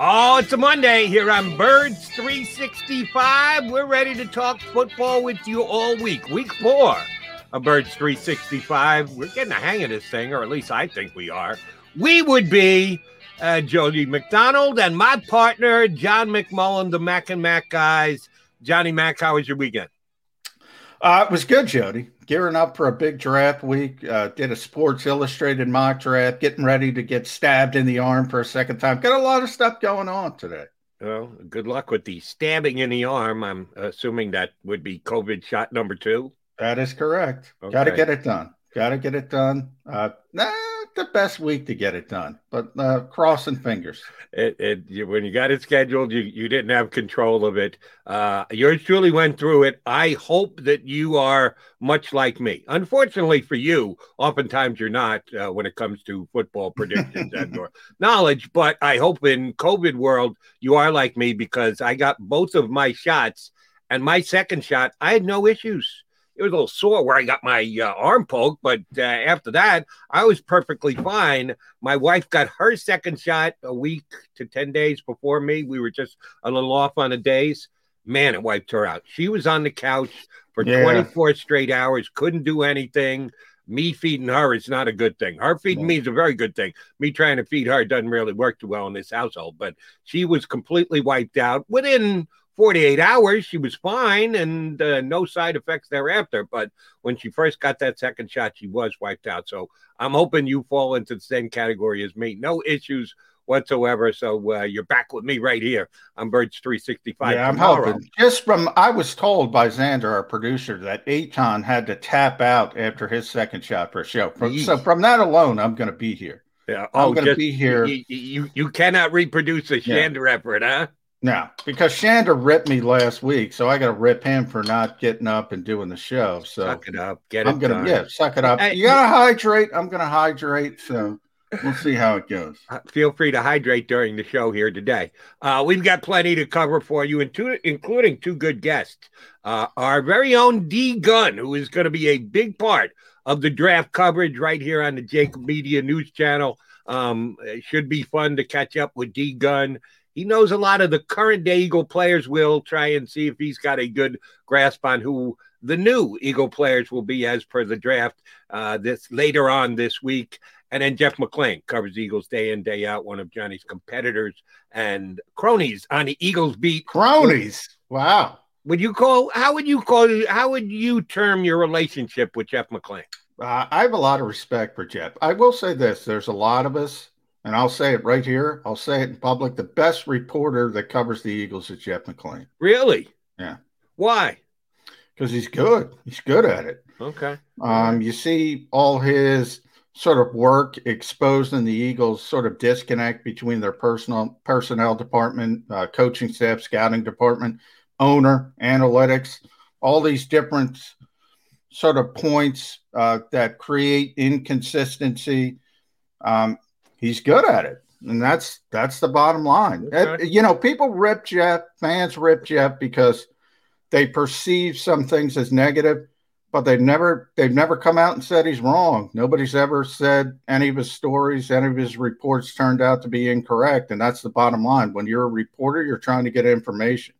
Oh, it's a Monday here on Birds 365. We're ready to talk football with you all week. Week four of Birds 365. We're getting the hang of this thing, or at least I think we are. We would be uh, Jody McDonald and my partner, John McMullen, the Mac and Mac guys. Johnny Mac, how was your weekend? Uh, it was good, Jody. Gearing up for a big draft week. Uh, did a Sports Illustrated mock draft. Getting ready to get stabbed in the arm for a second time. Got a lot of stuff going on today. Well, good luck with the stabbing in the arm. I'm assuming that would be COVID shot number two. That is correct. Okay. Got to get it done. Got to get it done. Uh, nah, the best week to get it done, but uh, crossing fingers. It, it you, when you got it scheduled, you, you didn't have control of it. Uh, yours truly went through it. I hope that you are much like me. Unfortunately for you, oftentimes you're not uh, when it comes to football predictions and or knowledge. But I hope in COVID world you are like me because I got both of my shots, and my second shot I had no issues it was a little sore where I got my uh, arm poked, but uh, after that, I was perfectly fine. My wife got her second shot a week to 10 days before me. We were just a little off on the days. Man, it wiped her out. She was on the couch for yeah. 24 straight hours, couldn't do anything. Me feeding her is not a good thing. Her feeding me is a very good thing. Me trying to feed her doesn't really work too well in this household, but she was completely wiped out within 48 hours, she was fine and uh, no side effects thereafter. But when she first got that second shot, she was wiped out. So I'm hoping you fall into the same category as me. No issues whatsoever. So uh, you're back with me right here on Birds 365. Yeah, tomorrow. I'm hoping. Just from, I was told by Xander, our producer, that Aton had to tap out after his second shot for a show. From, so from that alone, I'm going to be here. Yeah, oh, I'm going to be here. You, you, you, cannot reproduce a Xander yeah. effort, huh? No, because Xander ripped me last week, so I got to rip him for not getting up and doing the show. So suck it up, get it. I'm gonna done. yeah, suck it up. You gotta hydrate. I'm gonna hydrate. So we'll see how it goes. Uh, feel free to hydrate during the show here today. Uh, we've got plenty to cover for you, two, including two good guests. Uh, our very own D Gun, who is going to be a big part of the draft coverage right here on the JAKIB Media News Channel. Um, it should be fun to catch up with D Gun he knows a lot of the current day Eagle players. We'll try and see if he's got a good grasp on who the new Eagle players will be as per the draft uh, this later on this week. And then Jeff McLane covers Eagles day in, day out, one of Johnny's competitors and cronies on the Eagles beat. Cronies. Wow. Would you call, how would you call, how would you term your relationship with Jeff McLane? Uh, I have a lot of respect for Jeff. I will say this there's a lot of us and I'll say it right here. I'll say it in public. The best reporter that covers the Eagles is Jeff McLane. Really? Yeah. Why? Because he's good. He's good at it. Okay. Um, you see all his sort of work exposed in the Eagles sort of disconnect between their personal personnel department, uh, coaching staff, scouting department, owner, analytics, all these different sort of points uh, that create inconsistency. Um, he's good at it. And that's that's the bottom line. Okay. you know, people rip Jeff, fans rip Jeff because they perceive some things as negative, but they've never they've never come out and said he's wrong. Nobody's ever said any of his stories, any of his reports turned out to be incorrect. And that's the bottom line. When you're a reporter, you're trying to get information.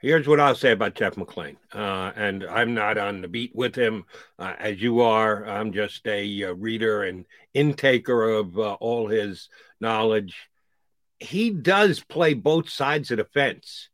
Here's what I'll say about Jeff McLane. Uh, and I'm not on the beat with him uh, as you are. I'm just a, a uh, reader and intaker of uh, all his knowledge. He does play both sides of the fence.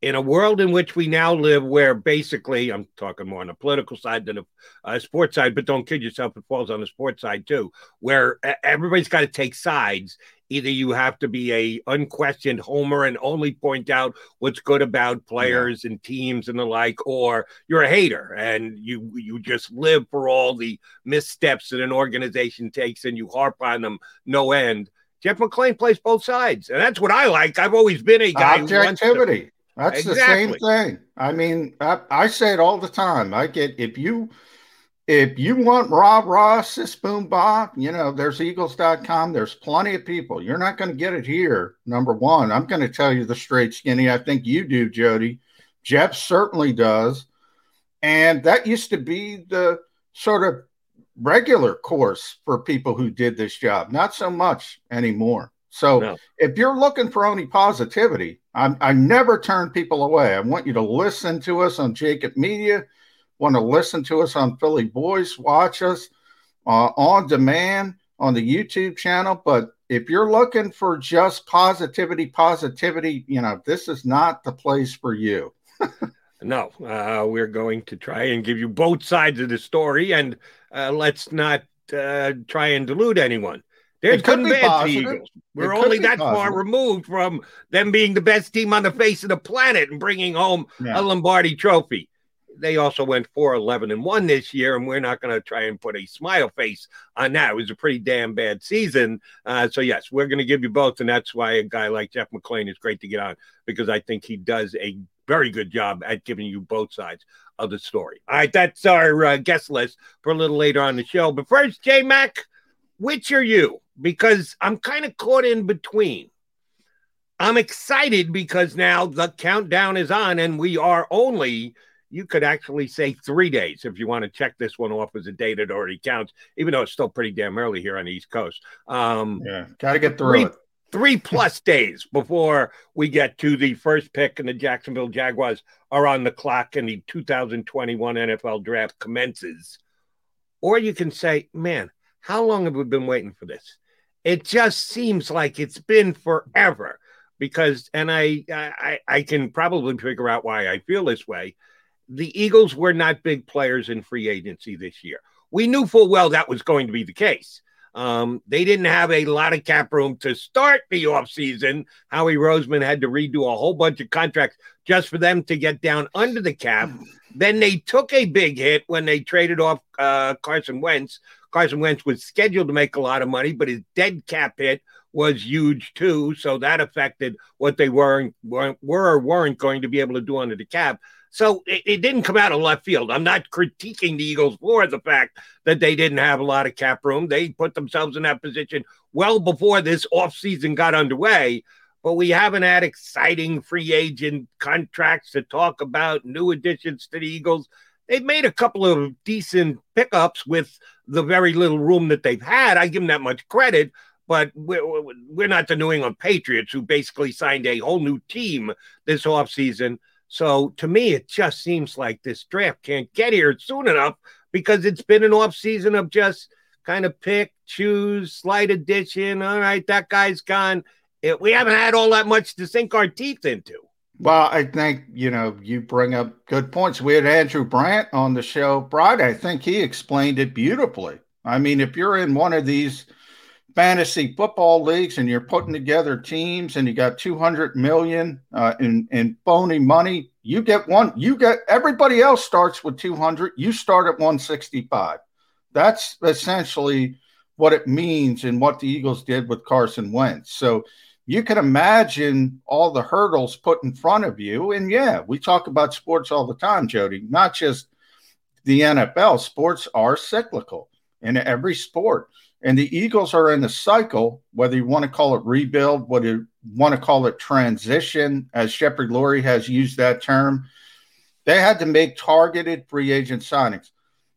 In a world in which we now live, where basically, I'm talking more on the political side than the uh, sports side, but don't kid yourself, it falls on the sports side too, where everybody's got to take sides either you have to be a unquestioned homer and only point out what's good about players yeah. and teams and the like or you're a hater and you you just live for all the missteps that an organization takes and you harp on them no end Jeff McLane plays both sides, and that's what I like. I've always been a guy objectivity. That's exactly. the same thing. I mean, I, I, say it all the time. I get if you if you want rah rah sis boom bob, you know, there's eagles.com. There's plenty of people. You're not going to get it here. Number one, I'm going to tell you the straight skinny. I think you do, Jody. Jeff certainly does. And that used to be the sort of regular course for people who did this job, not so much anymore. So no. if you're looking for only positivity, I'm, I never turn people away. I want you to listen to us on JAKIB Media, want to listen to us on Philly Boys, watch us uh, on demand on the YouTube channel. But if you're looking for just positivity, positivity, you know, this is not the place for you. no, uh, we're going to try and give you both sides of the story, and uh, let's not uh, try and delude anyone. There's good and bad the Eagles. We're only that positive. far removed from them being the best team on the face of the planet and bringing home yeah. a Lombardi trophy. They also went 4 11 and 1 this year, and we're not going to try and put a smile face on that. It was a pretty damn bad season. Uh, so, yes, we're going to give you both. And that's why a guy like Jeff McLane is great to get on because I think he does a very good job at giving you both sides of the story. All right, that's our uh, guest list for a little later on the show. But first, J Mac, which are you? Because I'm kind of caught in between. I'm excited because now the countdown is on and we are only, you could actually say three days if you want to check this one off as a date that already counts, even though it's still pretty damn early here on the East Coast. Um, yeah, got to get through three, it three plus days before we get to the first pick and the Jacksonville Jaguars are on the clock and the 2021 NFL draft commences. Or you can say, man, how long have we been waiting for this? It just seems like it's been forever because, and I, I, I can probably figure out why I feel this way. The Eagles were not big players in free agency this year. We knew full well that was going to be the case. Um, they didn't have a lot of cap room to start the offseason. Howie Roseman had to redo a whole bunch of contracts just for them to get down under the cap. Then they took a big hit when they traded off uh, Carson Wentz. Carson Wentz was scheduled to make a lot of money, but his dead cap hit was huge too. So that affected what they weren't, weren't were or weren't going to be able to do under the cap. So it, it, didn't come out of left field. I'm not critiquing the Eagles for the fact that they didn't have a lot of cap room. They put themselves in that position well before this offseason got underway. But we haven't had exciting free agent contracts to talk about, new additions to the Eagles. They've made a couple of decent pickups with the very little room that they've had. I give them that much credit but we're, we're not the New England Patriots who basically signed a whole new team this offseason. So to me, it just seems like this draft can't get here soon enough because it's been an off season of just kind of pick, choose, slight addition. All right, that guy's gone. It, we haven't had all that much to sink our teeth into. Well, I think, you know, you bring up good points. We had Andrew Brandt on the show Friday. I think he explained it beautifully. I mean, if you're in one of these – fantasy football leagues and you're putting together teams and you got 200 million uh, in, in phony money, you get one, you get everybody else starts with 200, you start at 165. That's essentially what it means and what the Eagles did with Carson Wentz. So you can imagine all the hurdles put in front of you. And yeah, we talk about sports all the time, Jody, not just the NFL. Sports are cyclical in every sport. And the Eagles are in a cycle, whether you want to call it rebuild, whether you want to call it transition, as Jeffrey Lurie has used that term. They had to make targeted free agent signings.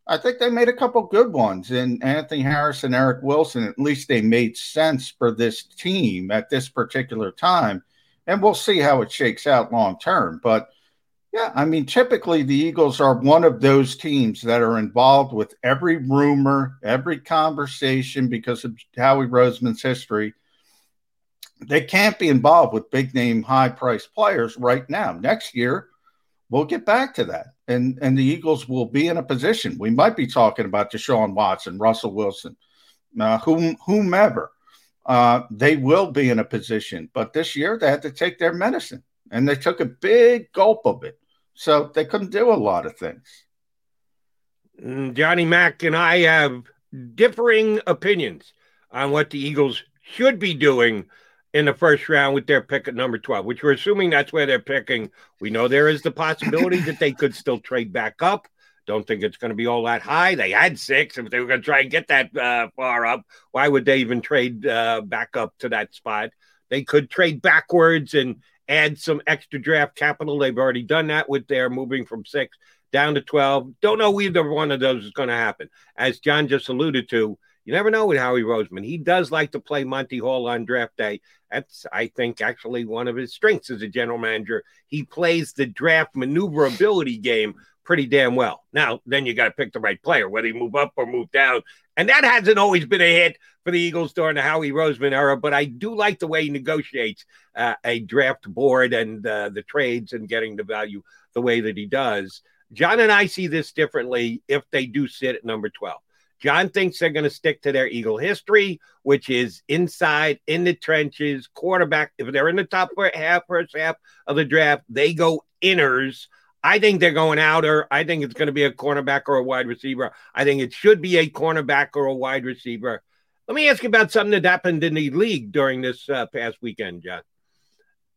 I think they made a couple good ones in Anthony Harris and Eric Wilson. At least they made sense for this team at this particular time. And we'll see how it shakes out long term. But yeah, I mean, typically the Eagles are one of those teams that are involved with every rumor, every conversation because of Howie Roseman's history. They can't be involved with big name, high priced players right now. Next year, we'll get back to that. And, and the Eagles will be in a position. We might be talking about Deshaun Watson, Russell Wilson, uh, whom, whomever. Uh, they will be in a position. But this year, they had to take their medicine and they took a big gulp of it. So they couldn't do a lot of things. Mm, Johnny Mac and I have differing opinions on what the Eagles should be doing in the first round with their pick at number 12, which we're assuming that's where they're picking. We know there is the possibility that they could still trade back up. Don't think it's going to be all that high. They had six. If they were going to try and get that uh, far up, why would they even trade uh, back up to that spot? They could trade backwards and add some extra draft capital. They've already done that with their moving from six down to 12. Don't know either one of those is going to happen. As John just alluded to, you never know with Howie Roseman. He does like to play Monty Hall on draft day. That's, I think, actually one of his strengths as a general manager. He plays the draft maneuverability game pretty damn well. Now, then you got to pick the right player, whether you move up or move down. And that hasn't always been a hit for the Eagles during the Howie Roseman era, but I do like the way he negotiates uh, a draft board and uh, the trades and getting the value the way that he does. John and I see this differently if they do sit at number 12. John thinks they're going to stick to their Eagle history, which is inside in the trenches, quarterback. If they're in the top half, first half of the draft, they go inners. I think they're going outer. I think it's going to be a cornerback or a wide receiver. I think it should be a cornerback or a wide receiver. Let me ask you about something that happened in the league during this uh, past weekend, John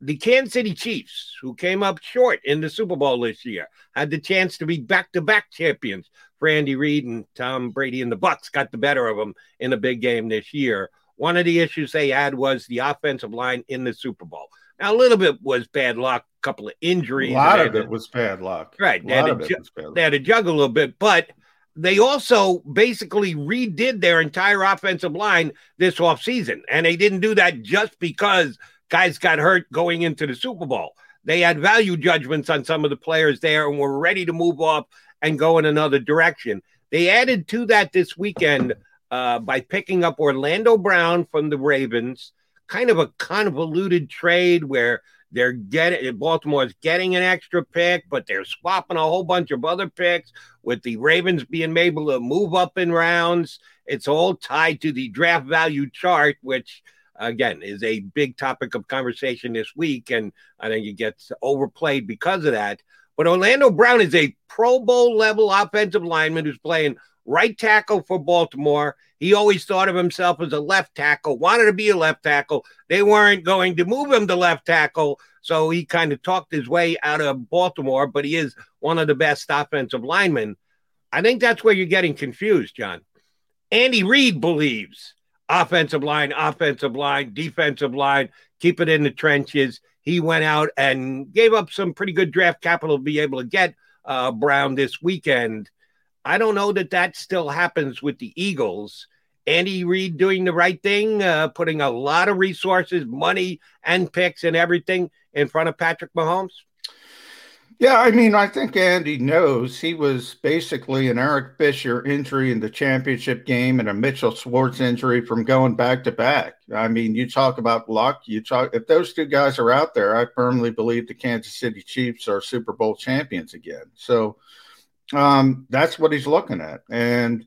the Kansas City Chiefs, who came up short in the Super Bowl this year, had the chance to be back-to-back champions. For Andy Reid and Tom Brady and the Bucs got the better of them in a big game this year. One of the issues they had was the offensive line in the Super Bowl. Now, a little bit was bad luck, a couple of injuries. A lot of it to, was bad luck. Right. They had, ju- they had to juggle a little bit, but they also basically redid their entire offensive line this offseason. And they didn't do that just because – guys got hurt going into the Super Bowl. They had value judgments on some of the players there and were ready to move up and go in another direction. They added to that this weekend uh, by picking up Orlando Brown from the Ravens, kind of a convoluted trade where they're getting Baltimore's getting an extra pick, but they're swapping a whole bunch of other picks with the Ravens being able to move up in rounds. It's all tied to the draft value chart, which again, is a big topic of conversation this week. And I think it gets overplayed because of that. But Orlando Brown is a Pro Bowl level offensive lineman who's playing right tackle for Baltimore. He always thought of himself as a left tackle, wanted to be a left tackle. They weren't going to move him to left tackle. So he kind of talked his way out of Baltimore, but he is one of the best offensive linemen. I think that's where you're getting confused, John. Andy Reid believes offensive line, offensive line, defensive line, keep it in the trenches. He went out and gave up some pretty good draft capital to be able to get uh, Brown this weekend. I don't know that that still happens with the Eagles. Andy Reid doing the right thing, uh, putting a lot of resources, money, and picks and everything in front of Patrick Mahomes. Yeah, I mean, I think Andy knows he was basically an Eric Fisher injury in the championship game and a Mitchell Schwartz injury from going back to back. I mean, you talk about luck. You talk if those two guys are out there, I firmly believe the Kansas City Chiefs are Super Bowl champions again. So um, that's what he's looking at. And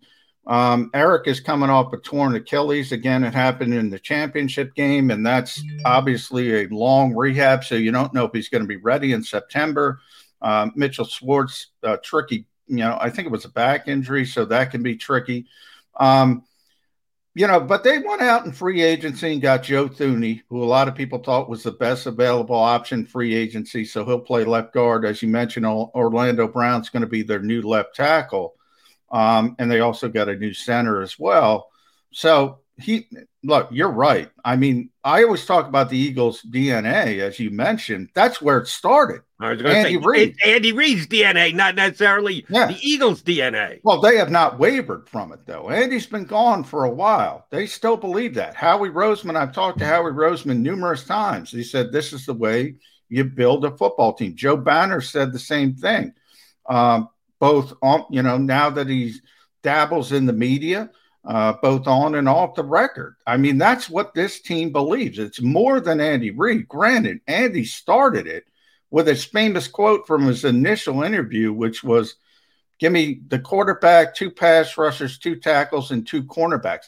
um, Eric is coming off a torn Achilles again. It happened in the championship game, and that's obviously a long rehab. So you don't know if he's going to be ready in September. Um, Mitchell Schwartz, uh, tricky. You know, I think it was a back injury, so that can be tricky. Um, you know, but they went out in free agency and got Joe Thuney, who a lot of people thought was the best available option free agency. So he'll play left guard. As you mentioned, Orlando Brown's going to be their new left tackle. Um, and they also got a new center as well. So he look, you're right. I mean, I always talk about the Eagles' DNA, as you mentioned. That's where it started. I was going to say Reid. Andy Reid's DNA, not necessarily yeah. the Eagles' DNA. Well, they have not wavered from it, though. Andy's been gone for a while. They still believe that. Howie Roseman, I've talked to Howie Roseman numerous times. He said this is the way you build a football team. Joe Banner said the same thing. Um, both on, you know, now that he dabbles in the media, uh, both on and off the record. I mean, that's what this team believes. It's more than Andy Reid. Granted, Andy started it with his famous quote from his initial interview, which was, Give me the quarterback, two pass rushers, two tackles, and two cornerbacks.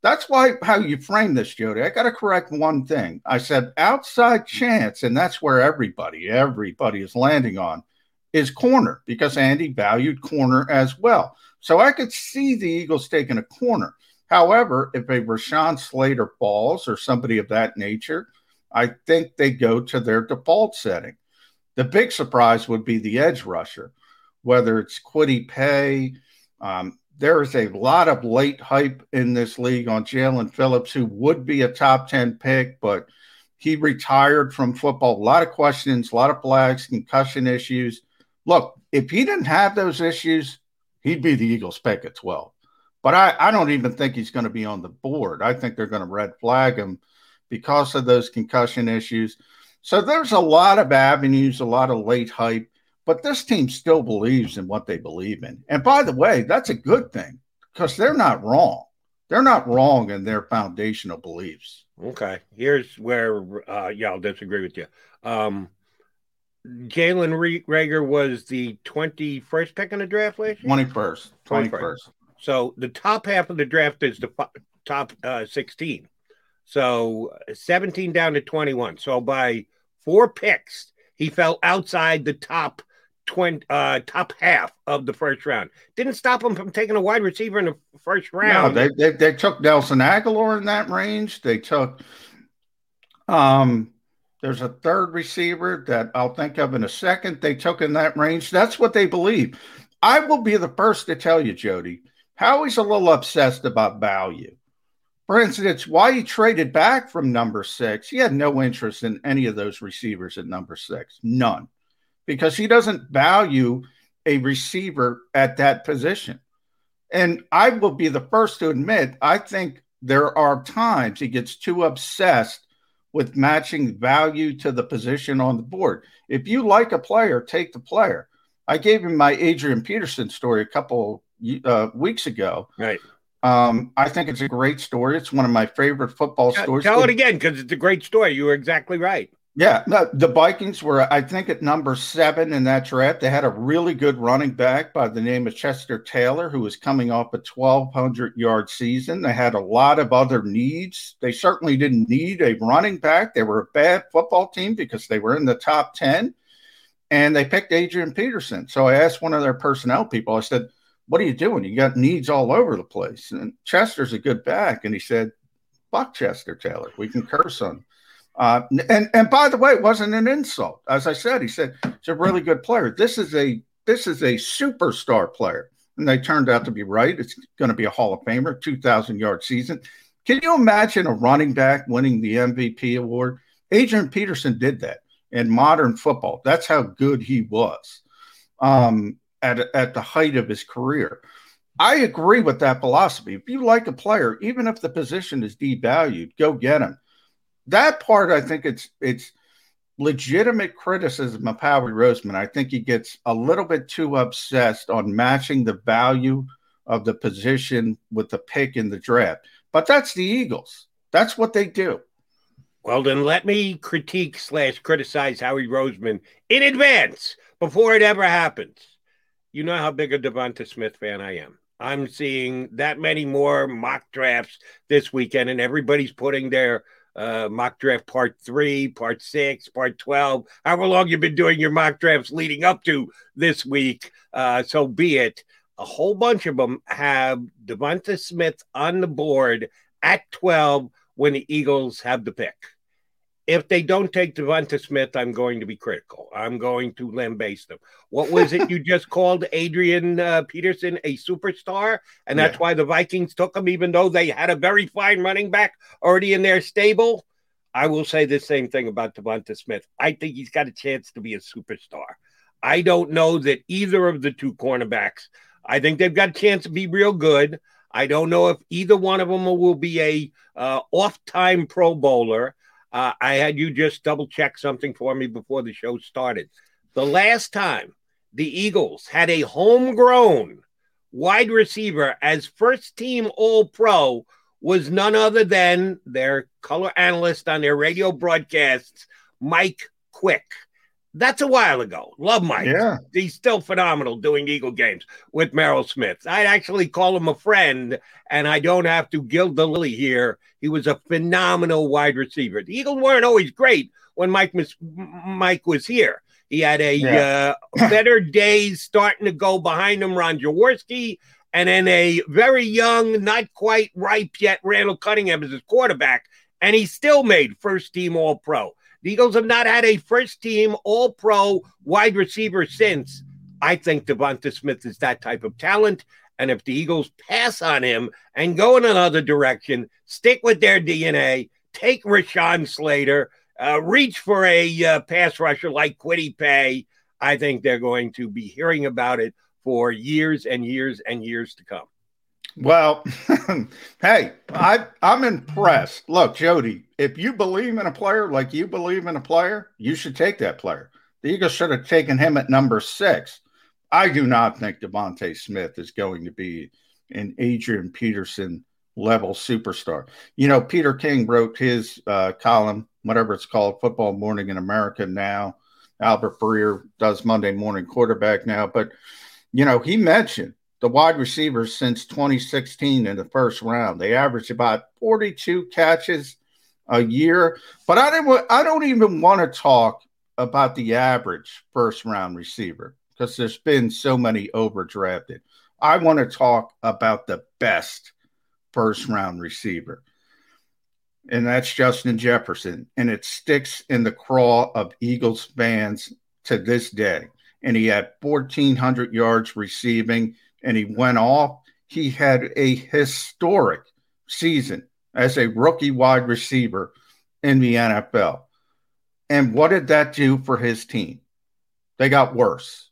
That's why how you frame this, Jody. I got to correct one thing. I said outside chance, and that's where everybody, everybody is landing on, is corner because Andy valued corner as well. So I could see the Eagles taking a corner. However, if a Rashawn Slater falls or somebody of that nature, I think they go to their default setting. The big surprise would be the edge rusher, whether it's Kwity Paye. Um, there is a lot of late hype in this league on Jaelan Phillips, who would be a top 10 pick, but he retired from football. A lot of questions, a lot of flags, concussion issues. Look, if he didn't have those issues, he'd be the Eagles pick at 12. But I, I don't even think he's going to be on the board. I think they're going to red flag him because of those concussion issues. So there's a lot of avenues, a lot of late hype, but this team still believes in what they believe in. And by the way, that's a good thing because they're not wrong. They're not wrong in their foundational beliefs. Okay. Here's where, uh, yeah, disagree with you. Um, Jalen Reagor was the 21st pick in the draft last year? 21st. 21st. 21st. So the top half of the draft is the top uh, 16. So 17 down to 21. So by four picks, he fell outside the top 20, uh, top half of the first round. Didn't stop him from taking a wide receiver in the first round. No, they, they, they took Nelson Agholor in that range. They took, um, there's a third receiver that I'll think of in a second. They took in that range. That's what they believe. I will be the first to tell you, Jody, Howie's a little obsessed about value. For instance, why he traded back from number six, he had no interest in any of those receivers at number six, none, because he doesn't value a receiver at that position. And I will be the first to admit, I think there are times he gets too obsessed with matching value to the position on the board. If you like a player, take the player. I gave him my Adrian Peterson story a couple uh, weeks ago. Right. Um, I think it's a great story. It's one of my favorite football tell, stories. Tell it again because it's a great story. You were exactly right. Yeah, no, the Vikings were, I think, at number seven in that draft. They had a really good running back by the name of Chester Taylor, who was coming off a 1,200 yard season. They had a lot of other needs. They certainly didn't need a running back. They were a bad football team because they were in the top 10 and they picked Adrian Peterson. So I asked one of their personnel people, I said, what are you doing? You got needs all over the place. And Chester's a good back. And he said, fuck Chester Taylor. We can curse on. Uh, and and by the way, it wasn't an insult. As I said, he said he's a really good player. This is a this is a superstar player, and they turned out to be right. It's going to be a Hall of Famer, two thousand yard season. Can you imagine a running back winning the MVP award? Adrian Peterson did that in modern football. That's how good he was. Um, at, at the height of his career. I agree with that philosophy. If you like a player, even if the position is devalued, go get him. That part, I think it's it's legitimate criticism of Howie Roseman. I think he gets a little bit too obsessed on matching the value of the position with the pick in the draft. But that's the Eagles. That's what they do. Well, then let me critique slash criticize Howie Roseman in advance before it ever happens you know how big a Devonta Smith fan I am. I'm seeing that many more mock drafts this weekend, and everybody's putting their uh, mock draft part three, part six, part 12, however long you've been doing your mock drafts leading up to this week. Uh, so be it. A whole bunch of them have Devonta Smith on the board at 12 when the Eagles have the pick if they don't take Devonta Smith, I'm going to be critical. I'm going to lambaste them. What was it you just called Adrian uh, Peterson a superstar? And that's yeah. why the Vikings took him, even though they had a very fine running back already in their stable. I will say the same thing about Devonta Smith. I think he's got a chance to be a superstar. I don't know that either of the two cornerbacks, I think they've got a chance to be real good. I don't know if either one of them will be a uh, off-time Pro Bowler. Uh, I had you just double check something for me before the show started. The last time the Eagles had a homegrown wide receiver as first team All Pro was none other than their color analyst on their radio broadcasts, Mike Quick. That's a while ago. Love Mike. Yeah. He's still phenomenal doing Eagle games with Merrill Smith. I'd actually call him a friend, and I don't have to gild the lily here. He was a phenomenal wide receiver. The Eagles weren't always great when Mike was, Mike was here. He had a yeah. uh, better days starting to go behind him, Ron Jaworski, and then a very young, not quite ripe yet Randall Cunningham as his quarterback, and he still made first team All Pro. The Eagles have not had a first team All Pro wide receiver since. I think Devonta Smith is that type of talent. And if the Eagles pass on him and go in another direction, stick with their DNA, take Rashawn Slater, uh, reach for a uh, pass rusher like Kwity Paye, I think they're going to be hearing about it for years and years and years to come. Well, hey, I I'm impressed. Look, Jody, if you believe in a player like you believe in a player, you should take that player. The Eagles should have taken him at number six. I do not think DeVonta Smith is going to be an Adrian Peterson level superstar. You know, Peter King wrote his uh, column, whatever it's called, Football Morning in America now. Albert Breer does Monday Morning Quarterback now, but you know, he mentioned the wide receivers since 2016 in the first round. They average about 42 catches a year. But I don't I don't even want to talk about the average first round receiver because there's been so many overdrafted. I want to talk about the best first round receiver. And that's Justin Jefferson. And it sticks in the craw of Eagles fans to this day. And he had 1,400 yards receiving and he went off. He had a historic season as a rookie wide receiver in the NFL. And what did that do for his team? They got worse.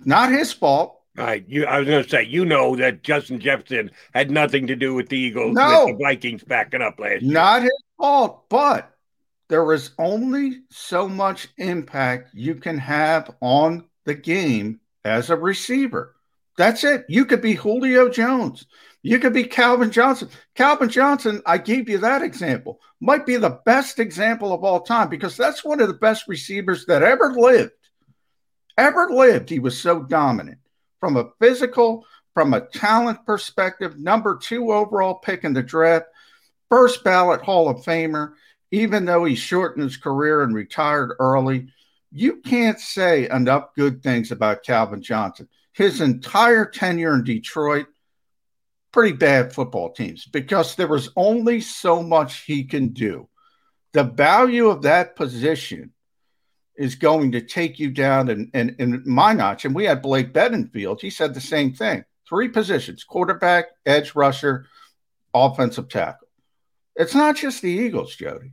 Not his fault. Right. You, I was going to say, you know that Justin Jefferson had nothing to do with the Eagles, no, with the Vikings backing up last year. Not his fault, but there is only so much impact you can have on the game as a receiver. That's it. You could be Julio Jones. You could be Calvin Johnson. Calvin Johnson, I gave you that example, might be the best example of all time because that's one of the best receivers that ever lived. Ever lived. He was so dominant from a physical, from a talent perspective, number two overall pick in the draft, first ballot Hall of Famer, even though he shortened his career and retired early. You can't say enough good things about Calvin Johnson his entire tenure in Detroit, pretty bad football teams because there was only so much he can do. The value of that position is going to take you down in, in, in my notch. And we had Blake Beddingfield. He said the same thing. Three positions quarterback, edge rusher, offensive tackle. It's not just the Eagles, Jody.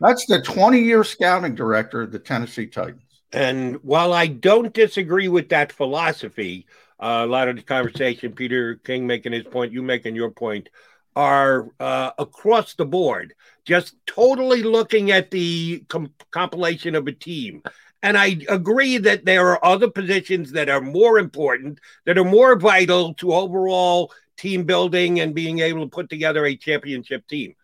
That's the 20 year scouting director of the Tennessee Titans. And while I don't disagree with that philosophy, uh, a lot of the conversation, Peter King making his point, you making your point, are uh, across the board, just totally looking at the com- compilation of a team. And I agree that there are other positions that are more important, that are more vital to overall team building and being able to put together a championship team.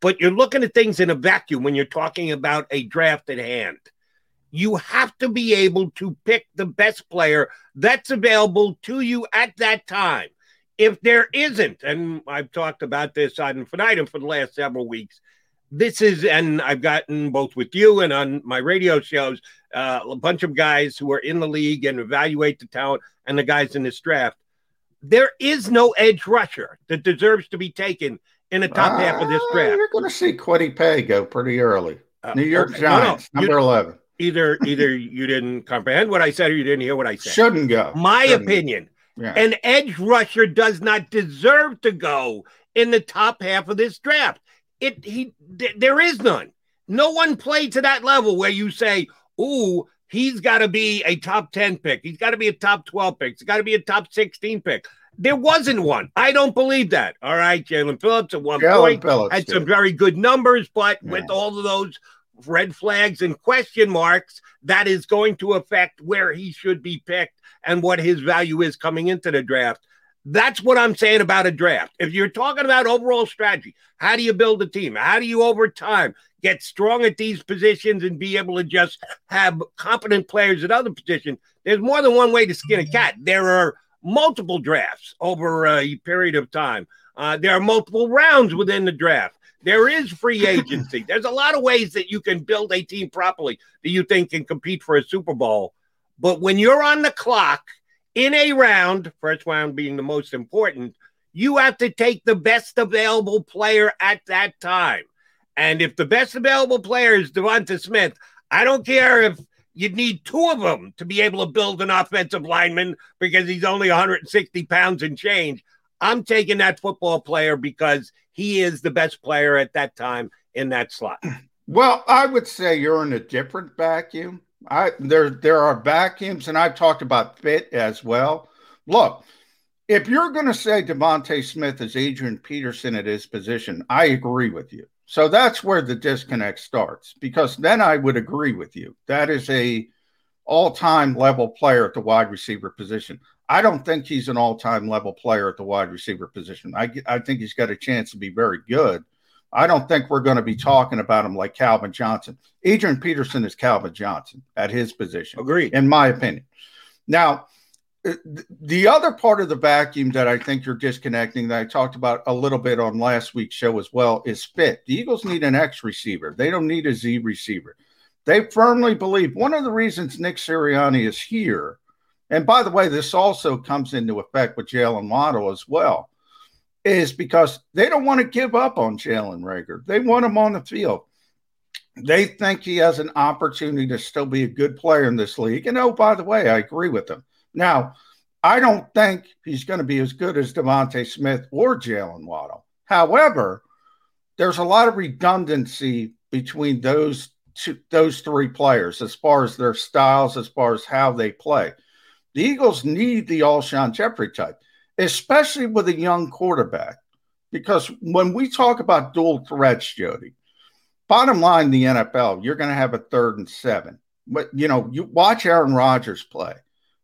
But you're looking at things in a vacuum when you're talking about a draft at hand you have to be able to pick the best player that's available to you at that time. If there isn't, and I've talked about this on Infinitum for the last several weeks, this is, and I've gotten both with you and on my radio shows, uh, a bunch of guys who are in the league and evaluate the talent and the guys in this draft. There is no edge rusher that deserves to be taken in the top uh, half of this draft. You're going to see Kwity Paye go pretty early. Uh, New York. Giants, no, no. number you, 11 either either you didn't comprehend what I said or you didn't hear what I said. Shouldn't go. My Shouldn't opinion. Yeah. An edge rusher does not deserve to go in the top half of this draft. It he th- there is none. No one played to that level where you say, "Ooh, he's got to be a top 10 pick. He's got to be a top 12 pick. He's got to be a top 16 pick." There wasn't one. I don't believe that. All right, Jaelan Phillips at one Jaelan point Phillips, had some very good numbers, but yeah. with all of those red flags and question marks that is going to affect where he should be picked and what his value is coming into the draft. That's what I'm saying about a draft. If you're talking about overall strategy, how do you build a team? How do you over time get strong at these positions and be able to just have competent players at other positions? There's more than one way to skin a cat. There are multiple drafts over a period of time. Uh, there are multiple rounds within the draft. There is free agency. There's a lot of ways that you can build a team properly that you think can compete for a Super Bowl. But when you're on the clock, in a round, first round being the most important, you have to take the best available player at that time. And if the best available player is Devonta Smith, I don't care if you'd need two of them to be able to build an offensive lineman because he's only 160 pounds and change. I'm taking that football player because he is the best player at that time in that slot. Well, I would say you're in a different vacuum. I there there are vacuums, and I've talked about fit as well. Look, if you're going to say DeVonta Smith is Adrian Peterson at his position, I agree with you. So that's where the disconnect starts because then I would agree with you. That is a all-time level player at the wide receiver position. I don't think he's an all-time level player at the wide receiver position. I I think he's got a chance to be very good. I don't think we're going to be talking about him like Calvin Johnson. Adrian Peterson is Calvin Johnson at his position. Agreed. In my opinion. Now, uh, the other part of the vacuum that I think you're disconnecting that I talked about a little bit on last week's show as well is fit. The Eagles need an X receiver. They don't need a Z receiver. They firmly believe one of the reasons Nick Sirianni is here, and by the way, this also comes into effect with Jaylen Waddle as well, is because they don't want to give up on Jalen Reagor. They want him on the field. They think he has an opportunity to still be a good player in this league. And oh, by the way, I agree with them. Now, I don't think he's going to be as good as DeVonta Smith or Jaylen Waddle. However, there's a lot of redundancy between those two, those three players as far as their styles, as far as how they play. The Eagles need the Alshon Jeffery type, especially with a young quarterback. Because when we talk about dual threats, Jody, bottom line, the NFL, you're going to have a third and seven. But you know, you watch Aaron Rodgers play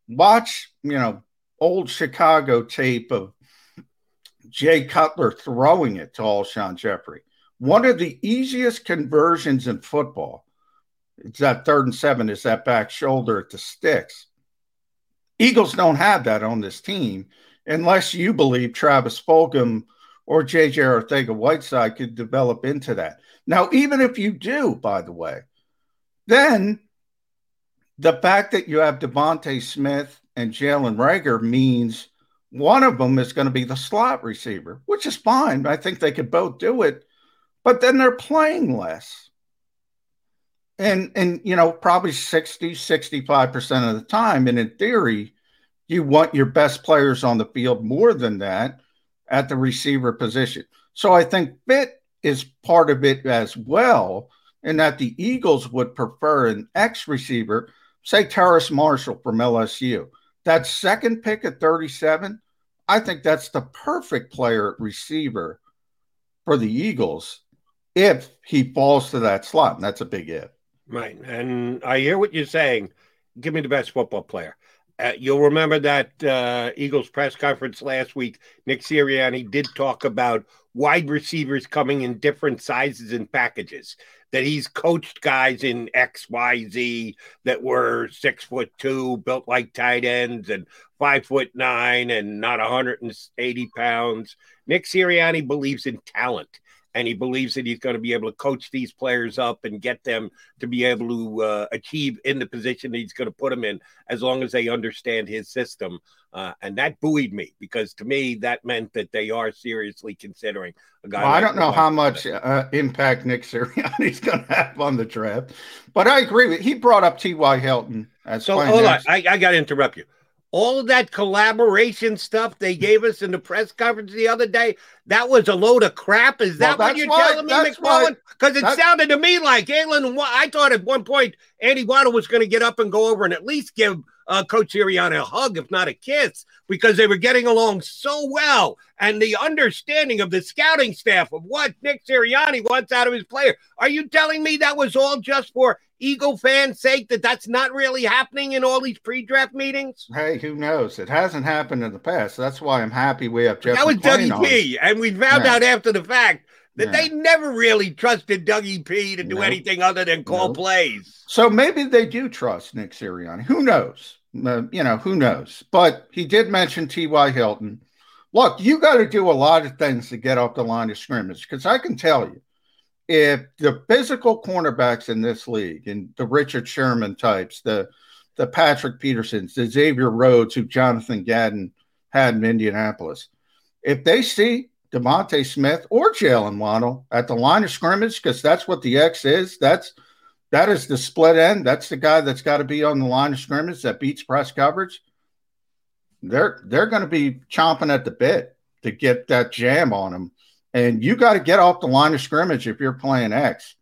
watch, you know, old Chicago tape of Jay Cutler throwing it to Alshon Jeffery. One of the easiest conversions in football, it's that third and seven, is that back shoulder at the sticks. Eagles don't have that on this team unless you believe Travis Fulgham or JJ Arcega Whiteside could develop into that. Now, even if you do, by the way, then the fact that you have DeVonta Smith and Jalen Reagor means one of them is going to be the slot receiver, which is fine. I think they could both do it, but then they're playing less. And and you know, probably 60, 65% of the time. And in theory, you want your best players on the field more than that at the receiver position. So I think fit is part of it as well, and that the Eagles would prefer an X receiver say Terrace Marshall from LSU. That second pick at 37, I think that's the perfect player receiver for the Eagles if he falls to that slot. And that's a big if. Right. And I hear what you're saying. Give me the best football player. Uh, you'll remember that uh, Eagles press conference last week. Nick Sirianni did talk about wide receivers coming in different sizes and packages that he's coached guys in X, Y, Z that were six foot two, built like tight ends, and five foot nine, and not 180 pounds. Nick Sirianni believes in talent and he believes that he's going to be able to coach these players up and get them to be able to uh, achieve in the position that he's going to put them in as long as they understand his system. Uh, and that buoyed me because to me that meant that they are seriously considering a guy. Well, like I don't know how much uh, impact Nick Sirianni's going to have on the draft, but I agree with. He brought up T.Y. Hilton as so. Hold on, I, I got to interrupt you all of that collaboration stuff they gave us in the press conference the other day, that was a load of crap. Is that well, what you're why, telling me, McMullen? Because it sounded to me like Alan. I thought at one point Andy Weidl was going to get up and go over and at least give uh, Coach Sirianni a hug, if not a kiss, because they were getting along so well. And the understanding of the scouting staff of what Nick Sirianni wants out of his player. Are you telling me that was all just for Eagle fans' sake that that's not really happening in all these pre-draft meetings? Hey, who knows? It hasn't happened in the past. That's why I'm happy we have Jeff. That was Dougie P, and we found yeah. out after the fact that yeah. they never really trusted Dougie P to do anything other than call plays. So maybe they do trust Nick Sirianni. Who knows? Uh, you know, who knows? But he did mention T.Y. Hilton. Look, you got to do a lot of things to get off the line of scrimmage because I can tell you, if the physical cornerbacks in this league and the Richard Sherman types, the the Patrick Petersons, the Xavier Rhodes, who Jonathan Gannon had in Indianapolis. If they see DeVonta Smith or Jaylen Waddle at the line of scrimmage, because that's what the X is, that's that is the split end. That's the guy that's got to be on the line of scrimmage that beats press coverage. They're they're going to be chomping at the bit to get that jam on them. And you got to get off the line of scrimmage if you're playing X.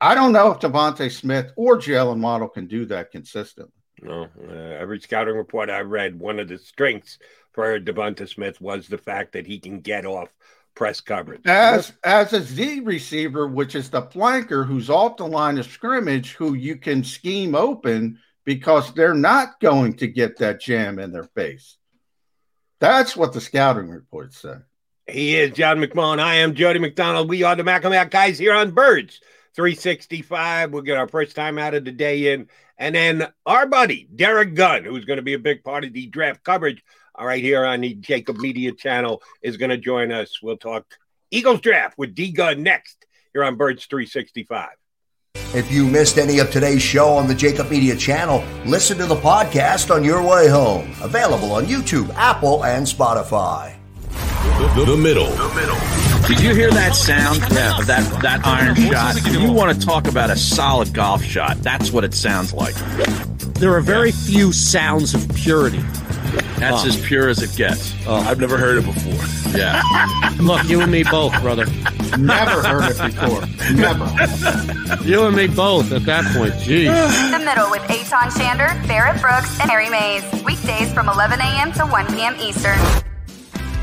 I don't know if DeVonta Smith or Jaylen Waddle can do that consistently. No, uh, every scouting report I read, one of the strengths for DeVonta Smith was the fact that he can get off press coverage. As as a Z receiver, which is the flanker who's off the line of scrimmage, who you can scheme open because they're not going to get that jam in their face. That's what the scouting reports say. He is John McMullen. I am Jody McDonald. We are the Mac guys here on Birds 365. We'll get our first time out of the day in. And then our buddy, Derrick Gunn, who's going to be a big part of the draft coverage all right, here on the JAKIB Media channel is going to join us. We'll talk Eagles draft with D Gun next here on Birds 365. If you missed any of today's show on the JAKIB Media channel, listen to the podcast on your way home. Available on YouTube, Apple, and Spotify. The, the, the middle. The middle. Did you hear that sound? Yeah, of that that iron shot. You want to talk about a solid golf shot? That's what it sounds like. There are very few sounds of purity. That's as pure as it gets. Oh, I've never heard it before. Yeah. Look, you and me both, brother. Never heard it before. Never. You and me both at that point. Jeez. The Middle with Eytan Shander, Barrett Brooks, and Harry Mayes. Weekdays from 11 a.m. to 1 p.m. Eastern.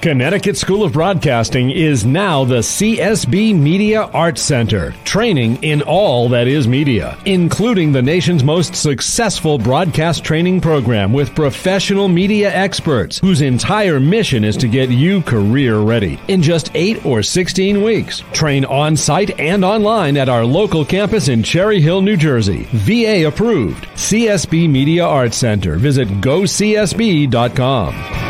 Connecticut School of Broadcasting is now the CSB Media Arts Center, training in all that is media, including the nation's most successful broadcast training program with professional media experts whose entire mission is to get you career ready in just 8 or 16 weeks. Train on site and online at our local campus in Cherry Hill, New Jersey. VA approved. CSB Media Arts Center. Visit gocsb.com.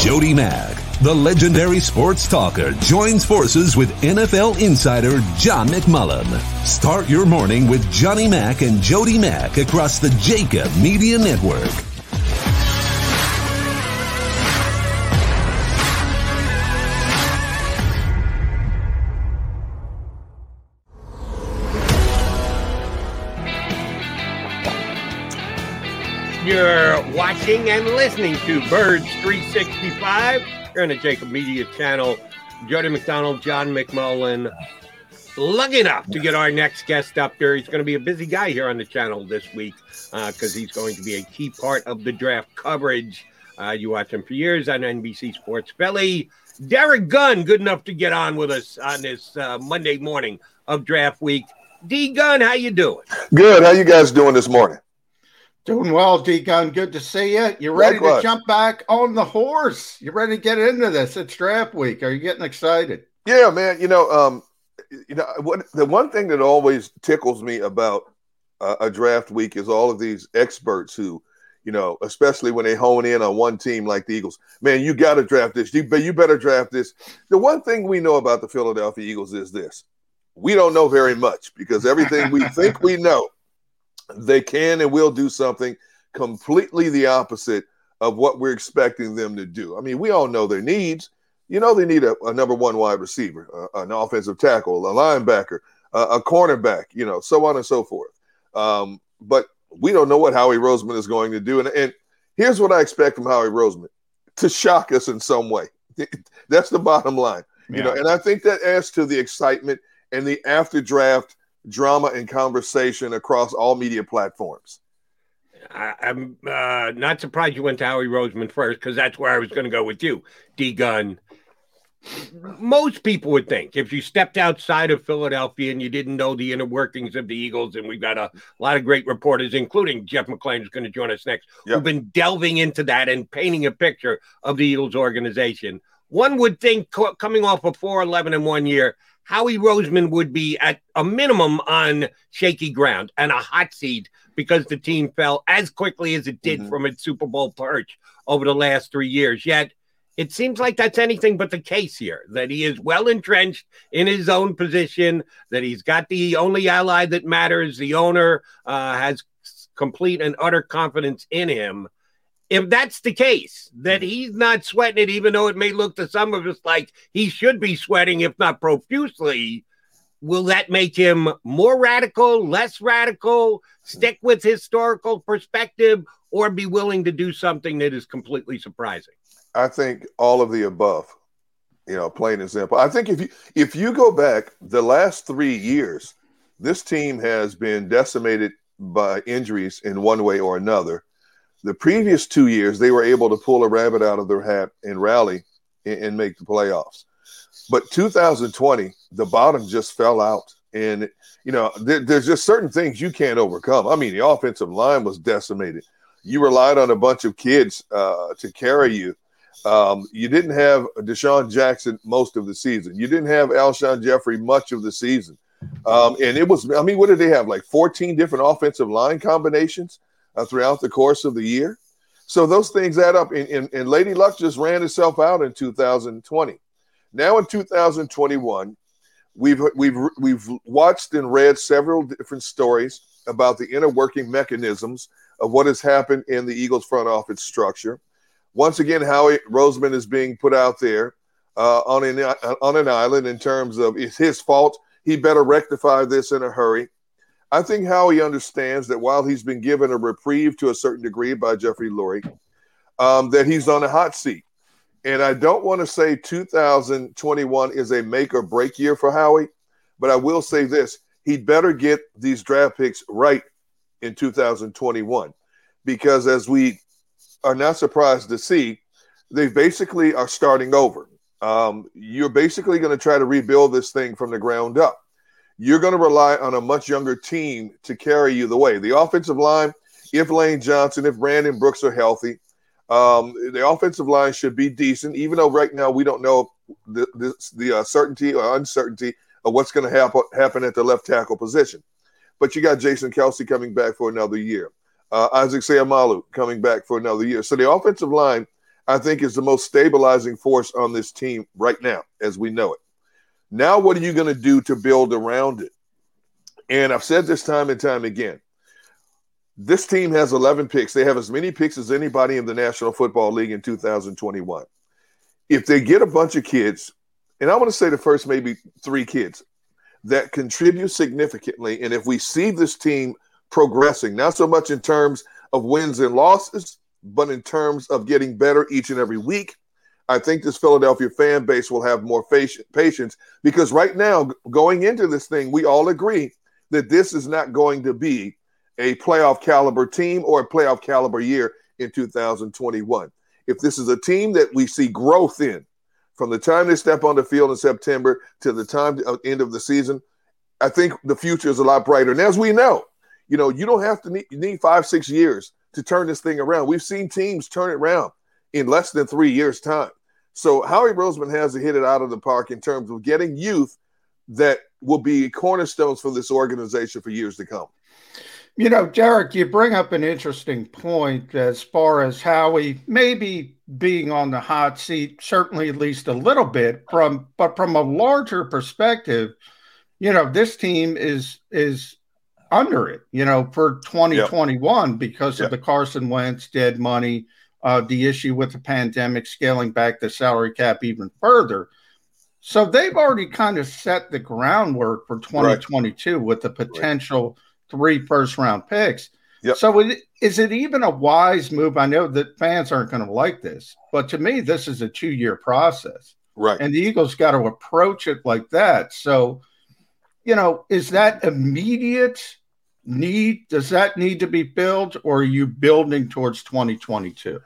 Jody Mac, the legendary sports talker, joins forces with NFL insider John McMullen. Start your morning with Johnny Mac and Jody Mac across the JAKIB Media Network. You're watching and listening to Birds 365. You're on the JAKIB Media channel. Jody McDonald, John McMullen. Lucky enough to get our next guest up there. He's going to be a busy guy here on the channel this week because uh, he's going to be a key part of the draft coverage. Uh, you watch him for years on NBC Sports Philly. Derrick Gunn, good enough to get on with us on this uh, Monday morning of draft week. D Gunn, how you doing? Good. How you guys doing this morning? Doing well, Deacon. Good to see you. You ready Likewise. to jump back on the horse? You ready to get into this? It's draft week. Are you getting excited? Yeah, man. You know, um, you know what? The one thing that always tickles me about uh, a draft week is all of these experts who, you know, especially when they hone in on one team like the Eagles. Man, you got to draft this. You, you better draft this. The one thing we know about the Philadelphia Eagles is this: we don't know very much because everything we think we know they can and will do something completely the opposite of what we're expecting them to do. I mean, we all know their needs. You know, they need a, a number one wide receiver, uh, an offensive tackle, a linebacker, uh, a cornerback, you know, so on and so forth. Um, but we don't know what Howie Roseman is going to do. And, and here's what I expect from Howie Roseman to shock us in some way. That's the bottom line. You yeah. know, and I think that adds to the excitement and the after draft drama and conversation across all media platforms. I, am uh, not surprised you went to Howie Roseman first because that's where I was going to go with you, D Gun most people would think if you stepped outside of Philadelphia and you didn't know the inner workings of the Eagles, and we've got a lot of great reporters, including Jeff McLane, who's going to join us next, yep. who've been delving into that and painting a picture of the Eagles organization. One would think coming off a 4 11 in one year, Howie Roseman would be at a minimum on shaky ground and a hot seat because the team fell as quickly as it did mm-hmm. from its Super Bowl perch over the last three years. Yet, it seems like that's anything but the case here that he is well entrenched in his own position, that he's got the only ally that matters. The owner uh, has complete and utter confidence in him. If that's the case, that mm-hmm. he's not sweating it, even though it may look to some of us like he should be sweating, if not profusely, will that make him more radical, less radical, stick with historical perspective, or be willing to do something that is completely surprising? I think all of the above. You know, plain and simple. I think if you if you go back the last three years, this team has been decimated by injuries in one way or another. The previous two years, they were able to pull a rabbit out of their hat and rally and, and make the playoffs. But 2020, the bottom just fell out. And, you know, there, there's just certain things you can't overcome. I mean, the offensive line was decimated. You relied on a bunch of kids uh, to carry you. Um, you didn't have DeSean Jackson most of the season. You didn't have Alshon Jeffery much of the season. Um, and it was, I mean, what did they have? Like 14 different offensive line combinations uh, throughout the course of the year. So those things add up. And, and, and Lady Luck just ran itself out in 2020. Now in 2021, we've we've we've watched and read several different stories about the inner working mechanisms of what has happened in the Eagles front office structure. Once again, Howie Roseman is being put out there uh, on an on an island in terms of it's his fault. He better rectify this in a hurry. I think Howie understands that while he's been given a reprieve to a certain degree by Jeffrey Lurie, um, that he's on a hot seat. And I don't want to say 2021 is a make or break year for Howie, but I will say this: he'd better get these draft picks right in 2021, because as we are not surprised to see they basically are starting over. Um, you're basically going to try to rebuild this thing from the ground up. You're going to rely on a much younger team to carry you the way. The offensive line, if Lane Johnson, if Brandon Brooks are healthy, um, the offensive line should be decent, even though right now we don't know the, the, the uh, certainty or uncertainty of what's going to happen, happen at the left tackle position. But you got Jason Kelce coming back for another year uh, Isaac Seumalo coming back for another year. So the offensive line, I think, is the most stabilizing force on this team right now, as we know it. Now, what are you going to do to build around it? And I've said this time and time again. This team has 11 picks. They have as many picks as anybody in the National Football League in 2021. If they get a bunch of kids, and I want to say the first maybe three kids that contribute significantly, and if we see this team – progressing, not so much in terms of wins and losses, but in terms of getting better each and every week. I think this Philadelphia fan base will have more patience because right now, going into this thing, we all agree that this is not going to be a playoff caliber team or a playoff caliber year in 2021. If this is a team that we see growth in from the time they step on the field in September to the time of end of the season, I think the future is a lot brighter. And as we know, you know, you don't have to need, need five, six years to turn this thing around. We've seen teams turn it around in less than three years' time. So Howie Roseman has to hit it out of the park in terms of getting youth that will be cornerstones for this organization for years to come. You know, Derrick, you bring up an interesting point as far as Howie maybe being on the hot seat, certainly at least a little bit from, but from a larger perspective, you know, this team is is under it, you know, for 2021 yep. because yep. of the Carson Wentz dead money, uh, the issue with the pandemic scaling back the salary cap even further. So they've already kind of set the groundwork for 2022 right. with the potential right. three first round picks. Yep. So it, is it even a wise move? I know that fans aren't going to like this, but to me, this is a two year process. Right. And the Eagles got to approach it like that. So, you know, is that immediate need? Does that need to be filled or are you building towards 2022?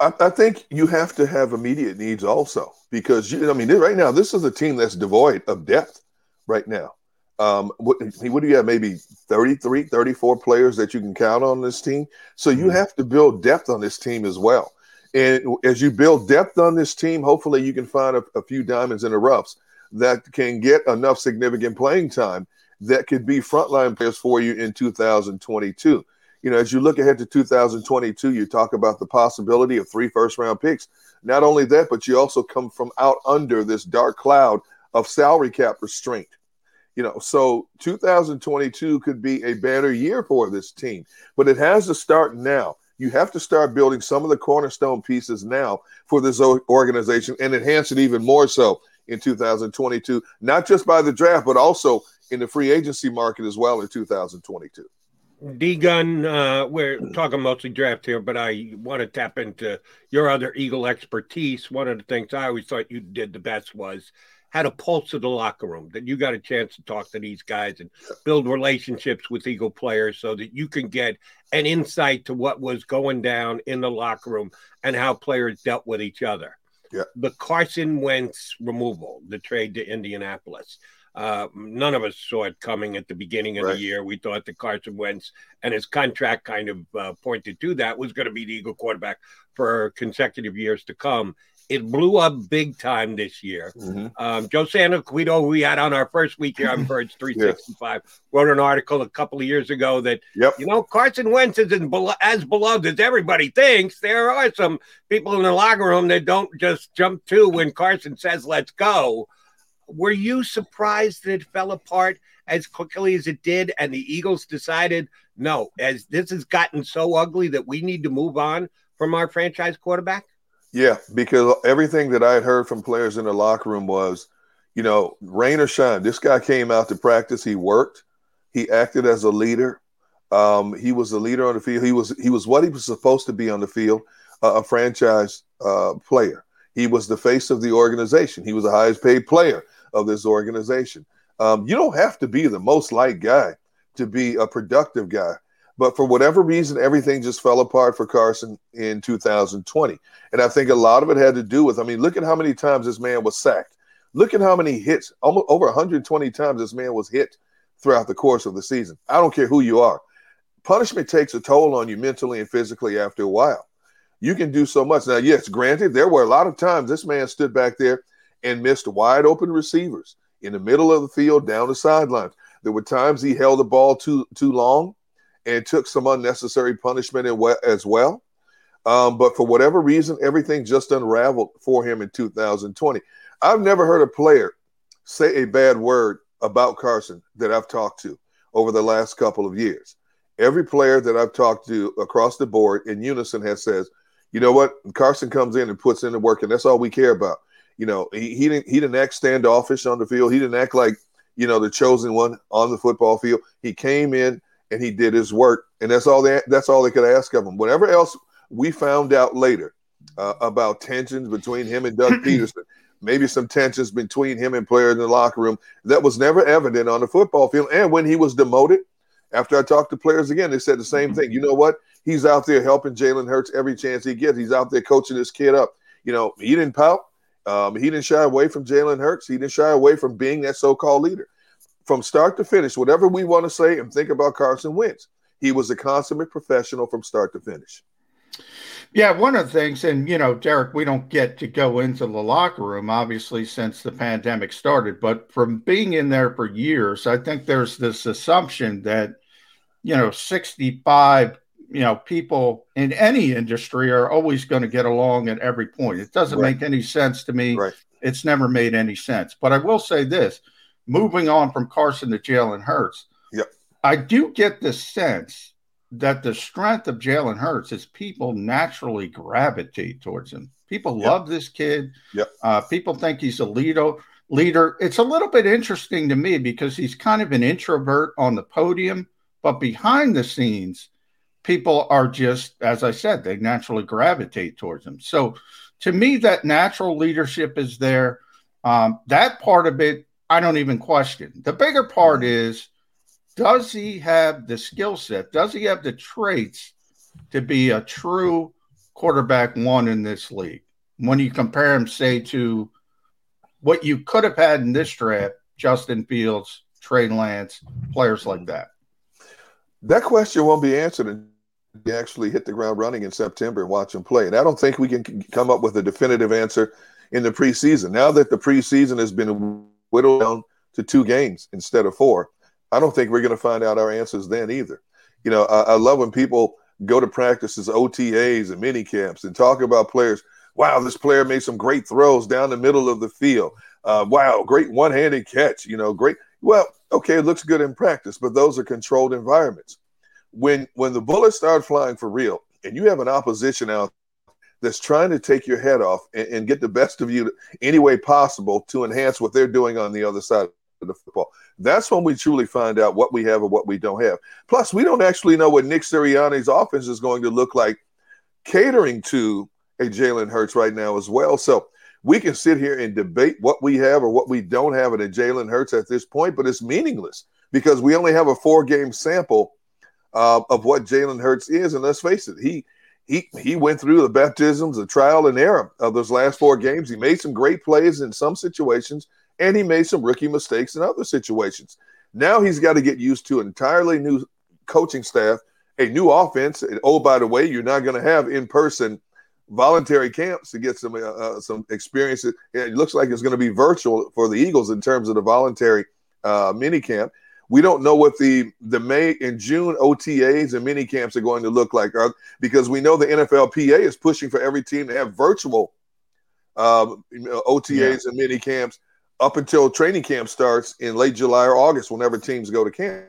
I, I think you have to have immediate needs also because, you, I mean, right now, this is a team that's devoid of depth right now. Um, what, what do you have? Maybe 33, 34 players that you can count on this team. So you mm-hmm. have to build depth on this team as well. And as you build depth on this team, hopefully you can find a, a few diamonds in the roughs that can get enough significant playing time that could be frontline players for you in 2022. You know, as you look ahead to 2022, you talk about the possibility of three first round picks. Not only that, but you also come from out under this dark cloud of salary cap restraint you know, so 2022 could be a better year for this team, but it has to start now. You have to start building some of the cornerstone pieces now for this organization and enhance it even more so in 2022, not just by the draft, but also in the free agency market as well in 2022. D Gun, uh, we're talking mostly draft here, but I want to tap into your other Eagle expertise. One of the things I always thought you did the best was had a pulse of the locker room, that you got a chance to talk to these guys and build relationships with Eagle players so that you can get an insight to what was going down in the locker room and how players dealt with each other. Yeah. The Carson Wentz removal, the trade to Indianapolis. Uh, none of us saw it coming at the beginning of right. the year. We thought that Carson Wentz and his contract kind of uh, pointed to that was going to be the Eagle quarterback for consecutive years to come it blew up big time this year. Mm-hmm. Um, Joe Santoliquito, we had on our first week here on Birds 365, yes. wrote an article a couple of years ago that, yep. you know, Carson Wentz isn't as beloved as everybody thinks. There are some people in the locker room that don't just jump to when Carson says, let's go. Were you surprised that it fell apart as quickly as it did and the Eagles decided, no, as this has gotten so ugly that we need to move on from our franchise quarterback? Yeah, because everything that I had heard from players in the locker room was, you know, rain or shine, this guy came out to practice. He worked. He acted as a leader. Um, he was a leader on the field. He was he was what he was supposed to be on the field, uh, a franchise uh, player. He was the face of the organization. He was the highest paid player of this organization. Um, you don't have to be the most liked guy to be a productive guy. But for whatever reason, everything just fell apart for Carson in 2020. And I think a lot of it had to do with, I mean, look at how many times this man was sacked. Look at how many hits, almost over 120 times this man was hit throughout the course of the season. I don't care who you are. Punishment takes a toll on you mentally and physically after a while. You can do so much. Now, yes, granted, there were a lot of times this man stood back there and missed wide open receivers in the middle of the field down the sidelines. There were times he held the ball too too long and took some unnecessary punishment as well. Um, but for whatever reason, everything just unraveled for him in 2020. I've never heard a player say a bad word about Carson that I've talked to over the last couple of years. Every player that I've talked to across the board in unison has says, you know what, Carson comes in and puts in the work, and that's all we care about. You know, he, he didn't he didn't act standoffish on the field. He didn't act like you know the chosen one on the football field. He came in and he did his work, and that's all they that's all they could ask of him. Whatever else we found out later uh, about tensions between him and Doug Pederson, maybe some tensions between him and players in the locker room that was never evident on the football field. And when he was demoted, after I talked to players again, they said the same thing. You know what? He's out there helping Jalen Hurts every chance he gets. He's out there coaching this kid up. You know, he didn't pout. Um, he didn't shy away from Jalen Hurts. He didn't shy away from being that so-called leader from start to finish, whatever we want to say and think about Carson Wentz, he was a consummate professional from start to finish. Yeah, one of the things, and you know, Derrick, we don't get to go into the locker room, obviously, since the pandemic started, but from being in there for years, I think there's this assumption that, you know, 65, you know, people in any industry are always going to get along at every point. It doesn't right. make any sense to me. Right. It's never made any sense. But I will say this moving on from Carson to Jalen Hurts, yep. I do get the sense that the strength of Jalen Hurts is people naturally gravitate towards him. People yep. love this kid. Yep. Uh, people think he's a leader. leader. It's a little bit interesting to me because he's kind of an introvert on the podium, but behind the scenes, people are just, as I said, they naturally gravitate towards him. So to me, that natural leadership is there. Um, that part of it, I don't even question. The bigger part is does he have the skill set? Does he have the traits to be a true quarterback one in this league? When you compare him, say, to what you could have had in this draft, Justin Fields, Trey Lance, players like that. That question won't be answered until you actually hit the ground running in September and watch him play. And I don't think we can come up with a definitive answer in the preseason. Now that the preseason has been whittled down to two games instead of four, I don't think we're going to find out our answers then either. You know, I, I love when people go to practices, OTAs, and mini camps and talk about players. Wow, this player made some great throws down the middle of the field. Uh, wow, great one-handed catch. You know, great. Well, okay, it looks good in practice, but those are controlled environments. When when the bullets start flying for real, and you have an opposition out that's trying to take your head off and, and get the best of you any way possible to enhance what they're doing on the other side of the football. That's when we truly find out what we have and what we don't have. Plus, we don't actually know what Nick Sirianni's offense is going to look like catering to a Jalen Hurts right now as well. So we can sit here and debate what we have or what we don't have in a Jalen Hurts at this point, but it's meaningless because we only have a four game sample uh, of what Jalen Hurts is. And let's face it, he he he went through the baptisms, the trial and error of those last four games. He made some great plays in some situations, and he made some rookie mistakes in other situations. Now he's got to get used to an entirely new coaching staff, a new offense. And, oh, by the way, you're not going to have in person voluntary camps to get some uh, uh, some experience. It looks like it's going to be virtual for the Eagles in terms of the voluntary uh, mini camp. We don't know what the the May and June OTAs and mini camps are going to look like, uh, because we know the NFLPA is pushing for every team to have virtual um, OTAs yeah. and mini camps up until training camp starts in late July or August, whenever teams go to camp.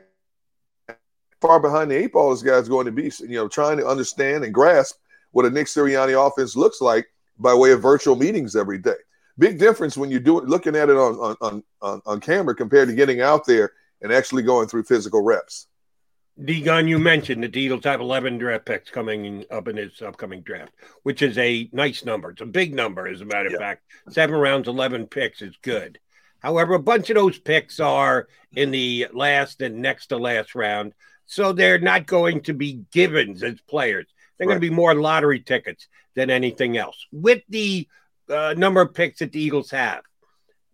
Far behind the eight ball, this guy's going to be, you know, trying to understand and grasp what a Nick Sirianni offense looks like by way of virtual meetings every day. Big difference when you do it, looking at it on on on, on camera compared to getting out there and actually going through physical reps. D gun, you mentioned the Eagles have 11 draft picks coming up in this upcoming draft, which is a nice number. It's a big number, as a matter of yeah. fact. Seven rounds, 11 picks is good. However, a bunch of those picks are in the last and next to last round. So they're not going to be givens as players. They're right. going to be more lottery tickets than anything else. With the uh, number of picks that the Eagles have,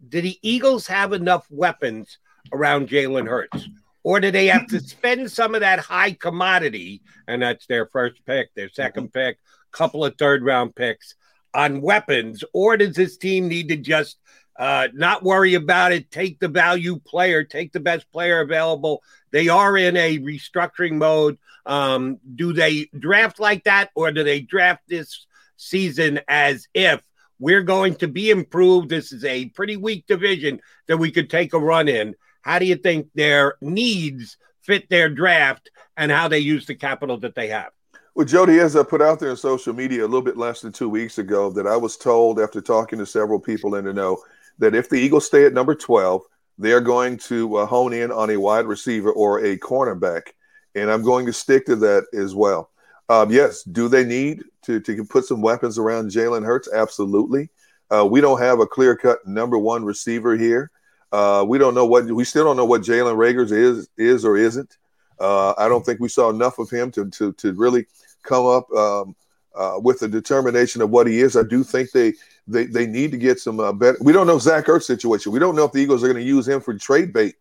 do the Eagles have enough weapons around Jalen Hurts? Or do they have to spend some of that high commodity, and that's their first pick, their 2nd mm-hmm. pick, couple of third round picks on weapons? Or does this team need to just uh, not worry about it, take the value player, take the best player available? They are in a restructuring mode. Um, do they draft like that, or do they draft this season as if we're going to be improved? This is a pretty weak division that we could take a run in. How do you think their needs fit their draft and how they use the capital that they have? Well, Jody, as I put out there on social media a little bit less than two weeks ago, that I was told after talking to several people in the know that if the Eagles stay at number 12, they're going to uh, hone in on a wide receiver or a cornerback. And I'm going to stick to that as well. Um, yes, do they need to, to put some weapons around Jalen Hurts? Absolutely. Uh, we don't have a clear cut number one receiver here. Uh, we don't know what we still don't know what Jalen Reagor's is is or isn't. Uh, I don't think we saw enough of him to to to really come up um, uh, with a determination of what he is. I do think they they they need to get some uh, better. We don't know Zach Ertz situation. We don't know if the Eagles are going to use him for trade bait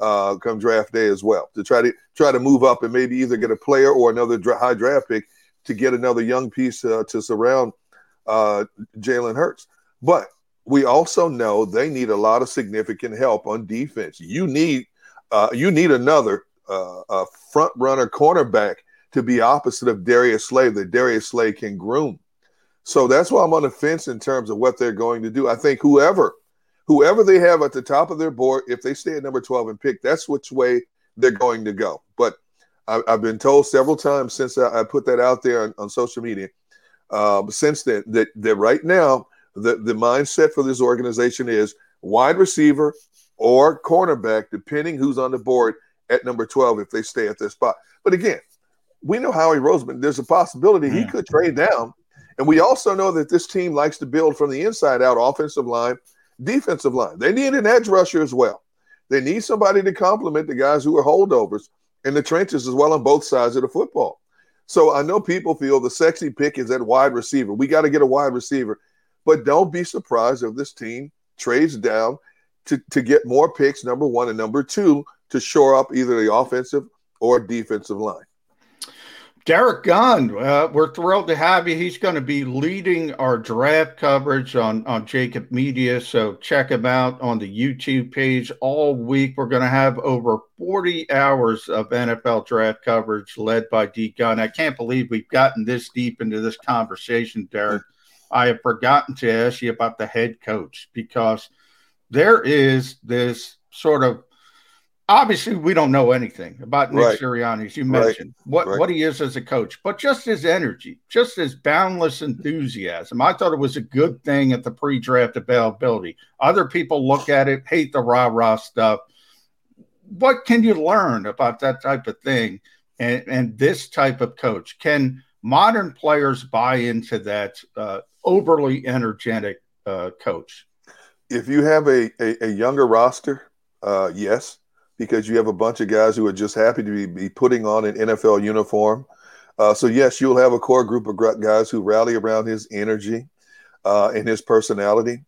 uh, come draft day as well to try to try to move up and maybe either get a player or another dra- high draft pick to get another young piece uh, to surround Jalen Hurts. But we also know they need a lot of significant help on defense. You need uh, you need another uh, front runner cornerback to be opposite of Darius Slay that Darius Slay can groom. So that's why I'm on the fence in terms of what they're going to do. I think whoever whoever they have at the top of their board, if they stay at number 12 and pick, that's which way they're going to go. But I, have been told several times since I, I put that out there on, on social media, uh, since then that that right now the, the mindset for this organization is wide receiver or cornerback, depending who's on the board at number 12 if they stay at this spot. But again, we know Howie Roseman, there's a possibility he could trade down. And we also know that this team likes to build from the inside out offensive line, defensive line. They need an edge rusher as well. They need somebody to complement the guys who are holdovers in the trenches as well on both sides of the football. So I know people feel the sexy pick is at wide receiver. We got to get a wide receiver. But don't be surprised if this team trades down to, to get more picks, number one, and number two, to shore up either the offensive or defensive line. Derrick Gunn, uh, we're thrilled to have you. He's going to be leading our draft coverage on, on JAKIB Media. So check him out on the YouTube page all week. We're going to have over 40 hours of NFL draft coverage led by D Gunn. I can't believe we've gotten this deep into this conversation, Derrick. I have forgotten to ask you about the head coach because there is this sort of obviously we don't know anything about Nick right. Sirianni, as you mentioned, right. what right. what he is as a coach, but just his energy, just his boundless enthusiasm. I thought it was a good thing at the pre-draft availability. Other people look at it, hate the rah rah stuff. What can you learn about that type of thing and, and this type of coach? Can modern players buy into that uh, overly energetic uh, coach? If you have a, a, a younger roster, uh, yes because you have a bunch of guys who are just happy to be, be putting on an NFL uniform. Uh, so yes, you'll have a core group of guys who rally around his energy uh, and his personality.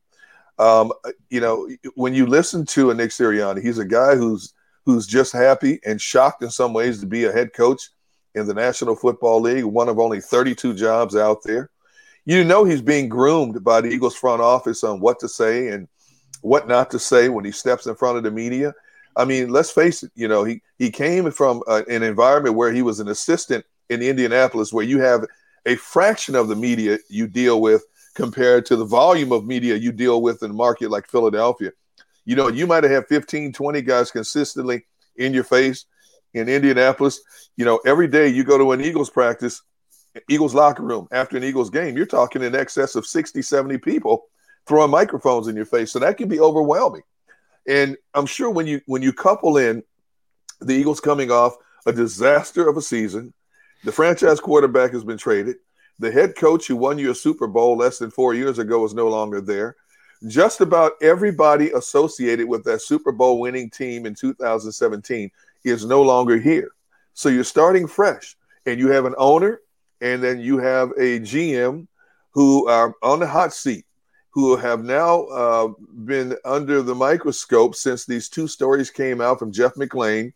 Um, you know, when you listen to a Nick Sirianni, he's a guy who's who's just happy and shocked in some ways to be a head coach in the National Football League, one of only 32 jobs out there. You know he's being groomed by the Eagles front office on what to say and what not to say when he steps in front of the media. I mean, let's face it. You know, he he came from uh, an environment where he was an assistant in Indianapolis, where you have a fraction of the media you deal with compared to the volume of media you deal with in a market like Philadelphia. You know, you might have had 15, 20 guys consistently in your face in Indianapolis. You know, every day you go to an Eagles practice, Eagles locker room after an Eagles game, you're talking in excess of 60, 70 people throwing microphones in your face. So that can be overwhelming. And I'm sure when you when you couple in the Eagles coming off a disaster of a season, the franchise quarterback has been traded, the head coach who won you a Super Bowl less than four years ago is no longer there. Just about everybody associated with that Super Bowl winning team in 2017 is no longer here. So you're starting fresh, and you have an owner, and then you have a GM who are on the hot seat who have now uh, been under the microscope since these two stories came out from Jeff McLane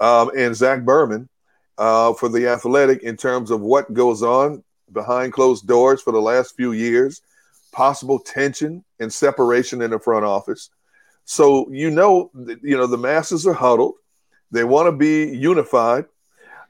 um, and Zach Berman uh, for the Athletic in terms of what goes on behind closed doors for the last few years, possible tension and separation in the front office. So you know, you know the masses are huddled. They want to be unified.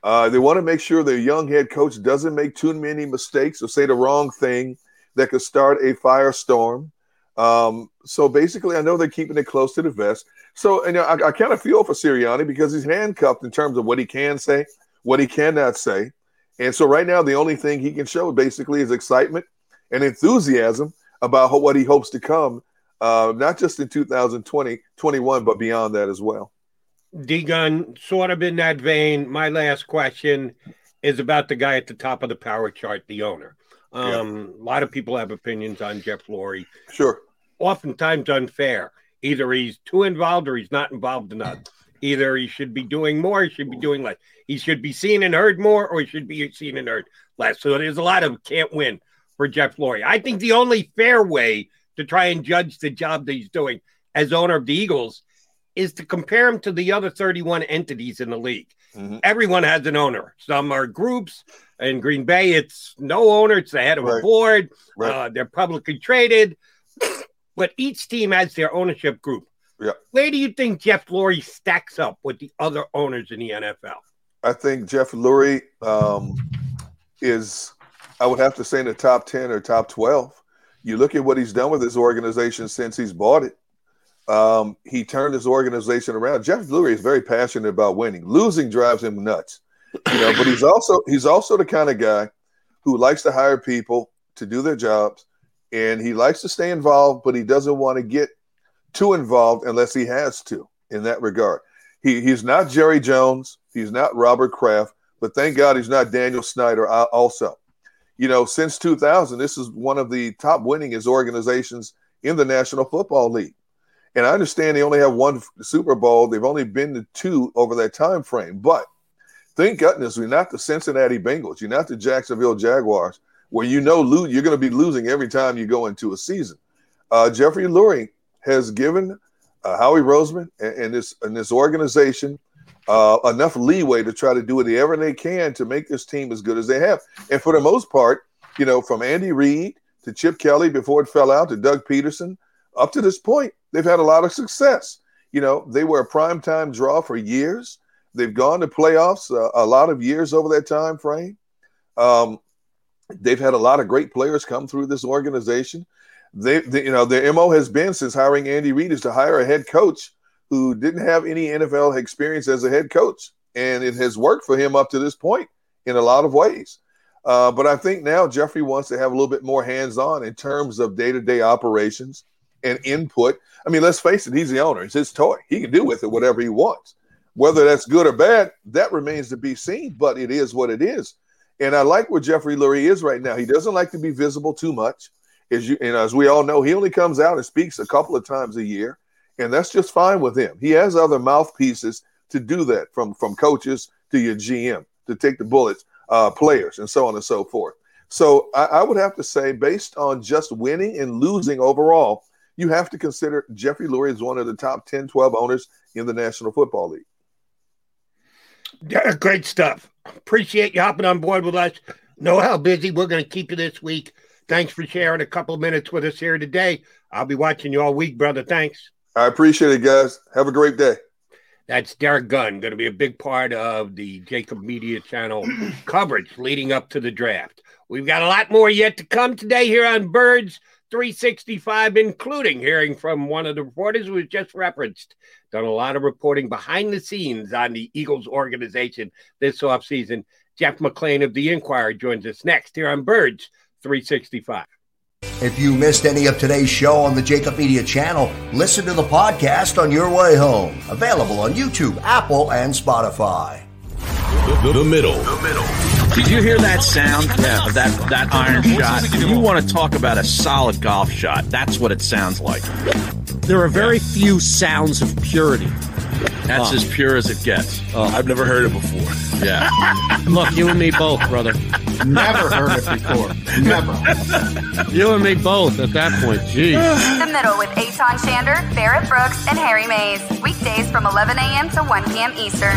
Uh, they want to make sure their young head coach doesn't make too many mistakes or say the wrong thing that could start a firestorm. Um, so basically, I know they're keeping it close to the vest. So, and I, I kind of feel for Sirianni because he's handcuffed in terms of what he can say, what he cannot say. And so, right now, the only thing he can show basically is excitement and enthusiasm about what he hopes to come, uh, not just in 2020, 21, but beyond that as well. D Gun, sort of in that vein, my last question is about the guy at the top of the power chart, the owner. Um, yeah. A lot of people have opinions on Jeff Lurie. Sure. Oftentimes unfair. Either he's too involved or he's not involved enough. Either he should be doing more, he should be doing less. He should be seen and heard more, or he should be seen and heard less. So there's a lot of can't win for Jeff Lurie. I think the only fair way to try and judge the job that he's doing as owner of the Eagles is to compare him to the other 31 entities in the league. Mm-hmm. Everyone has an owner. Some are groups, in Green Bay, it's no owner, it's the head of right. a board. Right. Uh, they're publicly traded, but each team has their ownership group. Yeah. Where do you think Jeff Lurie stacks up with the other owners in the NFL? I think Jeff Lurie um, is, I would have to say, in the top 10 or top 12. You look at what he's done with his organization since he's bought it. Um, he turned his organization around. Jeff Lurie is very passionate about winning. Losing drives him nuts you know, but he's also he's also the kind of guy who likes to hire people to do their jobs, and he likes to stay involved, but he doesn't want to get too involved unless he has to in that regard. He, he's not Jerry Jones. He's not Robert Kraft, but thank God he's not Daniel Snyder also. You know, since 2000, this is one of the top winningest organizations in the National Football League. And I understand they only have one Super Bowl. They've only been to two over that time frame. But thank goodness we're not the Cincinnati Bengals. You're not the Jacksonville Jaguars, where you know you're going to be losing every time you go into a season. Uh, Jeffrey Lurie has given uh, Howie Roseman and, and, this and this organization uh, enough leeway to try to do whatever they can to make this team as good as they have. And for the most part, you know, from Andy Reid to Chip Kelly before it fell out to Doug Pederson, up to this point, they've had a lot of success. You know, they were a primetime draw for years. They've gone to playoffs uh, a lot of years over that time frame. Um, they've had a lot of great players come through this organization they, they, you know, their mo has been since hiring Andy Reid is to hire a head coach who didn't have any NFL experience as a head coach, and it has worked for him up to this point in a lot of ways. Uh, but I think now Jeffrey wants to have a little bit more hands-on in terms of day-to-day operations and input. I mean, let's face it, he's the owner; it's his toy. He can do with it whatever he wants. Whether that's good or bad, that remains to be seen. But it is what it is. And I like where Jeffrey Lurie is right now. He doesn't like to be visible too much as you and as we all know, he only comes out and speaks a couple of times a year, and that's just fine with him. He has other mouthpieces to do that, from from coaches to your GM to take the bullets, uh, players, and so on and so forth. So I, I would have to say, based on just winning and losing overall, you have to consider Jeffrey Lurie is one of the top 10, 12 owners in the National Football League. Yeah, great stuff. Appreciate you hopping on board with us. Know how busy we're going to keep you this week. Thanks for sharing a couple minutes with us here today. I'll be watching you all week, brother. Thanks. I appreciate it, guys. Have a great day. That's Derrick Gunn, going to be a big part of the JAKIB Media Channel coverage leading up to the draft. We've got a lot more yet to come today here on Birds 365, including hearing from one of the reporters who was just referenced. Done a lot of reporting behind the scenes on the Eagles organization this offseason. Jeff McLane of The Inquirer joins us next here on Birds 365. If you missed any of today's show on the JAKIB Media channel, listen to the podcast on your way home. Available on YouTube, Apple, and Spotify. The, the, the middle. The middle. Did you hear that sound? Yeah, that that iron shot. You want to talk about a solid golf shot? That's what it sounds like. There are very few sounds of purity. That's as pure as it gets. Oh. I've never heard it before. Yeah. Look, you and me both, brother. Never heard it before. Never. You and me both at that point. Jeez. The Middle with Eytan Shander, Barrett Brooks, and Harry Mayes. Weekdays from 11 a.m. to 1 p.m. Eastern.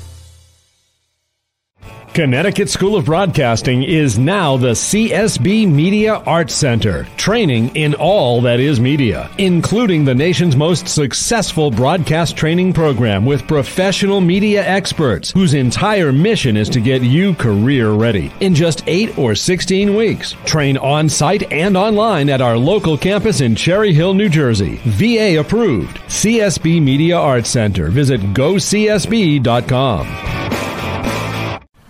Connecticut School of Broadcasting is now the CSB Media Arts Center, training in all that is media, including the nation's most successful broadcast training program with professional media experts whose entire mission is to get you career ready in just 8 or 16 weeks. Train on site and online at our local campus in Cherry Hill, New Jersey. VA approved. CSB Media Arts Center. Visit gocsb.com.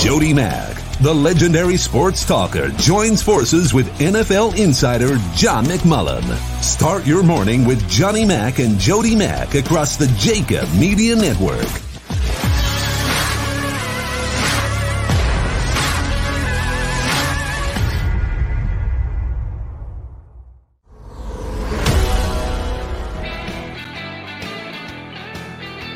Jody Mac, the legendary sports talker, joins forces with NFL insider John McMullen. Start your morning with Johnny Mac and Jody Mac across the JAKIB Media Network.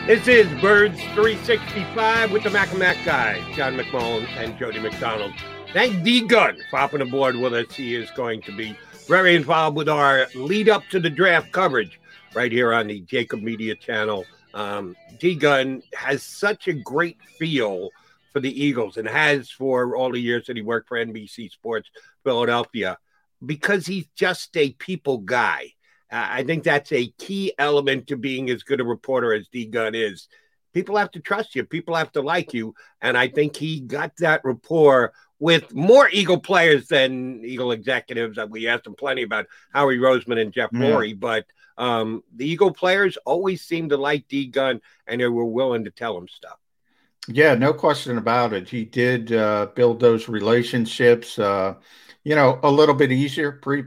This is Birds 365 with the Mac and Mac guys, John McMullen and Jody McDonald. Thank D Gun for hopping aboard with us. He is going to be very involved with our lead up to the draft coverage right here on the JAKIB Media channel. Um, D Gun has such a great feel for the Eagles and has for all the years that he worked for NBC Sports Philadelphia because he's just a people guy. I think that's a key element to being as good a reporter as D Gun is. People have to trust you, people have to like you. And I think he got that rapport with more Eagle players than Eagle executives. We asked him plenty about Howie Roseman and Jeff Lurie, but um, the Eagle players always seemed to like D Gun and they were willing to tell him stuff. Yeah, no question about it. He did uh, build those relationships, uh, you know, a little bit easier pre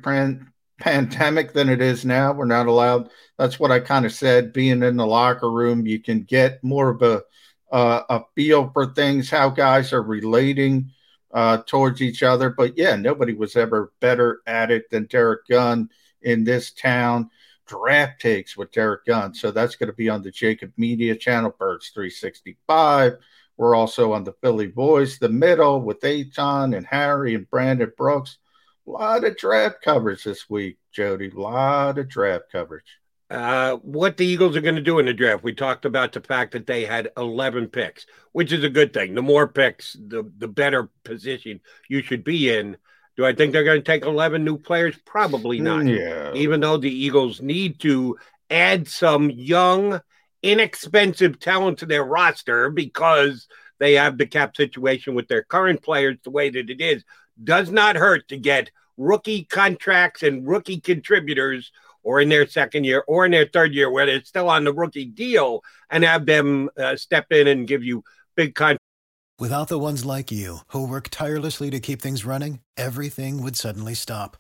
pandemic than it is now. We're not allowed. That's what I kind of said. Being in the locker room, you can get more of a uh, a feel for things, how guys are relating uh, towards each other. But yeah, nobody was ever better at it than Derrick Gunn in this town. Draft takes with Derrick Gunn. So that's going to be on the JAKIB Media channel, Birds 365. We're also on the Philly Voice, the middle with Eytan and Harry and Brandon Brooks. A lot of draft coverage this week, Jody. A lot of draft coverage. Uh, what the Eagles are going to do in the draft. We talked about the fact that they had 11 picks, which is a good thing. The more picks, the, the better position you should be in. Do I think they're going to take 11 new players? Probably not. Yeah. Even though the Eagles need to add some young, inexpensive talent to their roster because they have the cap situation with their current players the way that it is, does not hurt to get rookie contracts and rookie contributors or in their second year or in their third year where they're still on the rookie deal and have them uh, step in and give you big contracts. Without the ones like you who work tirelessly to keep things running, everything would suddenly stop.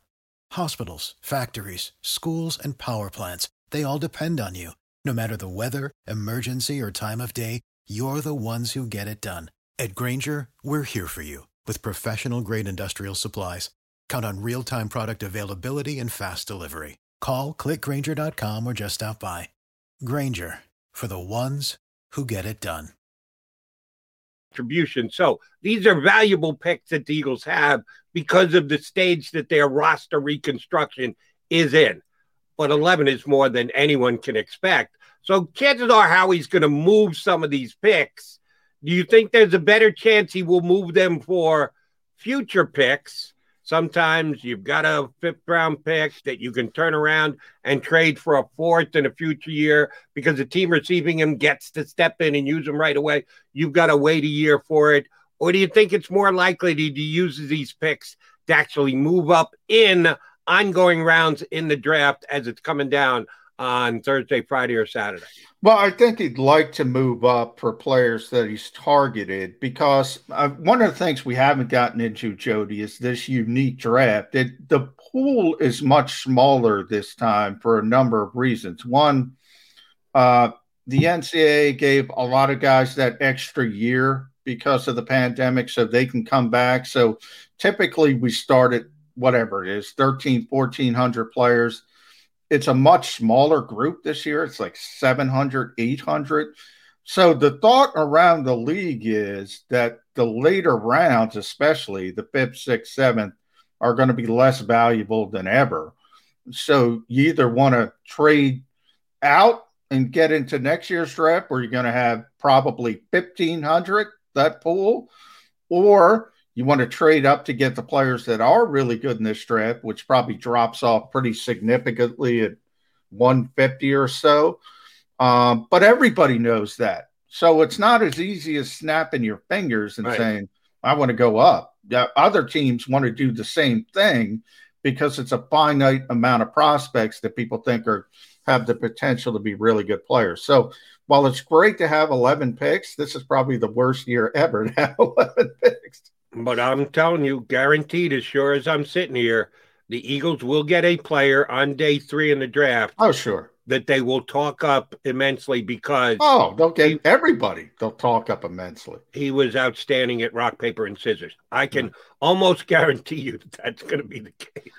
Hospitals, factories, schools, and power plants, they all depend on you. No matter the weather, emergency, or time of day, you're the ones who get it done. At Grainger, we're here for you with professional grade industrial supplies. Count on real time product availability and fast delivery. Call clickgrainger.com or just stop by. Grainger for the ones who get it done. Contribution. So these are valuable picks that the Eagles have because of the stage that their roster reconstruction is in. But 11 is more than anyone can expect. So chances are Howie's going to move some of these picks. Do you think there's a better chance he will move them for future picks? Sometimes you've got a fifth round pick that you can turn around and trade for a fourth in a future year because the team receiving him gets to step in and use him right away. You've got to wait a year for it. Or do you think it's more likely he uses these picks to actually move up in ongoing rounds in the draft as it's coming down on Thursday, Friday, or Saturday? Well, I think he'd like to move up for players that he's targeted because uh, one of the things we haven't gotten into, Jody, is this unique draft. It, the pool is much smaller this time for a number of reasons. One, uh, the NCAA gave a lot of guys that extra year because of the pandemic so they can come back. So typically we start at whatever it is 13, 1400 players it's a much smaller group this year. It's like 700, 800. So the thought around the league is that the later rounds, especially the fifth, sixth, seventh, are going to be less valuable than ever. So you either want to trade out and get into next year's draft where you're going to have probably 1500 that pool or you want to trade up to get the players that are really good in this draft, which probably drops off pretty significantly at 150 or so. Um, but everybody knows that. So it's not as easy as snapping your fingers and right. saying, I want to go up. Yeah, other teams want to do the same thing because it's a finite amount of prospects that people think are have the potential to be really good players. So while it's great to have 11 picks, this is probably the worst year ever to have 11 picks. But I'm telling you, guaranteed, as sure as I'm sitting here, the Eagles will get a player on day three in the draft. Oh, sure. That they will talk up immensely because. Oh, they'll get he, everybody. They'll talk up immensely. He was outstanding at rock, paper, and scissors. I can almost guarantee you that that's going to be the case.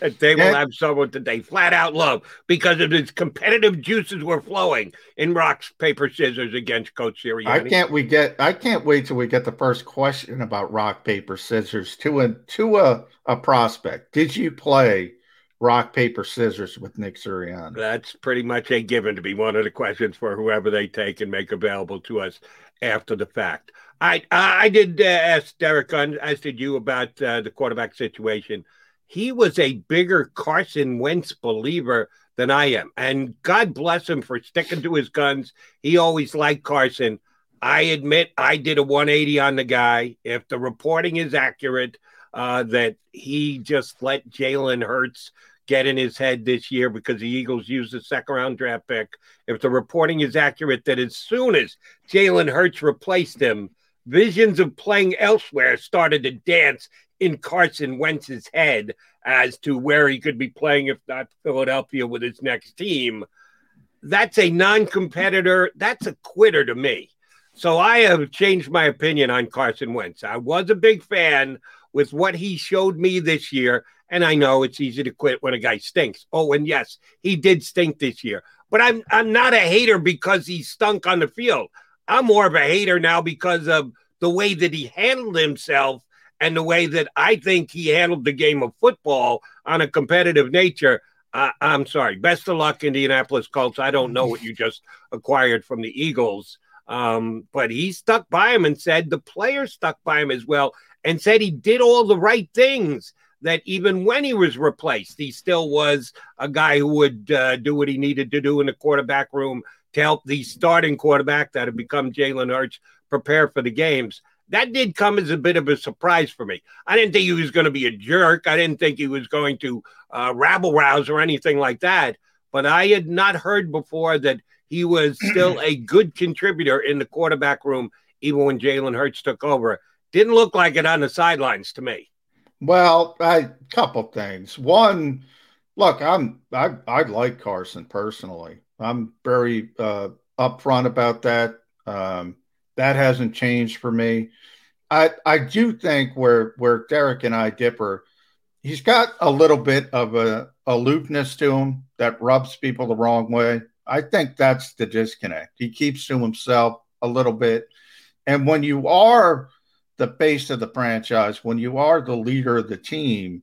That they will have someone that they flat out love because of his competitive juices were flowing in rocks, paper, scissors against Coach Sirianni. I can't we get I can't wait till we get the first question about rock, paper, scissors to a to a, a prospect. Did you play rock, paper, scissors with Nick Sirianni? That's pretty much a given to be one of the questions for whoever they take and make available to us after the fact. I I did uh, ask Derrick Gunn, as did you, about uh, the quarterback situation. He was a bigger Carson Wentz believer than I am, and God bless him for sticking to his guns. He always liked Carson. I admit I did a 180 on the guy. If the reporting is accurate, uh, that he just let Jalen Hurts get in his head this year because the Eagles used a second round draft pick. If the reporting is accurate, that as soon as Jalen Hurts replaced him, visions of playing elsewhere started to dance in Carson Wentz's head as to where he could be playing, if not Philadelphia, with his next team. That's a non competitor. That's a quitter to me. So I have changed my opinion on Carson Wentz. I was a big fan with what he showed me this year. And I know it's easy to quit when a guy stinks. Oh, and yes, he did stink this year. But I'm I'm not a hater because he stunk on the field. I'm more of a hater now because of the way that he handled himself and the way that I think he handled the game of football on a competitive nature. Uh, I'm sorry. Best of luck, Indianapolis Colts. I don't know what you just acquired from the Eagles, um, but he stuck by him and said the player stuck by him as well and said he did all the right things. That even when he was replaced, he still was a guy who would uh, do what he needed to do in the quarterback room to help the starting quarterback that had become Jalen Hurts prepare for the games. That did come as a bit of a surprise for me. I didn't think he was going to be a jerk. I didn't think he was going to uh, rabble rouse or anything like that. But I had not heard before that he was still a good contributor in the quarterback room, even when Jalen Hurts took over. Didn't look like it on the sidelines to me. Well, a couple things. One, look, I'm I I like Carson personally. I'm very uh, upfront about that. Um, that hasn't changed for me. I I do think where where Derrick and I differ, he's got a little bit of a aloofness to him that rubs people the wrong way. I think that's the disconnect. He keeps to himself a little bit. And when you are the face of the franchise, when you are the leader of the team,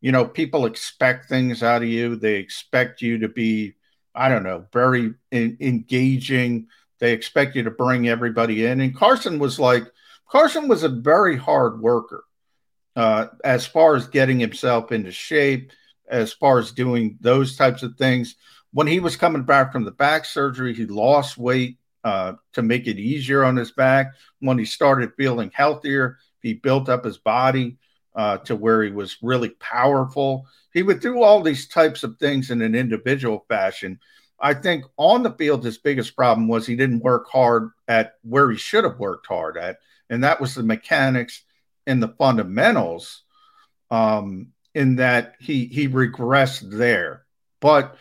you know, people expect things out of you. They expect you to be I don't know, very in, engaging. They expect you to bring everybody in. And Carson was like, Carson was a very hard worker uh, as far as getting himself into shape, as far as doing those types of things. When he was coming back from the back surgery, he lost weight uh, to make it easier on his back. When he started feeling healthier, he built up his body uh, to where he was really powerful. He would do all these types of things in an individual fashion. I think on the field, his biggest problem was he didn't work hard at where he should have worked hard at, and that was the mechanics and the fundamentals. Um, in that he he regressed there, but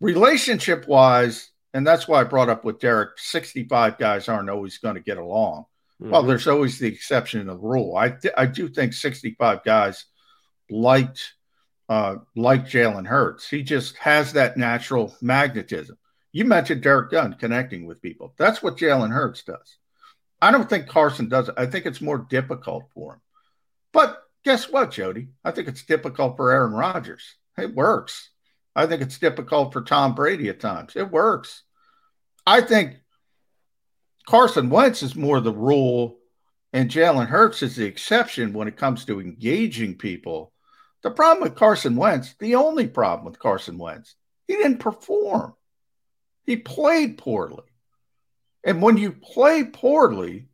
relationship wise, and that's why I brought up with Derrick. Sixty-five guys aren't always going to get along. Mm-hmm. Well, there's always the exception of the rule. I th- I do think 65 guys liked uh, like Jalen Hurts. He just has that natural magnetism. You mentioned Derrick Gunn connecting with people. That's what Jalen Hurts does. I don't think Carson does it. I think it's more difficult for him. But guess what, Jody? I think it's difficult for Aaron Rodgers. It works. I think it's difficult for Tom Brady at times. It works. I think Carson Wentz is more the rule, and Jalen Hurts is the exception when it comes to engaging people the problem with Carson Wentz, the only problem with Carson Wentz, he didn't perform. He played poorly. And when you play poorly,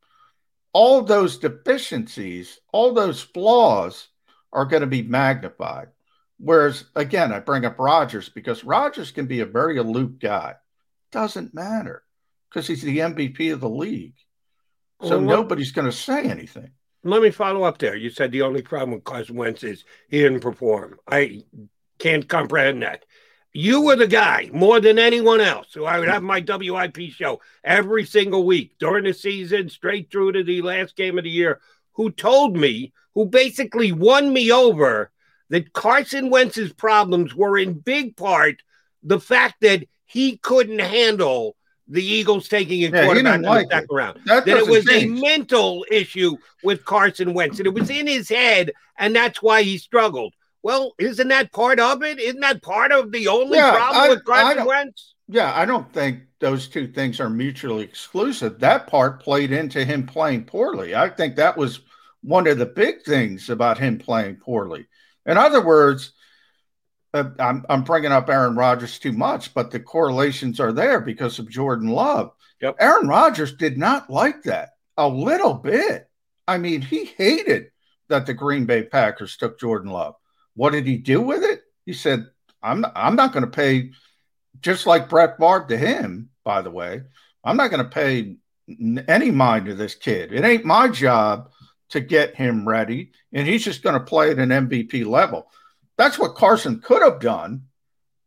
all those deficiencies, all those flaws are going to be magnified. Whereas, again, I bring up Rodgers because Rodgers can be a very aloof guy. Doesn't matter because he's the MVP of the league. So well, nobody's going to say anything let me follow up there. You said the only problem with Carson Wentz is he didn't perform. I can't comprehend that. You were the guy more than anyone else. So I would have my WIP show every single week during the season, straight through to the last game of the year, who told me, who basically won me over that Carson Wentz's problems were in big part the fact that he couldn't handle the Eagles taking a Yeah, quarterback in like the second it. round. That That, it was change. a mental issue with Carson Wentz, and it was in his head, and that's why he struggled. Well, isn't that part of it? Isn't that part of the only Yeah, problem I- with Carson Wentz? Yeah, I don't think those two things are mutually exclusive. That part played into him playing poorly. I think that was one of the big things about him playing poorly. In other words, Uh, I'm, I'm bringing up Aaron Rodgers too much, but the correlations are there because of Jordan Love. Yep. Aaron Rodgers did not like that a little bit. I mean, he hated that the Green Bay Packers took Jordan Love. What did he do with it? He said, "I'm I'm not going to pay." Just like Brett Favre to him, by the way, I'm not going to pay any mind to this kid. It ain't my job to get him ready, and he's just going to play at an MVP level. That's what Carson could have done,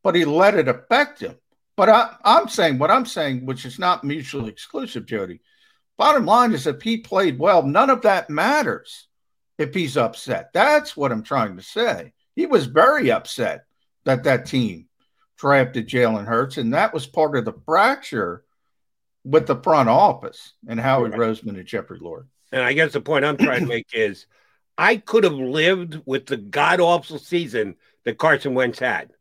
but he let it affect him. But I, I'm saying what I'm saying, which is not mutually exclusive, Jody. Bottom line is, if he played well, none of that matters if he's upset. That's what I'm trying to say. He was very upset that that team drafted Jalen Hurts, and that was part of the fracture with the front office and Howie Roseman and Jeffrey Lurie. And I guess the point I'm trying to make is I could have lived with the god awful season that Carson Wentz had.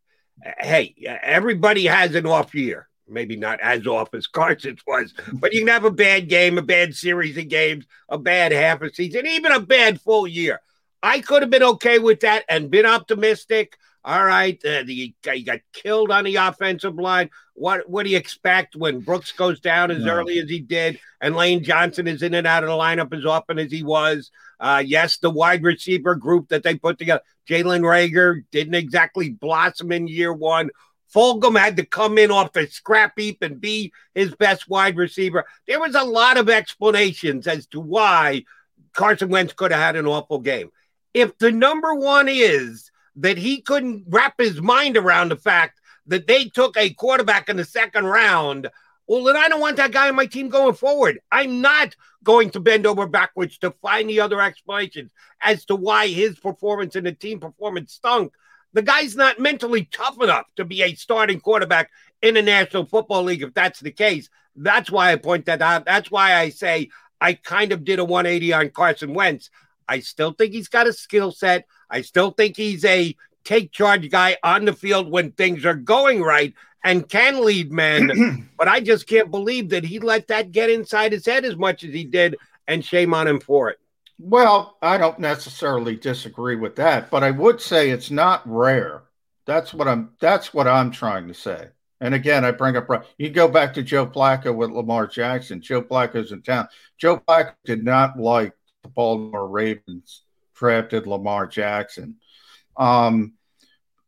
Hey, everybody has an off year. Maybe not as off as Carson's was, but you can have a bad game, a bad series of games, a bad half a season, even a bad full year. I could have been okay with that and been optimistic. All right, uh, the guy got killed on the offensive line. What what do you expect when Brooks goes down as No. early as he did, and Lane Johnson is in and out of the lineup as often as he was? Uh, yes, the wide receiver group that they put together, Jalen Reagor didn't exactly blossom in year one. Fulgham had to come in off the scrap heap and be his best wide receiver. There was a lot of explanations as to why Carson Wentz could have had an awful game. If the number one is that he couldn't wrap his mind around the fact that they took a quarterback in the second round, well, then I don't want that guy on my team going forward. I'm not going to bend over backwards to find the other explanations as to why his performance and the team performance stunk. The guy's not mentally tough enough to be a starting quarterback in the National Football League if that's the case. That's why I point that out. That's why I say I kind of did a 180 on Carson Wentz. I still think he's got a skill set. I still think he's a take charge guy on the field when things are going right and can lead men. but I just can't believe that he let that get inside his head as much as he did. And shame on him for it. Well, I don't necessarily disagree with that, but I would say it's not rare. That's what I'm that's what I'm trying to say. And again, I bring up you go back to Joe Flacco with Lamar Jackson. Joe Flacco's in town. Joe Flacco did not like the Baltimore Ravens drafted Lamar Jackson. Um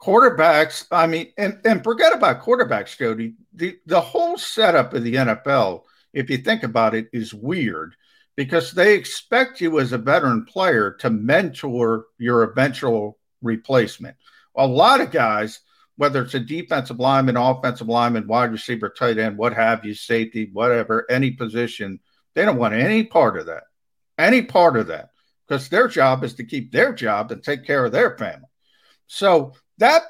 quarterbacks, I mean, and, and forget about quarterbacks, Jody. The the whole setup of the NFL, if you think about it, is weird because they expect you as a veteran player to mentor your eventual replacement. A lot of guys, whether it's a defensive lineman, offensive lineman, wide receiver, tight end, what have you, safety, whatever, any position, they don't want any part of that, any part of that, because their job is to keep their job and take care of their family. So that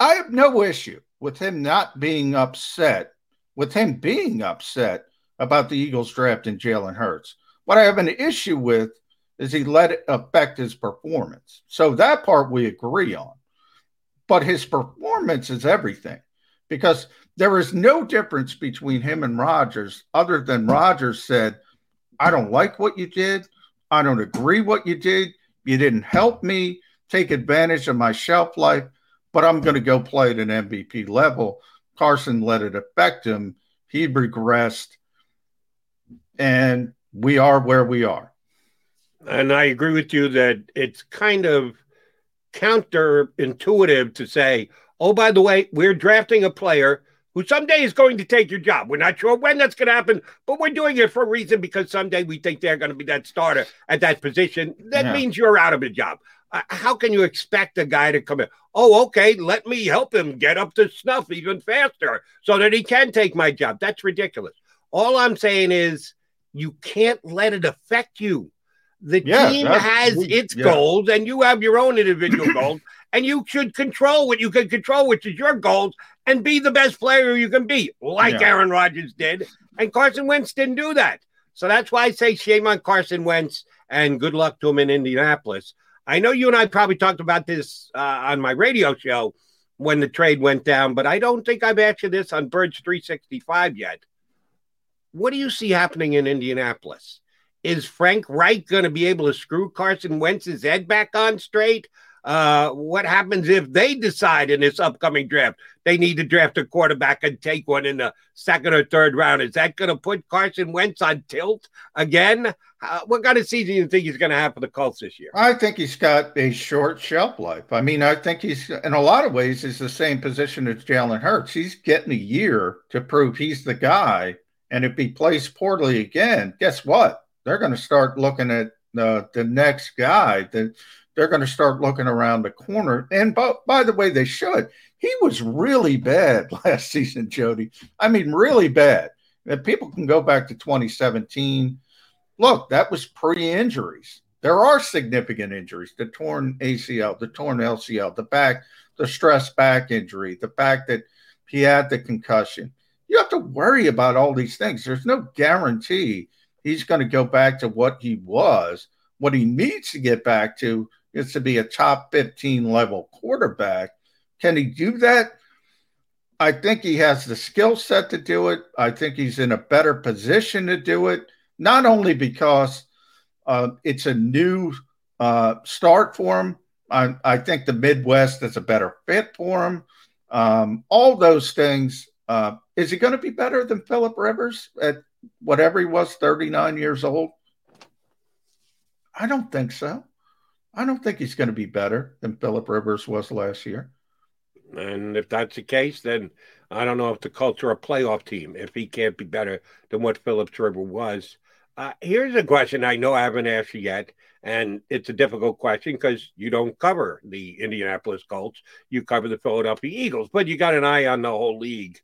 I have no issue with him not being upset, with him being upset about the Eagles drafting Jalen Hurts. What I have an issue with is he let it affect his performance. So that part we agree on. But his performance is everything because there is no difference between him and Rodgers other than Rodgers said, I don't like what you did. I don't agree what you did. You didn't help me take advantage of my shelf life, but I'm going to go play at an MVP level. Carson let it affect him. He regressed. And we are where we are. And I agree with you that it's kind of counterintuitive to say, oh, by the way, we're drafting a player who someday is going to take your job. We're not sure when that's going to happen, but we're doing it for a reason because someday we think they're going to be that starter at that position. That Yeah. means you're out of a job. Uh, how can you expect a guy to come in? Oh, okay, let me help him get up to snuff even faster so that he can take my job. That's ridiculous. All I'm saying is you can't let it affect you. The Yeah, team has its yeah. goals, and you have your own individual goals. and you should control what you can control, which is your goals, and be the best player you can be, like yeah. Aaron Rodgers did. And Carson Wentz didn't do that. So that's why I say shame on Carson Wentz and good luck to him in Indianapolis. I know you and I probably talked about this uh, on my radio show when the trade went down, but I don't think I've asked you this on Birds 365 yet. What do you see happening in Indianapolis? Is Frank Reich going to be able to screw Carson Wentz's head back on straight? Uh, what happens if they decide in this upcoming draft they need to draft a quarterback and take one in the second or third round? Is that going to put Carson Wentz on tilt again? Uh, what kind of season do you think he's going to have for the Colts this year? I think he's got a short shelf life. I mean, I think he's in a lot of ways is the same position as Jalen Hurts. He's getting a year to prove he's the guy. And if he plays poorly again, guess what? They're going to start looking at the the next guy. That they're going to start looking around the corner. And by, by the way, they should. He was really bad last season, Jody. I mean, really bad. And people can go back to 2017. Look, that was pre-injuries. There are significant injuries: the torn ACL, the torn LCL, the back, the stress back injury, the fact that he had the concussion. You have to worry about all these things. There's no guarantee he's going to go back to what he was. What he needs to get back to is to be a top 15 level quarterback. Can he do that? I think he has the skill set to do it. I think he's in a better position to do it, not only because uh, it's a new uh, start for him. I, I, think the Midwest is a better fit for him. Um, all those things. Uh, is he going to be better than Philip Rivers at whatever he was, 39 years old? I don't think so. I don't think he's going to be better than Philip Rivers was last year. And if that's the case, then I don't know if the Colts are a playoff team if he can't be better than what Philip Rivers was. Uh, here's a question I know I haven't asked you yet, and it's a difficult question because you don't cover the Indianapolis Colts. You cover the Philadelphia Eagles, but you got an eye on the whole league.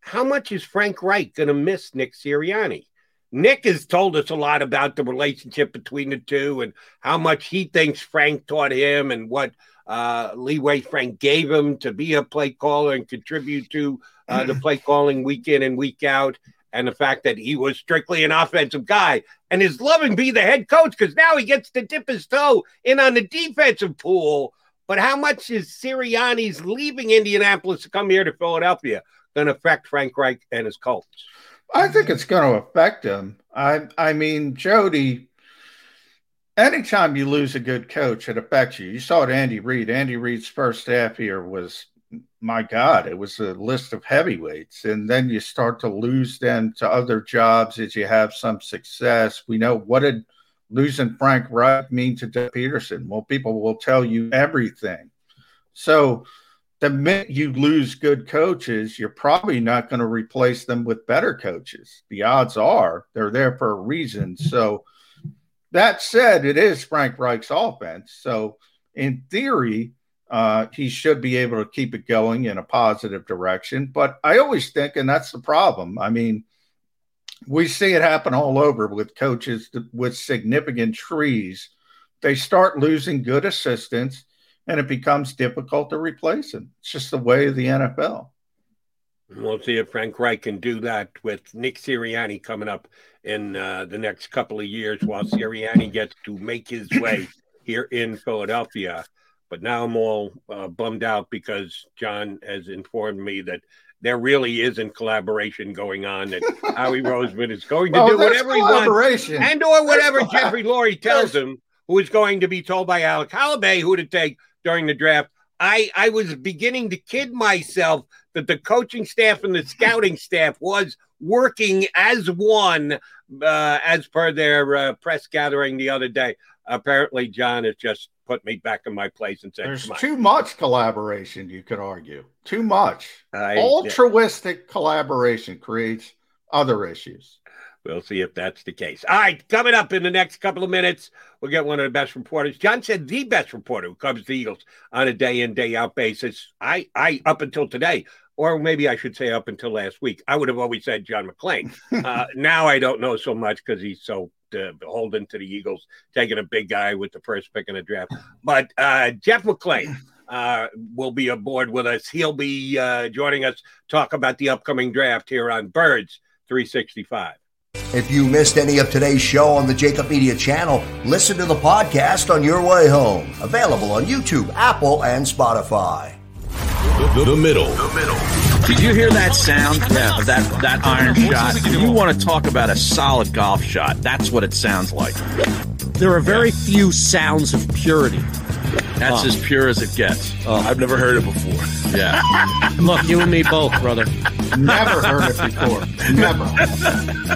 How much is Frank Reich going to miss Nick Sirianni? Nick has told us a lot about the relationship between the two and how much he thinks Frank taught him and what uh, leeway Frank gave him to be a play caller and contribute to uh, the play calling week in and week out. And the fact that he was strictly an offensive guy and is loving being the head coach because now he gets to dip his toe in on the defensive pool. But how much is Sirianni's leaving Indianapolis to come here to Philadelphia going to affect Frank Reich and his Colts? I think it's going to affect him. I I mean, Jody. Anytime you lose a good coach, it affects you. You saw it, Andy Reid. Andy Reid's first half here was, my God, it was a list of heavyweights, and then you start to lose them to other jobs as you have some success. We know what did losing Frank Reich mean to Doug Pederson? Well, people will tell you everything. So the minute you lose good coaches, you're probably not going to replace them with better coaches. The odds are they're there for a reason. So, that said, it is Frank Reich's offense. So, in theory, uh, he should be able to keep it going in a positive direction. But I always think, and that's the problem. I mean, we see it happen all over with coaches with significant trees. They start losing good assistants and it becomes difficult to replace him. It's just the way of the NFL. We'll see if Frank Reich can do that with Nick Sirianni coming up in uh, the next couple of years while Sirianni gets to make his way here in Philadelphia. But now I'm all uh, bummed out because John has informed me that there really isn't collaboration going on. That Howie Roseman is going to oh, do whatever he wants, and or whatever Jeffrey Lurie tells him, who is going to be told by Alec Halaby who to take during the draft. I, I was beginning to kid myself that the coaching staff and the scouting staff was working as one, uh, as per their uh, press gathering the other day. Apparently, John has just put me back in my place and said, "There's too much collaboration." You could argue too much. I, Altruistic yeah. collaboration creates other issues. We'll see if that's the case. All right, coming up in the next couple of minutes, we'll get one of the best reporters. John said the best reporter who covers the Eagles on a day in, day out basis. I, I up until today, or maybe I should say up until last week, I would have always said John McClain. uh, now I don't know so much because he's so uh, beholden to the Eagles, taking a big guy with the first pick in the draft. But uh, Jeff McLane uh, will be aboard with us. He'll be uh, joining us talk about the upcoming draft here on Birds 365. If you missed any of today's show on the JAKIB Media channel, listen to the podcast on your way home. Available on YouTube, Apple, and Spotify. The, the middle. The middle. Did you hear that sound? Yeah, of that that iron shot. If you want to talk about a solid golf shot? That's what it sounds like. There are very few sounds of purity. That's as pure as it gets. Oh, I've never heard it before. Yeah. Look, you and me both, brother. Never heard it before. Never.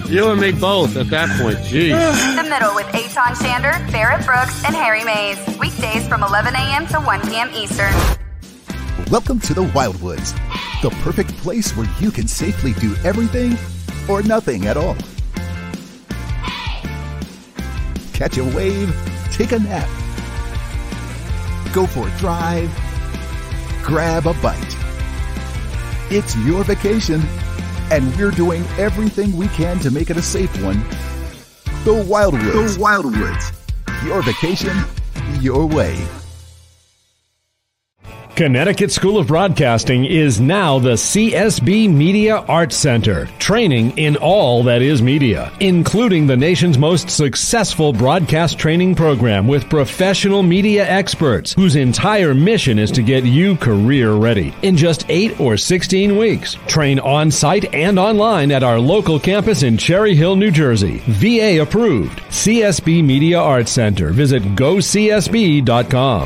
You and me both at that point. Jeez. The Middle with Eytan Shander, Barrett Brooks, and Harry Mays. Weekdays from 11 a.m. to 1 p.m. Eastern. Welcome to the Wildwoods, the perfect place where you can safely do everything or nothing at all. Catch a wave, take a nap, go for a drive, grab a bite. It's your vacation, and we're doing everything we can to make it a safe one. The Wildwoods. The Wildwoods. Your vacation, your way. Connecticut School of Broadcasting is now the CSB Media Arts Center, training in all that is media, including the nation's most successful broadcast training program with professional media experts whose entire mission is to get you career ready. In just 8 or 16 weeks, train on site and online at our local campus in Cherry Hill, New Jersey. VA approved. CSB Media Arts Center. Visit gocsb.com.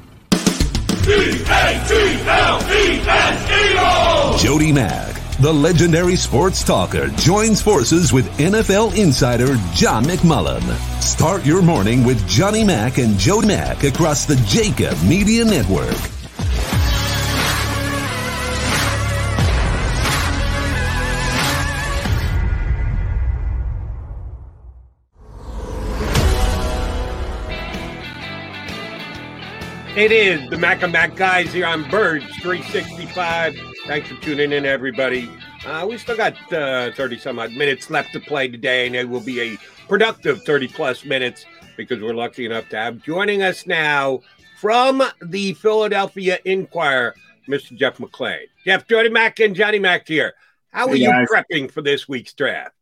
Jody Mac, the legendary sports talker, joins forces with NFL insider John McMullen. Start your morning with Johnny Mac and Jody Mac across the JAKIB Media Network. It is the Mac and Mac guys here on Birds 365. Thanks for tuning in, everybody. Uh, we still got uh, 30 some odd minutes left to play today, and it will be a productive 30 plus minutes because we're lucky enough to have joining us now from the Philadelphia Inquirer, Mr. Jeff McLane. Jeff, Jody Mac, and Johnny Mac here. How are Hey, you prepping for this week's draft?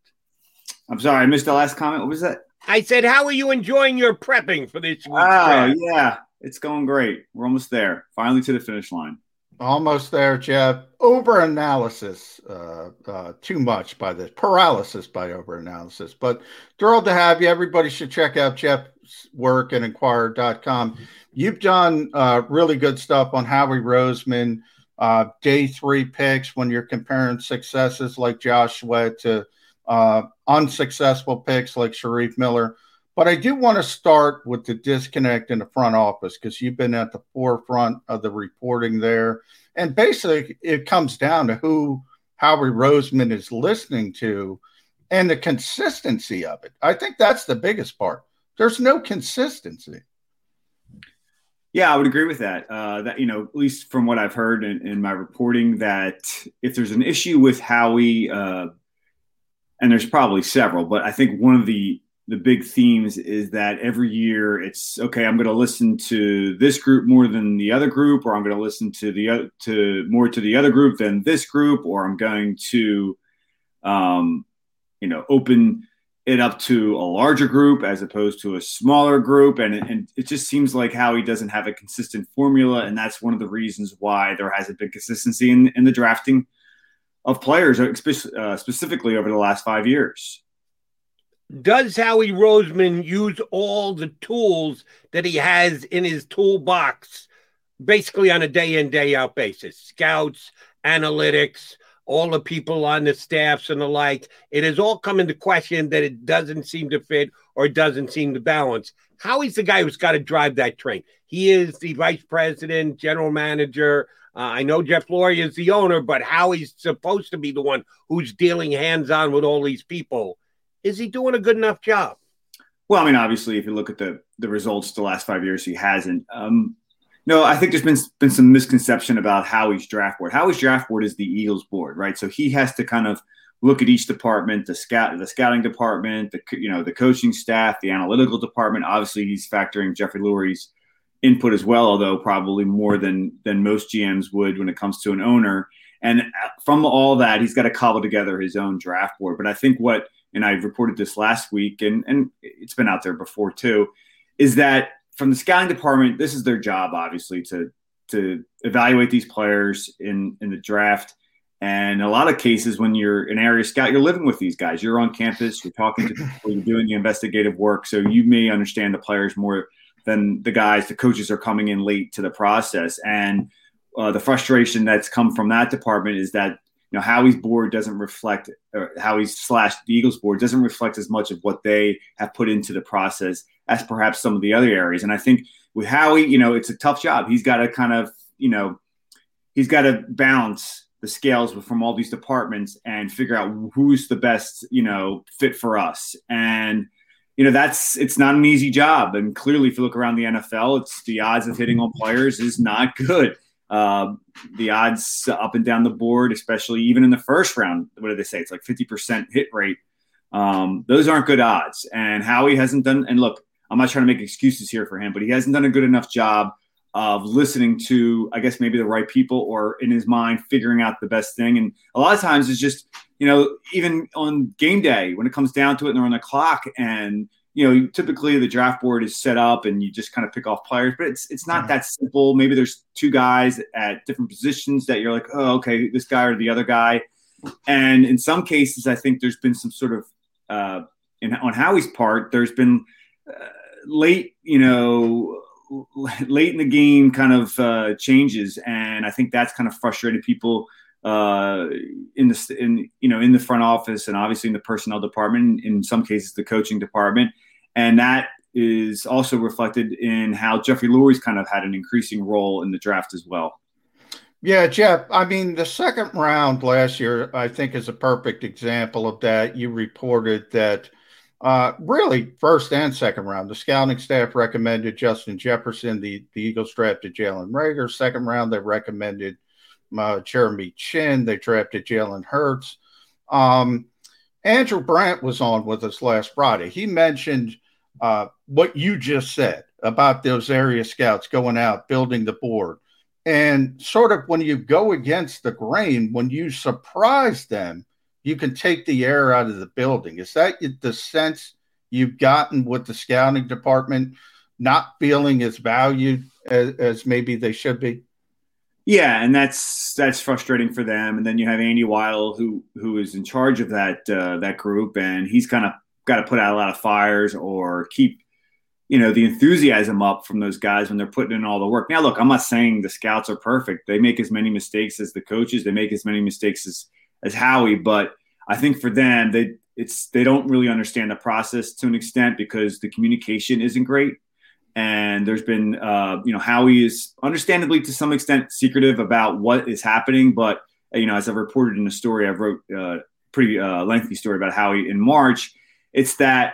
I'm sorry, I missed the last comment. What was that? I said, how are you enjoying your prepping for this week's Oh, draft? yeah. It's going great. We're almost there. Finally to the finish line. Almost there, Jeff. Over analysis, uh, uh, too much by this paralysis by over analysis. But thrilled to have you. Everybody should check out Jeff's work at Inquirer.com. You've done uh, really good stuff on Howie Roseman, uh, day three picks when you're comparing successes like Joshua to uh, unsuccessful picks like Shareef Miller. But I do want to start with the disconnect in the front office because you've been at the forefront of the reporting there. And basically, it comes down to who Howie Roseman is listening to and the consistency of it. I think that's the biggest part. There's no consistency. Yeah, I would agree with that. Uh, that you know, at least from what I've heard in, in my reporting, that if there's an issue with Howie, uh, and there's probably several, but I think one of the the big themes is that every year it's okay. I'm going to listen to this group more than the other group, or I'm going to listen to the other to more to the other group than this group, or I'm going to, um, you know, open it up to a larger group as opposed to a smaller group. And it, and it just seems like Howie doesn't have a consistent formula. And that's one of the reasons why there hasn't been consistency in, in the drafting of players, uh, specifically over the last five years. Does Howie Roseman use all the tools that he has in his toolbox basically on a day in, day out basis. Scouts, analytics, all the people on the staffs and the like. It has all come into question that it doesn't seem to fit or doesn't seem to balance. Howie's the guy who's got to drive that train. He is the vice president, general manager. Uh, I know Jeff Lurie is the owner, but Howie's supposed to be the one who's dealing hands on with all these people. Is he doing a good enough job? Well, I mean, obviously, if you look at the the results the last five years, he hasn't. Um, no, I think there's been been some misconception about Howie's draft board. Howie's draft board is the Eagles board, right? So he has to kind of look at each department, the scout, the scouting department, the you know the coaching staff, the analytical department. Obviously, he's factoring Jeffrey Lurie's input as well, although probably more than than most GMs would when it comes to an owner. And from all that, he's got to cobble together his own draft board. But I think what, and I reported this last week, and and it's been out there before too, is that from the scouting department, this is their job, obviously, to to evaluate these players in in the draft. And a lot of cases, when you're an area scout, you're living with these guys. You're on campus, you're talking to people, you're doing the investigative work. So you may understand the players more than the guys, the coaches are coming in late to the process. And uh, the frustration that's come from that department is that you know Howie's board doesn't reflect, or Howie's slash the Eagles board doesn't reflect as much of what they have put into the process as perhaps some of the other areas. And I think with Howie, you know, it's a tough job. He's got to kind of, you know, he's got to balance the scales from all these departments and figure out who's the best, you know, fit for us. And you know, that's it's not an easy job. And clearly, if you look around the NFL, it's the odds of hitting on players is not good. Uh, the odds up and down the board, especially even in the first round, what do they say? It's like 50% hit rate. Um, those aren't good odds. And Howie hasn't done, and look, I'm not trying to make excuses here for him, but he hasn't done a good enough job of listening to, I guess, maybe the right people or in his mind figuring out the best thing. And a lot of times it's just, you know, even on game day when it comes down to it and they're on the clock and, you know, typically the draft board is set up and you just kind of pick off players, but it's it's not that simple. Maybe there's two guys at different positions that you're like, oh, okay, this guy or the other guy. And in some cases, I think there's been some sort of uh, in, on Howie's part, there's been uh, late, you know, late in the game kind of uh, changes, and I think that's kind of frustrated people uh, in the in you know in the front office and obviously in the personnel department. In some cases, the coaching department, and that is also reflected in how Jeffrey Lurie's kind of had an increasing role in the draft as well. Yeah, Jeff. I mean, the second round last year, I think, is a perfect example of that. You reported that uh, really, first and second round. The scouting staff recommended Justin Jefferson. The, the Eagles drafted Jalen Reagor. Second round, they recommended uh, Jeremy Chinn. They drafted Jalen Hurts. Um, Andrew Brandt was on with us last Friday. He mentioned uh, what you just said about those area scouts going out, building the board. And sort of when you go against the grain, when you surprise them, you can take the air out of the building. Is that the sense you've gotten with the scouting department not feeling as valued as, as maybe they should be? Yeah, and that's that's frustrating for them. And then you have Andy Weidl, who who is in charge of that uh, that group, and he's kind of got to put out a lot of fires or keep you know the enthusiasm up from those guys when they're putting in all the work. Now, look, I'm not saying the scouts are perfect. They make as many mistakes as the coaches. They make as many mistakes as as Howie, but I think for them, they it's they don't really understand the process to an extent because the communication isn't great. And there's been, uh, you know, Howie is understandably to some extent secretive about what is happening. But, you know, as I've reported in a story, I wrote a uh, pretty uh, lengthy story about Howie in March. It's that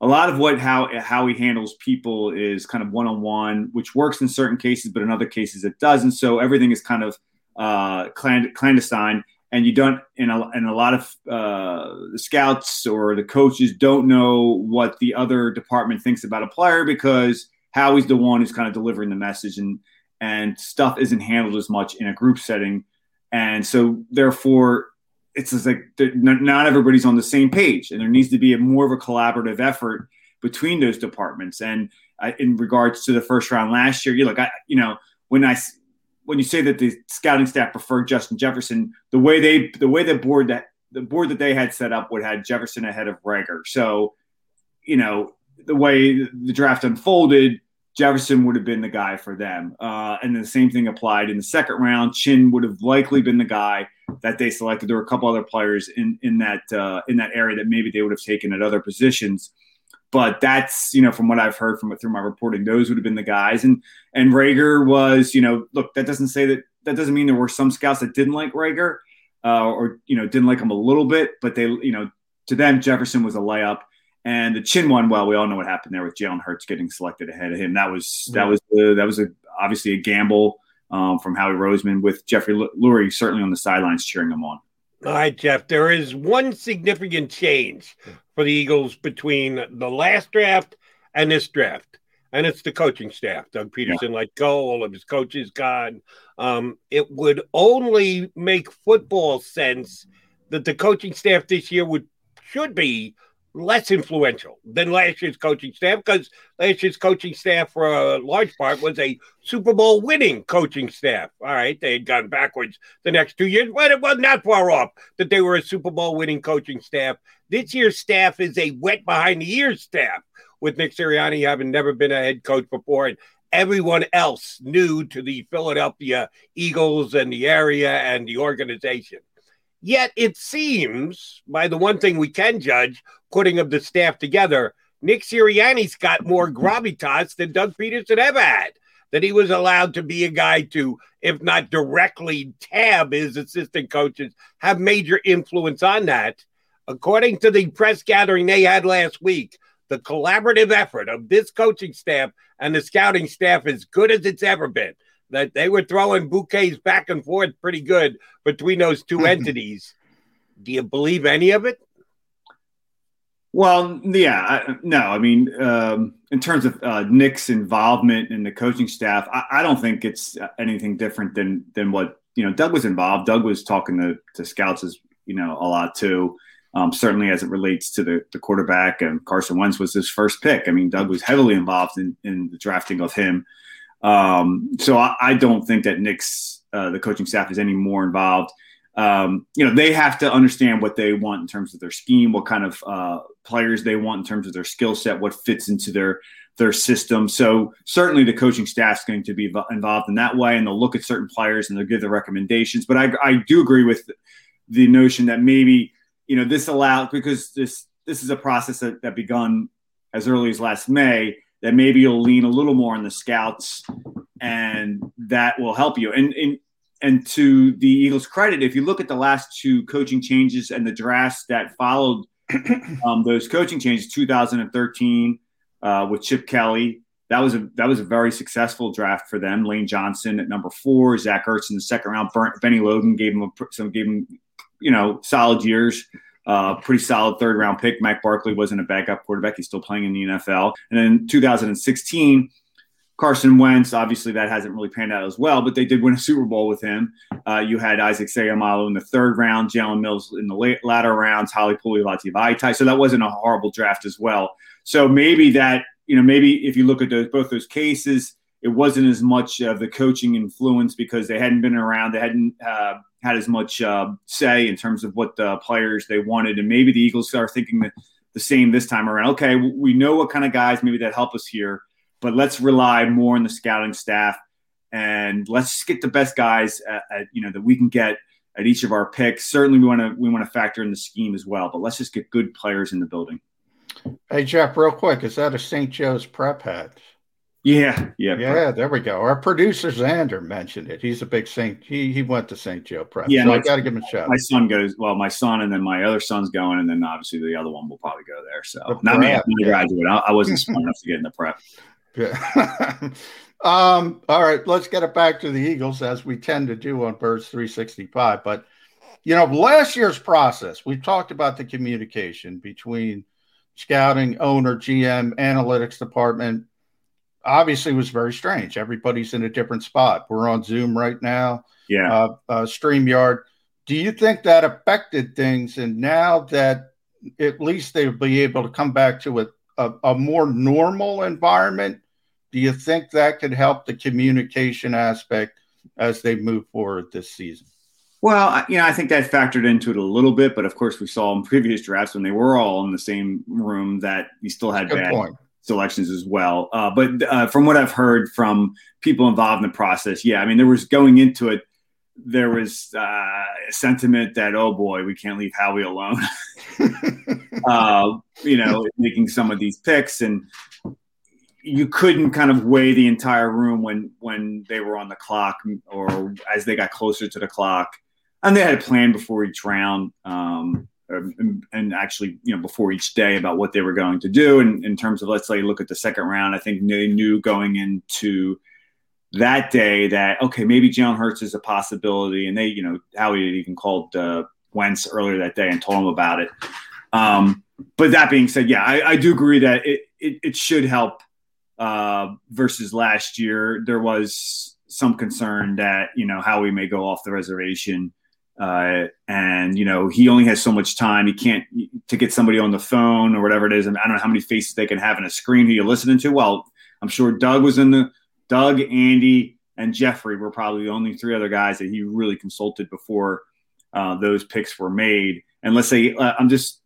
a lot of what how how he handles people is kind of one on one, which works in certain cases, but in other cases it doesn't. So everything is kind of uh, clandestine and you don't and a, and a lot of uh, the scouts or the coaches don't know what the other department thinks about a player because Howie's the one who's kind of delivering the message and and stuff isn't handled as much in a group setting and so therefore it's just like not everybody's on the same page and there needs to be a more of a collaborative effort between those departments and uh, in regards to the first round last year you look I, you know when I when you say that the scouting staff preferred Justin Jefferson, the way they the way the board that the board that they had set up would had Jefferson ahead of Reagor. So, you know, the way the draft unfolded, Jefferson would have been the guy for them. Uh, and the same thing applied in the second round. Chinn would have likely been the guy that they selected. There were a couple other players in in that uh, in that area that maybe they would have taken at other positions. But that's you know from what I've heard from through my reporting, those would have been the guys. And and Reagor was you know look that doesn't say that that doesn't mean there were some scouts that didn't like Reagor uh, or you know didn't like him a little bit, but they you know to them Jefferson was a layup. And the Chinn one, well, we all know what happened there with Jalen Hurts getting selected ahead of him. That was that was uh, that was a, obviously a gamble um, from Howie Roseman with Jeffrey Lurie certainly on the sidelines cheering him on. All right, Jeff. There is one significant change for the Eagles between the last draft and this draft, and it's the coaching staff. Doug Pederson yeah. let go; all of his coaches gone. Um, it would only make football sense that the coaching staff this year would should be less influential than last year's coaching staff because last year's coaching staff, for a large part, was a Super Bowl winning coaching staff. All right, they had gone backwards the next two years, but it wasn't that far off that they were a Super Bowl winning coaching staff. This year's staff is a wet behind the ears staff with Nick Sirianni having never been a head coach before and everyone else new to the Philadelphia Eagles and the area and the organization. Yet it seems, by the one thing we can judge, putting of the staff together, Nick Sirianni's got more gravitas than Doug Pederson ever had. That he was allowed to be a guy to, if not directly tab his assistant coaches, have major influence on that. According to the press gathering they had last week, the collaborative effort of this coaching staff and the scouting staff is good as it's ever been that they were throwing bouquets back and forth pretty good between those two entities. Do you believe any of it? Well, yeah, I, no. I mean, um, in terms of uh, Nick's involvement in the coaching staff, I, I, don't think it's anything different than than what you know. Doug was involved. Doug was talking to, to scouts as you know a lot too. Um, certainly, as it relates to the, the quarterback and Carson Wentz was his first pick. I mean, Doug was heavily involved in, in the drafting of him. Um, so I, I, don't think that Nick's uh, the coaching staff is any more involved. Um, you know, they have to understand what they want in terms of their scheme, what kind of uh, players they want in terms of their skill set, what fits into their their system. So certainly the coaching staff is going to be involved in that way, and they'll look at certain players and they'll give the recommendations. But I, I do agree with the notion that maybe you know this allows because this this is a process that, that begun as early as last May that maybe you'll lean a little more on the scouts and that will help you. And, and, and to the Eagles' credit, if you look at the last two coaching changes and the drafts that followed um, those coaching changes, 2013 uh, with Chip Kelly, that was a that was a very successful draft for them. Lane Johnson at number four, Zach Ertz in the second round. Bennie Logan gave him a, some gave him you know solid years. Uh, pretty solid third round pick. Matt Barkley wasn't a backup quarterback. He's still playing in the NFL. And then 2016, Carson Wentz, obviously that hasn't really panned out as well, but they did win a Super Bowl with him. Uh, you had Isaac Seumalo in the third round, Jalen Mills in the late, latter rounds, Halapoulivaati Vaitai. So that wasn't a horrible draft as well. So maybe that, you know, maybe if you look at those, both those cases, it wasn't as much of the coaching influence because they hadn't been around. They hadn't uh, had as much uh, say in terms of what the players they wanted. And maybe the Eagles are thinking the, the same this time around. Okay, we know what kind of guys maybe that help us here, but let's rely more on the scouting staff and let's get the best guys at, at, you know that we can get at each of our picks. Certainly, we want to we want to factor in the scheme as well, but let's just get good players in the building. Hey Jeff, real quick, is that a St. Joe's prep hat? Yeah, yeah, yeah. There we go. Our producer Xander mentioned it. He's a big Saint. He he went to St. Joe Prep. Yeah, so I got to give him a shout. My son goes. Well, my son and then my other son's going, and then obviously the other one will probably go there. So the not prep, me. A graduate. I, I wasn't smart enough to get in the prep. Yeah. um. All right. Let's get it back to the Eagles as we tend to do on Birds 365. But you know, last year's process, we talked about the communication between scouting, owner, GM, analytics department obviously was very strange. Everybody's in a different spot. We're on Zoom right now. Yeah. Uh, uh, StreamYard. Do you think that affected things? And now that at least they'll be able to come back to a, a, a more normal environment, do you think that could help the communication aspect as they move forward this season? Well, you know, I think that factored into it a little bit, but of course, we saw in previous drafts when they were all in the same room that you still had bad, point selections as well. Uh, but uh, from what I've heard from people involved in the process, yeah, I mean, there was going into it, there was uh, a sentiment that, oh boy, we can't leave Howie alone. uh, you know, making some of these picks, and you couldn't kind of weigh the entire room when when they were on the clock or as they got closer to the clock, and they had a plan before each round. Um, and, and actually, you know, before each day about what they were going to do. And in terms of, let's say, look at the second round, I think they knew going into that day that okay, maybe Jalen Hurts is a possibility, and they, you know, Howie had even called uh, Wentz earlier that day and told him about it. Um, but that being said, yeah, I, I do agree that it, it, it should help uh, versus last year. There was some concern that you know Howie may go off the reservation. Uh, and you know he only has so much time. He can't to get somebody on the phone or whatever it is. And I don't know how many faces they can have in a screen who you're listening to. Well, I'm sure Doug was in the Doug, Andy, and Jeffrey were probably the only three other guys that he really consulted before uh, those picks were made. And let's say uh, I'm just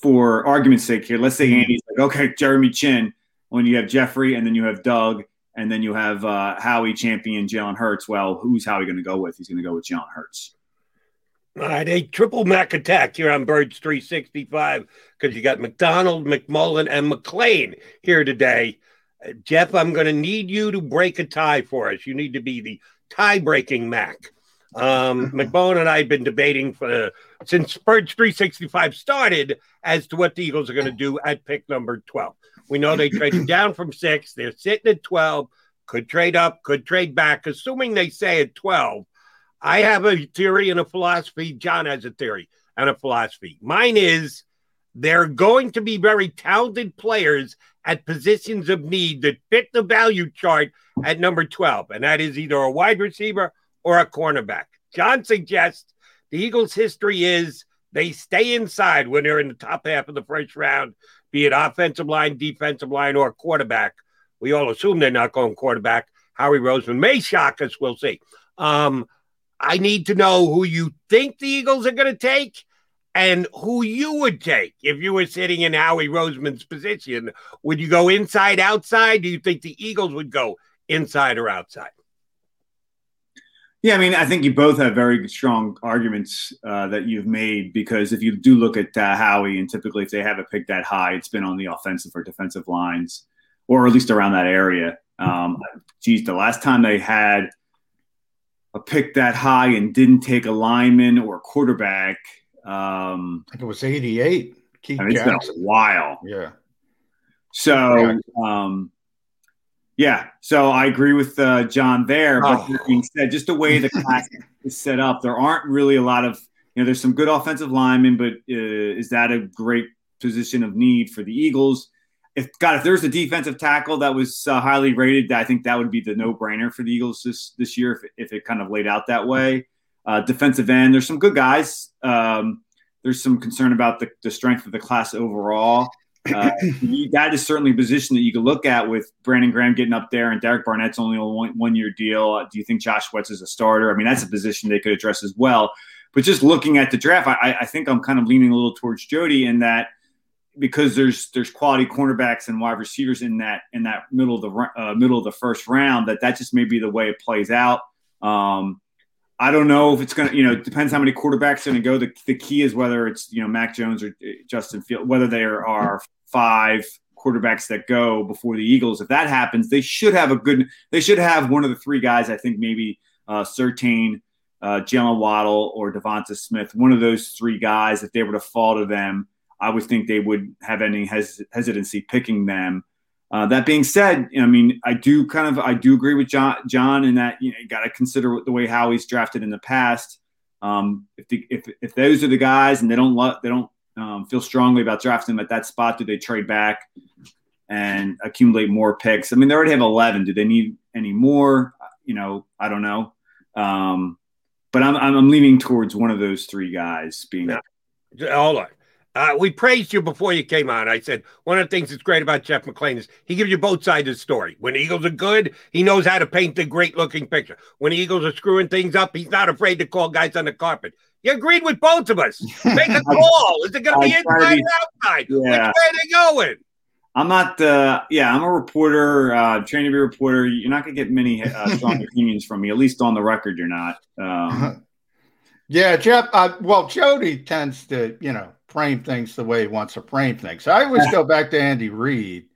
for argument's sake here. Let's say mm-hmm. Andy's like, okay, Jeremy Chinn. When you have Jeffrey and then you have Doug and then you have uh, Howie champion Jalen Hurts. Well, who's Howie going to go with? He's going to go with Jalen Hurts. All right, a triple Mac attack here on Birds 365 because you got McDonald, McMullen, and McLane here today. Jeff, I'm going to need you to break a tie for us. You need to be the tie breaking Mac. Um, McBone and I have been debating for since Birds 365 started as to what the Eagles are going to do at pick number 12. We know they traded down from six, they're sitting at 12, could trade up, could trade back, assuming they say at 12. I have a theory and a philosophy. John has a theory and a philosophy. Mine is they're going to be very talented players at positions of need that fit the value chart at number 12, and that is either a wide receiver or a cornerback. John suggests the Eagles' history is they stay inside when they're in the top half of the first round, be it offensive line, defensive line, or quarterback. We all assume they're not going quarterback. Howie Roseman may shock us. We'll see. Um, I need to know who you think the Eagles are going to take and who you would take if you were sitting in Howie Roseman's position. Would you go inside, outside? Do you think the Eagles would go inside or outside? Yeah, I mean, I think you both have very strong arguments uh, that you've made because if you do look at uh, Howie, and typically if they have a pick that high, it's been on the offensive or defensive lines, or at least around that area. Um, geez, the last time they had a pick that high and didn't take a lineman or a quarterback – um, I think it was 88. Keith I mean, it's been a while. Yeah. So, um, yeah. So I agree with uh, John there. But oh. being said, just the way the class is set up, there aren't really a lot of, you know, there's some good offensive linemen, but uh, is that a great position of need for the Eagles? If God, if there's a defensive tackle that was uh, highly rated, I think that would be the no-brainer for the Eagles this this year if, if it kind of laid out that way uh, defensive end. There's some good guys. Um, there's some concern about the, the, strength of the class overall. Uh, that is certainly a position that you could look at with Brandon Graham getting up there and Derek Barnett's only a one, one year deal. Uh, do you think Josh Wentz is a starter? I mean, that's a position they could address as well. But just looking at the draft, I, I think I'm kind of leaning a little towards Jody in that because there's there's quality cornerbacks and wide receivers in that in that middle of the uh, middle of the first round that that just may be the way it plays out. Um, I don't know if it's to, you know, depends how many quarterbacks are to go. The, the key is whether it's, you know, Mac Jones or uh, Justin Field, whether there are five quarterbacks that go before the Eagles. If that happens, they should have a good, they should have one of the three guys. I think maybe uh, Surtain, uh, Jaylen Waddle, or DeVonta Smith. One of those three guys, if they were to fall to them, I would think they would have any hes- hesitancy picking them. Uh, that being said, I mean, I do kind of I do agree with John John in that you, know, you got to consider the way how he's drafted in the past. Um, if, the, if if those are the guys and they don't they don't um, feel strongly about drafting them at that spot, do they trade back and accumulate more picks? I mean, they already have eleven. Do they need any more? You know, I don't know. Um, but I'm, I'm leaning towards one of those three guys being. Now, hold on. Uh, we praised you before you came on. I said one of the things that's great about Jeff McLane is he gives you both sides of the story. When the Eagles are good, he knows how to paint the great looking picture. When the Eagles are screwing things up, he's not afraid to call guys on the carpet. You agreed with both of us. Make a call. Is it going to be inside or outside? Yeah. Which way are they going? I'm not. Uh, yeah, I'm a reporter, uh, trained to be a reporter. You're not gonna get many uh, strong opinions from me. At least on the record, you're not. Um, yeah, Jeff. Uh, well, Jody tends to, you know, frame things the way he wants to frame things. I always go back to Andy Reid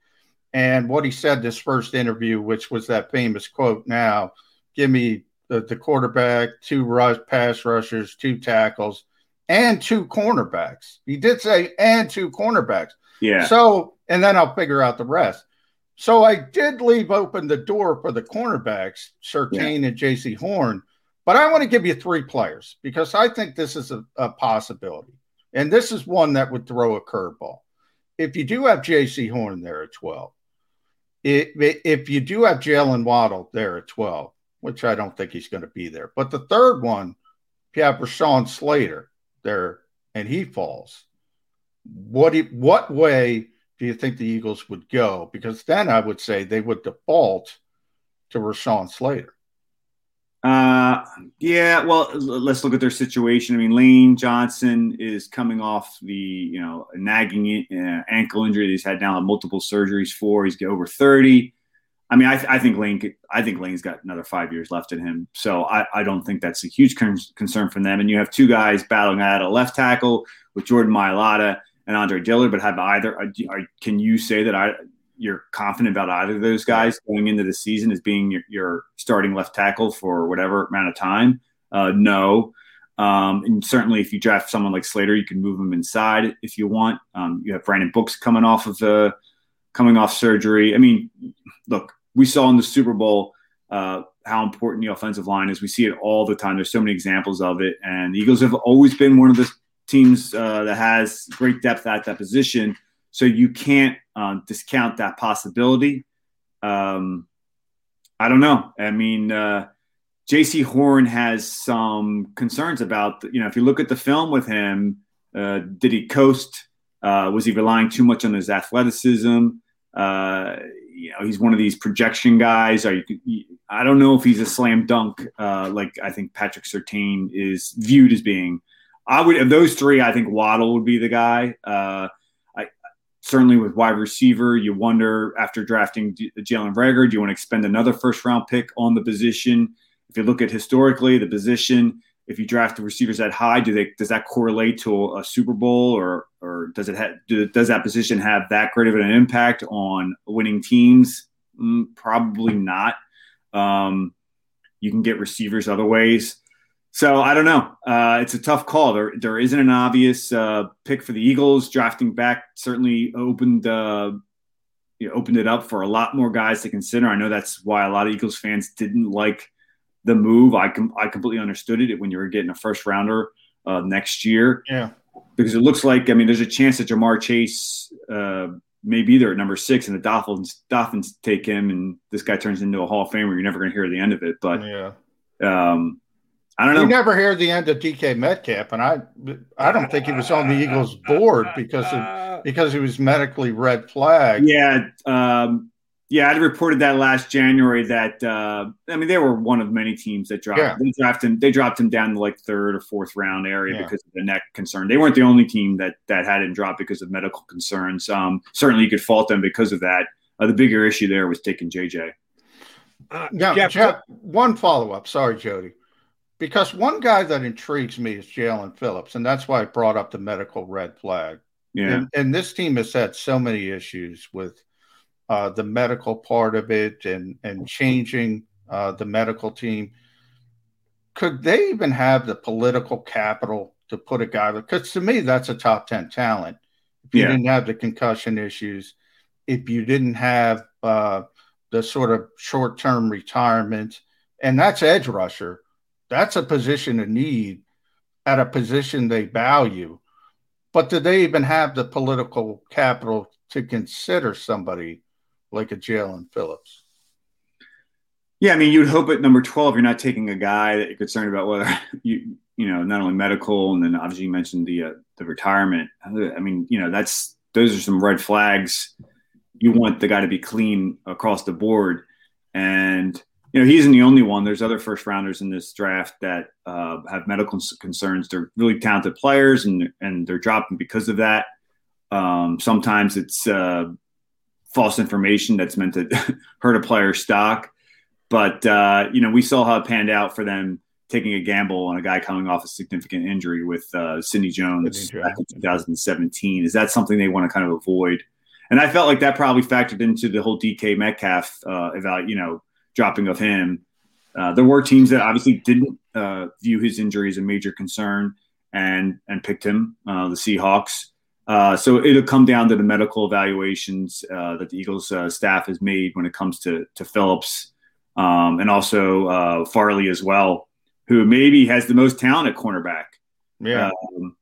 and what he said this first interview, which was that famous quote. Now, give me the, the quarterback, two rush pass rushers, two tackles, and two cornerbacks. He did say and two cornerbacks. Yeah. So, and then I'll figure out the rest. So I did leave open the door for the cornerbacks, Surtain yeah. and Jaycee Horn. But I want to give you three players because I think this is a, a possibility. And this is one that would throw a curveball. If you do have Jaycee Horn there at 12, it, if you do have Jaylen Waddle there at 12, which I don't think he's going to be there, but the third one, if you have Rashawn Slater there and he falls, what what way do you think the Eagles would go? Because then I would say they would default to Rashawn Slater. Uh, yeah. Well, let's look at their situation. I mean, Lane Johnson is coming off the you know nagging uh, ankle injury that he's had now multiple surgeries for. He's over thirty. I mean, I, th- I think Lane. I think Lane's got another five years left in him. So I, I don't think that's a huge con- concern for them. And you have two guys battling at a left tackle with Jordan Mailata and Andre Dillard. But have either? Are, can you say that I you're confident about either of those guys going into the season as being your, your starting left tackle for whatever amount of time? Uh, no. Um, and certainly, if you draft someone like Slater, you can move him inside if you want. Um, you have Brandon Brooks coming off of the coming off surgery. I mean, look, we saw in the Super Bowl uh, how important the offensive line is. We see it all the time. There's so many examples of it, and the Eagles have always been one of the teams uh, that has great depth at that position. So you can't uh, discount that possibility. Um, I don't know. I mean, uh, Jaycee Horn has some concerns about, you know, if you look at the film with him, uh, did he coast? Uh, was he relying too much on his athleticism? Uh, you know, he's one of these projection guys. Are you, I don't know if he's a slam dunk uh, like I think Patrick Surtain is viewed as being. I would of those three. I think Waddle would be the guy. Uh, certainly with wide receiver, you wonder after drafting Jalen Reagor, do you want to expend another first round pick on the position? If you look at historically the position, if you draft the receivers that high, do they does that correlate to a, Super Bowl or or does it have do, does that position have that great of an impact on winning teams? Mm, probably not. Um, you can get receivers other ways. So I don't know. Uh, it's a tough call. There, there isn't an obvious uh, pick for the Eagles. Drafting back certainly opened uh, you know, opened it up for a lot more guys to consider. I know that's why a lot of Eagles fans didn't like the move. I com- I completely understood it when you were getting a first rounder uh, next year. Yeah, because it looks like I mean, there's a chance that Ja'Marr Chase uh, may be there at number six, and the Dolphins Dolphins take him, and this guy turns into a Hall of Famer. You're never going to hear the end of it, but yeah. Um, I don't know. You never hear the end of DK Metcalf, and I I don't think he was on the Eagles board because of because he was medically red flagged. Yeah, um, yeah, I reported that last January. That uh, I mean, they were one of many teams that dropped. Yeah. They drafted him. They dropped him down to like third or fourth round area yeah. because of the neck concern. They weren't the only team that that had him dropped because of medical concerns. Um, certainly, you could fault them because of that. Uh, the bigger issue there was taking JJ. Uh, now, Jeff, Jeff, one follow up. Sorry, Jody because one guy that intrigues me is Jaelan Phillips, and that's why I brought up the medical red flag. Yeah. And, and this team has had so many issues with uh, the medical part of it and and changing uh, the medical team. Could they even have the political capital to put a guy? Because to me, that's a top ten talent. If you yeah. didn't have the concussion issues, if you didn't have uh, the sort of short term retirement, and that's edge rusher that's a position of need at a position they value. But do they even have the political capital to consider somebody like a Jaelan Phillips? Yeah, I mean, you'd hope at number 12 you're not taking a guy that you're concerned about whether you, you know, not only medical and then obviously you mentioned the uh, the retirement. I mean, you know, that's those are some red flags. You want the guy to be clean across the board, and you know, he isn't the only one. There's other first rounders in this draft that uh, have medical concerns. They're really talented players, and and they're dropping because of that. Um, sometimes it's uh, false information that's meant to hurt a player's stock. But uh, you know, we saw how it panned out for them taking a gamble on a guy coming off a significant injury with uh, Sidney Jones back in 2017. Is that something they want to kind of avoid? And I felt like that probably factored into the whole DK Metcalf uh, about you know dropping of him. Uh, there were teams that obviously didn't uh, view his injury as a major concern and and picked him, uh, the Seahawks. Uh, so it'll come down to the medical evaluations uh, that the Eagles uh, staff has made when it comes to to Phillips um, and also uh, Farley as well, who maybe has the most talent at cornerback. Yeah. Um,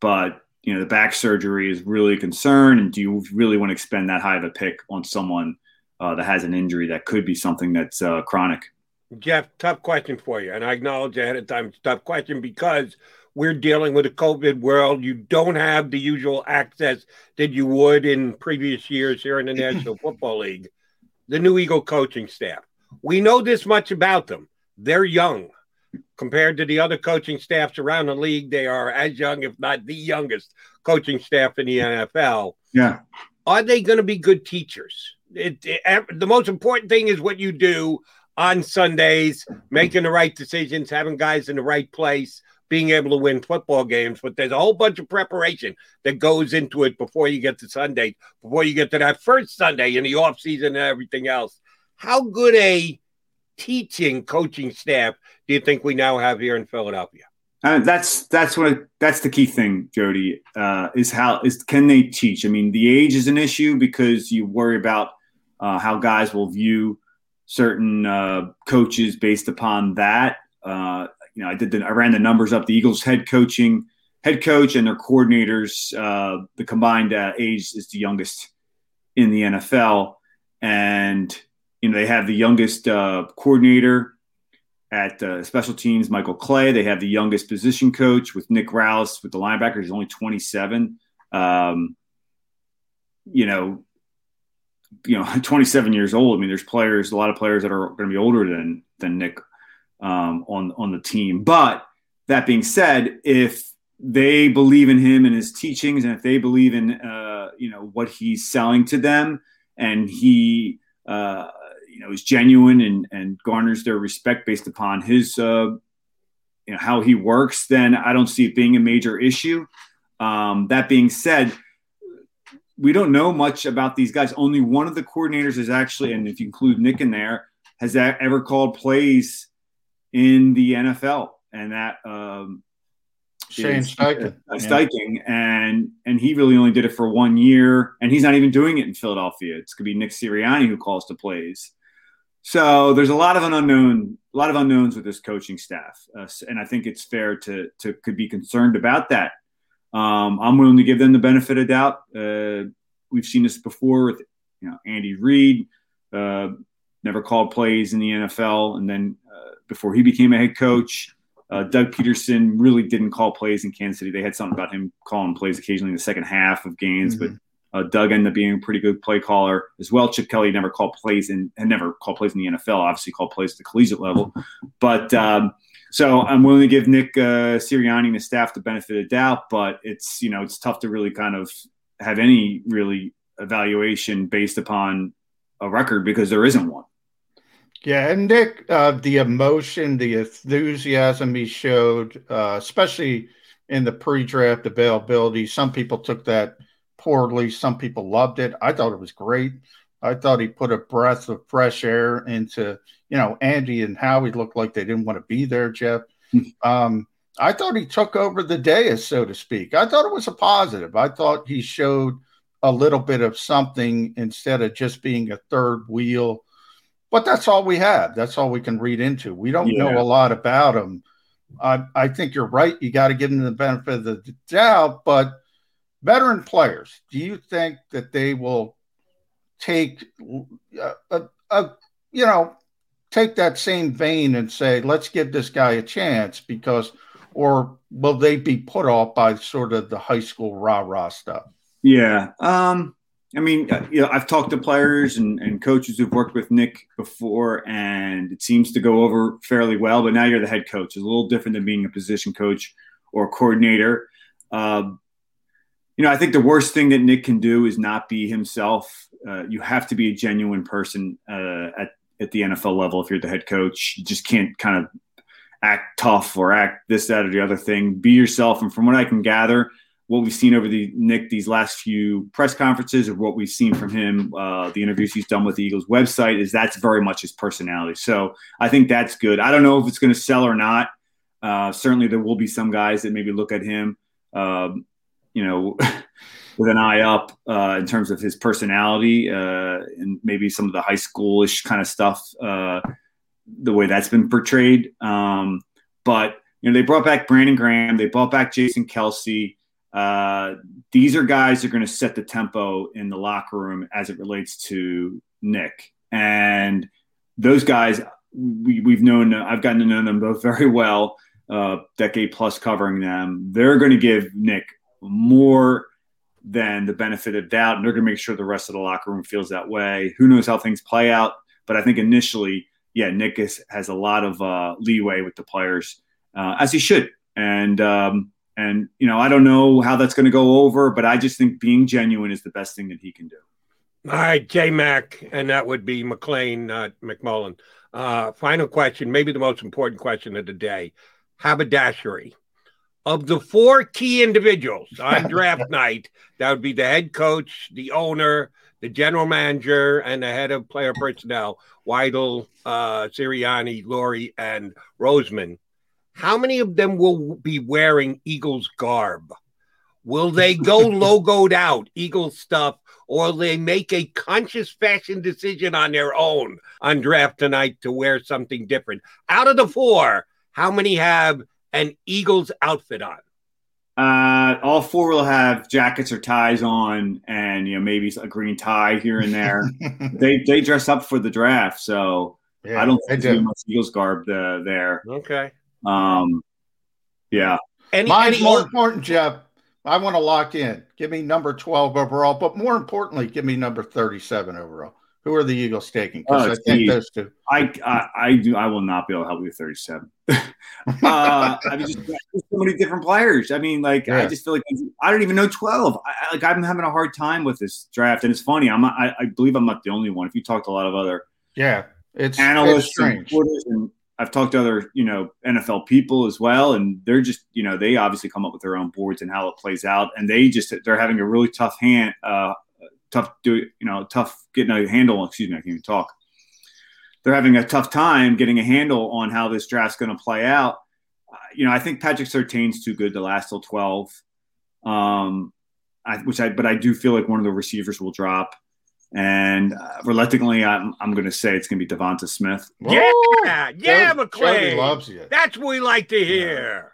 but you know the back surgery is really a concern, and do you really want to expend that high of a pick on someone uh, that has an injury that could be something that's uh, chronic? Jeff, tough question for you, and I acknowledge ahead of time it's a tough question because we're dealing with a COVID world. You don't have the usual access that you would in previous years here in the National Football League. The new Eagle coaching staff. We know this much about them. They're young compared to the other coaching staffs around the league. They are as young, if not the youngest coaching staff in the NFL. Yeah. Are they going to be good teachers? It, it, the most important thing is what you do on Sundays, making the right decisions, having guys in the right place, being able to win football games, but there's a whole bunch of preparation that goes into it before you get to Sunday, before you get to that first Sunday in the off season and everything else. How good a teaching coaching staff do you think we now have here in Philadelphia? Uh, that's that's what that's the key thing, Jody. Uh, is how is can they teach? I mean, the age is an issue because you worry about uh, how guys will view certain uh, coaches based upon that. Uh, you know, I did the, I ran the numbers up. The Eagles head coaching, head coach, and their coordinators. Uh, the combined uh, age is the youngest in the NFL, and you know they have the youngest uh, coordinator at special teams, Michael Clay. They have the youngest position coach with Nick Rallis with the linebackers. He's only 27. Um, you know, you know, 27 years old. I mean, there's players, a lot of players that are going to be older than than Nick um, on on the team. But that being said, if they believe in him and his teachings, and if they believe in uh, you know what he's selling to them, and he uh, you know is genuine and and garners their respect based upon his uh, you know how he works, then I don't see it being a major issue. Um, that being said, we don't know much about these guys. Only one of the coordinators is actually, and if you include Nick in there, has that ever called plays in the NFL, and that um, Shane Steichen, uh, Steichen, and and he really only did it for one year, and he's not even doing it in Philadelphia. It's gonna be Nick Sirianni who calls the plays. So there's a lot of an unknown, a lot of unknowns with this coaching staff, uh, and I think it's fair to to could be concerned about that. Um, I'm willing to give them the benefit of doubt. Uh, we've seen this before with you know Andy Reid, uh, never called plays in the NFL, and then uh, before he became a head coach. Uh, Doug Pederson really didn't call plays in Kansas City. They had something about him calling plays occasionally in the second half of games, mm-hmm. but uh, Doug ended up being a pretty good play caller as well. Chip Kelly never called plays and never called plays in the NFL. Obviously, called plays at the collegiate level, but um, so I'm willing to give Nick uh, Sirianni and the staff the benefit of the doubt. But it's you know it's tough to really kind of have any really evaluation based upon a record because there isn't one. Yeah, and Nick, uh, the emotion, the enthusiasm he showed, uh, especially in the pre-draft availability, some people took that poorly. Some people loved it. I thought it was great. I thought he put a breath of fresh air into, you know, Andy and Howie looked like they didn't want to be there, Jeff. Hmm. um, I thought he took over the dais, so to speak. I thought it was a positive. I thought he showed a little bit of something instead of just being a third wheel but that's all we have. That's all we can read into. We don't yeah. know a lot about him. I, I think you're right. You got to give them the benefit of the doubt. But veteran players, do you think that they will take a, a, a you know take that same vein and say, let's give this guy a chance because, or will they be put off by sort of the high school rah rah stuff? Yeah. Um, I mean, uh, you know, I've talked to players and, and coaches who've worked with Nick before, and it seems to go over fairly well. But now you're the head coach. It's a little different than being a position coach or coordinator. Um, you know, I think the worst thing that Nick can do is not be himself. Uh, you have to be a genuine person uh, at at the NFL level if you're the head coach. You just can't kind of act tough or act this, that, or the other thing. Be yourself. And from what I can gather, what we've seen over the Nick these last few press conferences, or what we've seen from him, uh, the interviews he's done with the Eagles website, is that's very much his personality. So I think that's good. I don't know if it's going to sell or not. Uh, certainly, there will be some guys that maybe look at him, um, you know, with an eye up uh, in terms of his personality uh, and maybe some of the high schoolish kind of stuff, uh, the way that's been portrayed. Um, but you know, they brought back Brandon Graham, they brought back Jason Kelce. Uh, these are guys that are going to set the tempo in the locker room as it relates to Nick. And those guys, we, have known, I've gotten to know them both very well, uh, decade plus covering them. They're going to give Nick more than the benefit of doubt, and they're going to make sure the rest of the locker room feels that way. Who knows how things play out? But I think initially, yeah, Nick is, has a lot of uh, leeway with the players, uh, as he should. And um, and, you know, I don't know how that's going to go over, but I just think being genuine is the best thing that he can do. All right, J Mac, and that would be McLane, uh, McMullen. Uh, final question, maybe the most important question of the day haberdashery. Of the four key individuals on draft night, that would be the head coach, the owner, the general manager, and the head of player personnel, Weidl, uh, Sirianni, Lurie, and Roseman how many of them will be wearing Eagles garb? Will they go logoed out, Eagles stuff, or they make a conscious fashion decision on their own on draft tonight to wear something different? Out of the four, how many have an Eagles outfit on? Uh, all four will have jackets or ties on, and you know maybe a green tie here and there. they they dress up for the draft, so yeah, I don't think there's much Eagles garb uh, there. Okay. Um, yeah. Any, Mine's any more important, Jeff. I want to lock in. Give me number 12 overall, but more importantly, give me number 37 overall. Who are the Eagles taking? Because oh, I think those two. I, I, I do. I will not be able to help you with 37. uh, I mean, just, so many different players. I mean, like yeah. I just feel like I don't even know 12. I, like I'm having a hard time with this draft, and it's funny. I'm I, I believe I'm not the only one. If you talked to a lot of other yeah, it's analysts it's and, and I've talked to other, you know, NFL people as well, and they're just, you know, they obviously come up with their own boards and how it plays out, and they just they're having a really tough hand, uh, tough do, you know, tough getting a handle. Excuse me, I can't even talk. They're having a tough time getting a handle on how this draft's going to play out. Uh, you know, I think Patrick Surtain's too good to last till twelve. Um, I, which I, but I do feel like one of the receivers will drop. And uh, reluctantly, I'm, I'm going to say it's going to be DeVonta Smith. Yeah, yeah, McClay loves you. That's what we like to hear.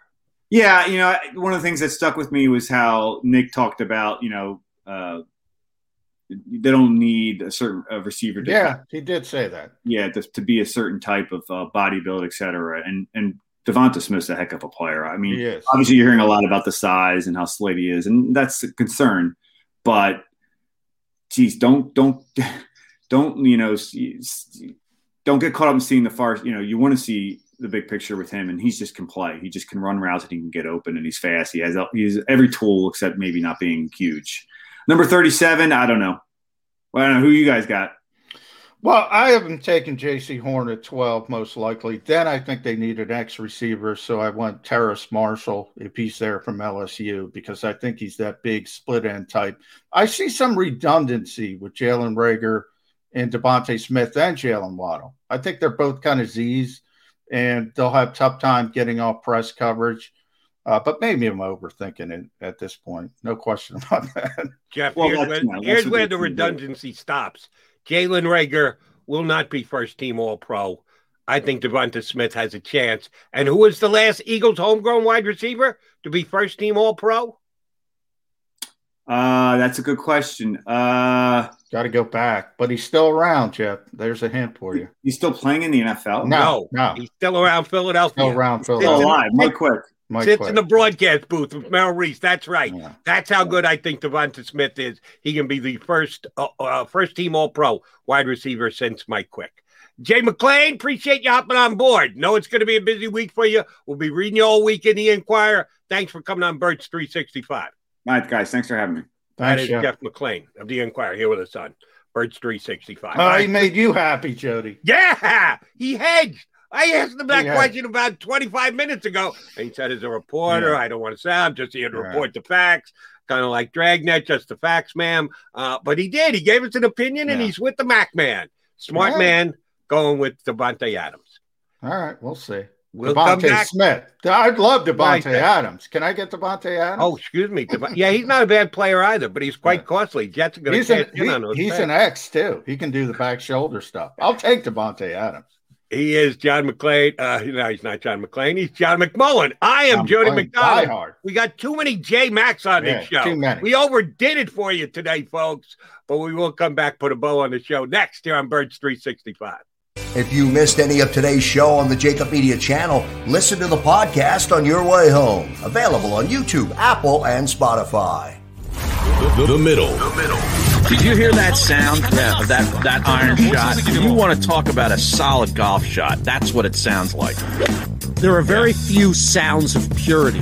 Yeah, you know, one of the things that stuck with me was how Nick talked about, you know, uh, they don't need a certain a receiver. To, yeah, he did say that. Yeah, to, to be a certain type of uh, body build, et cetera. And and DeVonta Smith's a heck of a player. I mean, obviously you're hearing a lot about the size and how slight he is, and that's a concern. But geez, don't don't don't you know don't get caught up in seeing the far. You know, you want to see the big picture with him, and he's just can play. He just can run routes and he can get open, and he's fast. He has he's every tool except maybe not being huge. Number thirty-seven, I don't know. Well, I don't know who you guys got. Well, I haven't taken Jaycee Horn at 12, most likely. Then I think they need an X receiver. So I want Terrace Marshall, if he's there from LSU, because I think he's that big split end type. I see some redundancy with Jalen Reagor and DeVonta Smith and Jaylen Waddle. I think they're both kind of Z's and they'll have tough time getting off press coverage. Uh, but maybe I'm overthinking it at this point. No question about that. Jeff, well, here's, where, here's where the redundancy stops. Jalen Reagor will not be first team All Pro. I think DeVonta Smith has a chance. And who was the last Eagles homegrown wide receiver to be first team All Pro? Uh, that's a good question. Uh, Got to go back, but he's still around, Jeff. There's a hint for you. He's still playing in the NFL. No, no, he's still around Philadelphia. Still around Philadelphia. Still alive. Mike Quick. Mike Sits Quick. in the broadcast booth with Merrill Reese. That's right. Yeah. That's how good I think DeVonta Smith is. He can be the first uh, uh, first team All Pro wide receiver since Mike Quick. Jay McLane, appreciate you hopping on board. Know it's going to be a busy week for you. We'll be reading you all week in the Inquirer. Thanks for coming on Birds 365. All right, guys. Thanks for having me. That Thanks, is Jeff. Jeff McLane of the Inquirer here with us on Birds 365. Oh, All he made you happy, Jody. Yeah, he hedged. I asked him that hedged. question about 25 minutes ago. And he said, as a reporter, Yeah. I don't want to say I'm just here to Yeah. report the facts, kind of like Dragnet, just the facts, ma'am. Uh, but he did. He gave us an opinion, and he's with the Mac man. Smart Yeah. man going with Davante Adams. All right, we'll see. We'll Devontae. Smith. I'd love Right Devontae there. Adams. Can I get Davante Adams? Oh, excuse me. Yeah, he's not a bad player either, but he's quite costly. Jets are going to an, cash in he- on those. he's an X too. He can do the back shoulder stuff. I'll take Davante Adams. He is John McLane. Uh, no, he's not John McLane. He's John McMullen. I am I'm Jody playing McDonald. diehard. We got too many J Max on Yeah, this show. too many. We overdid it for you today, folks. But we will come back, put a bow on the show next here on Birds 365. If you missed any of today's show on the JAKIB Media channel, listen to the podcast on your way home. Available on YouTube, Apple, and Spotify. The, the middle. Did you hear that sound of that that iron shot? You want to talk about a solid golf shot? That's what it sounds like. There are very few sounds of purity.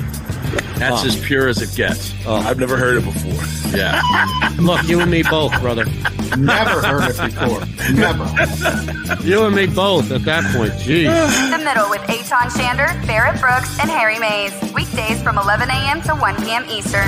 That's Huh. as pure as it gets. Oh, I've never heard it before. Yeah. Look, you and me both, brother. Never heard it before. Never. You and me both at that point. Jeez. The Middle with Eytan Shander, Barrett Brooks, and Harry Mays. Weekdays from 11 a.m. to 1 p.m. Eastern.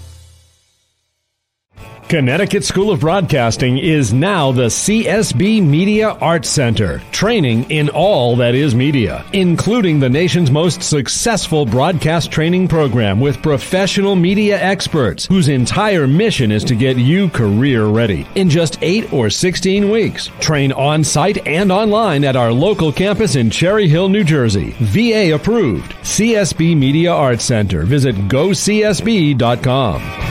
Connecticut School of Broadcasting is now the CSB Media Arts Center, training in all that is media, including the nation's most successful broadcast training program with professional media experts whose entire mission is to get you career ready in just 8 or 16 weeks. Train on site and online at our local campus in Cherry Hill, New Jersey. VA approved. CSB Media Arts Center. Visit gocsb.com.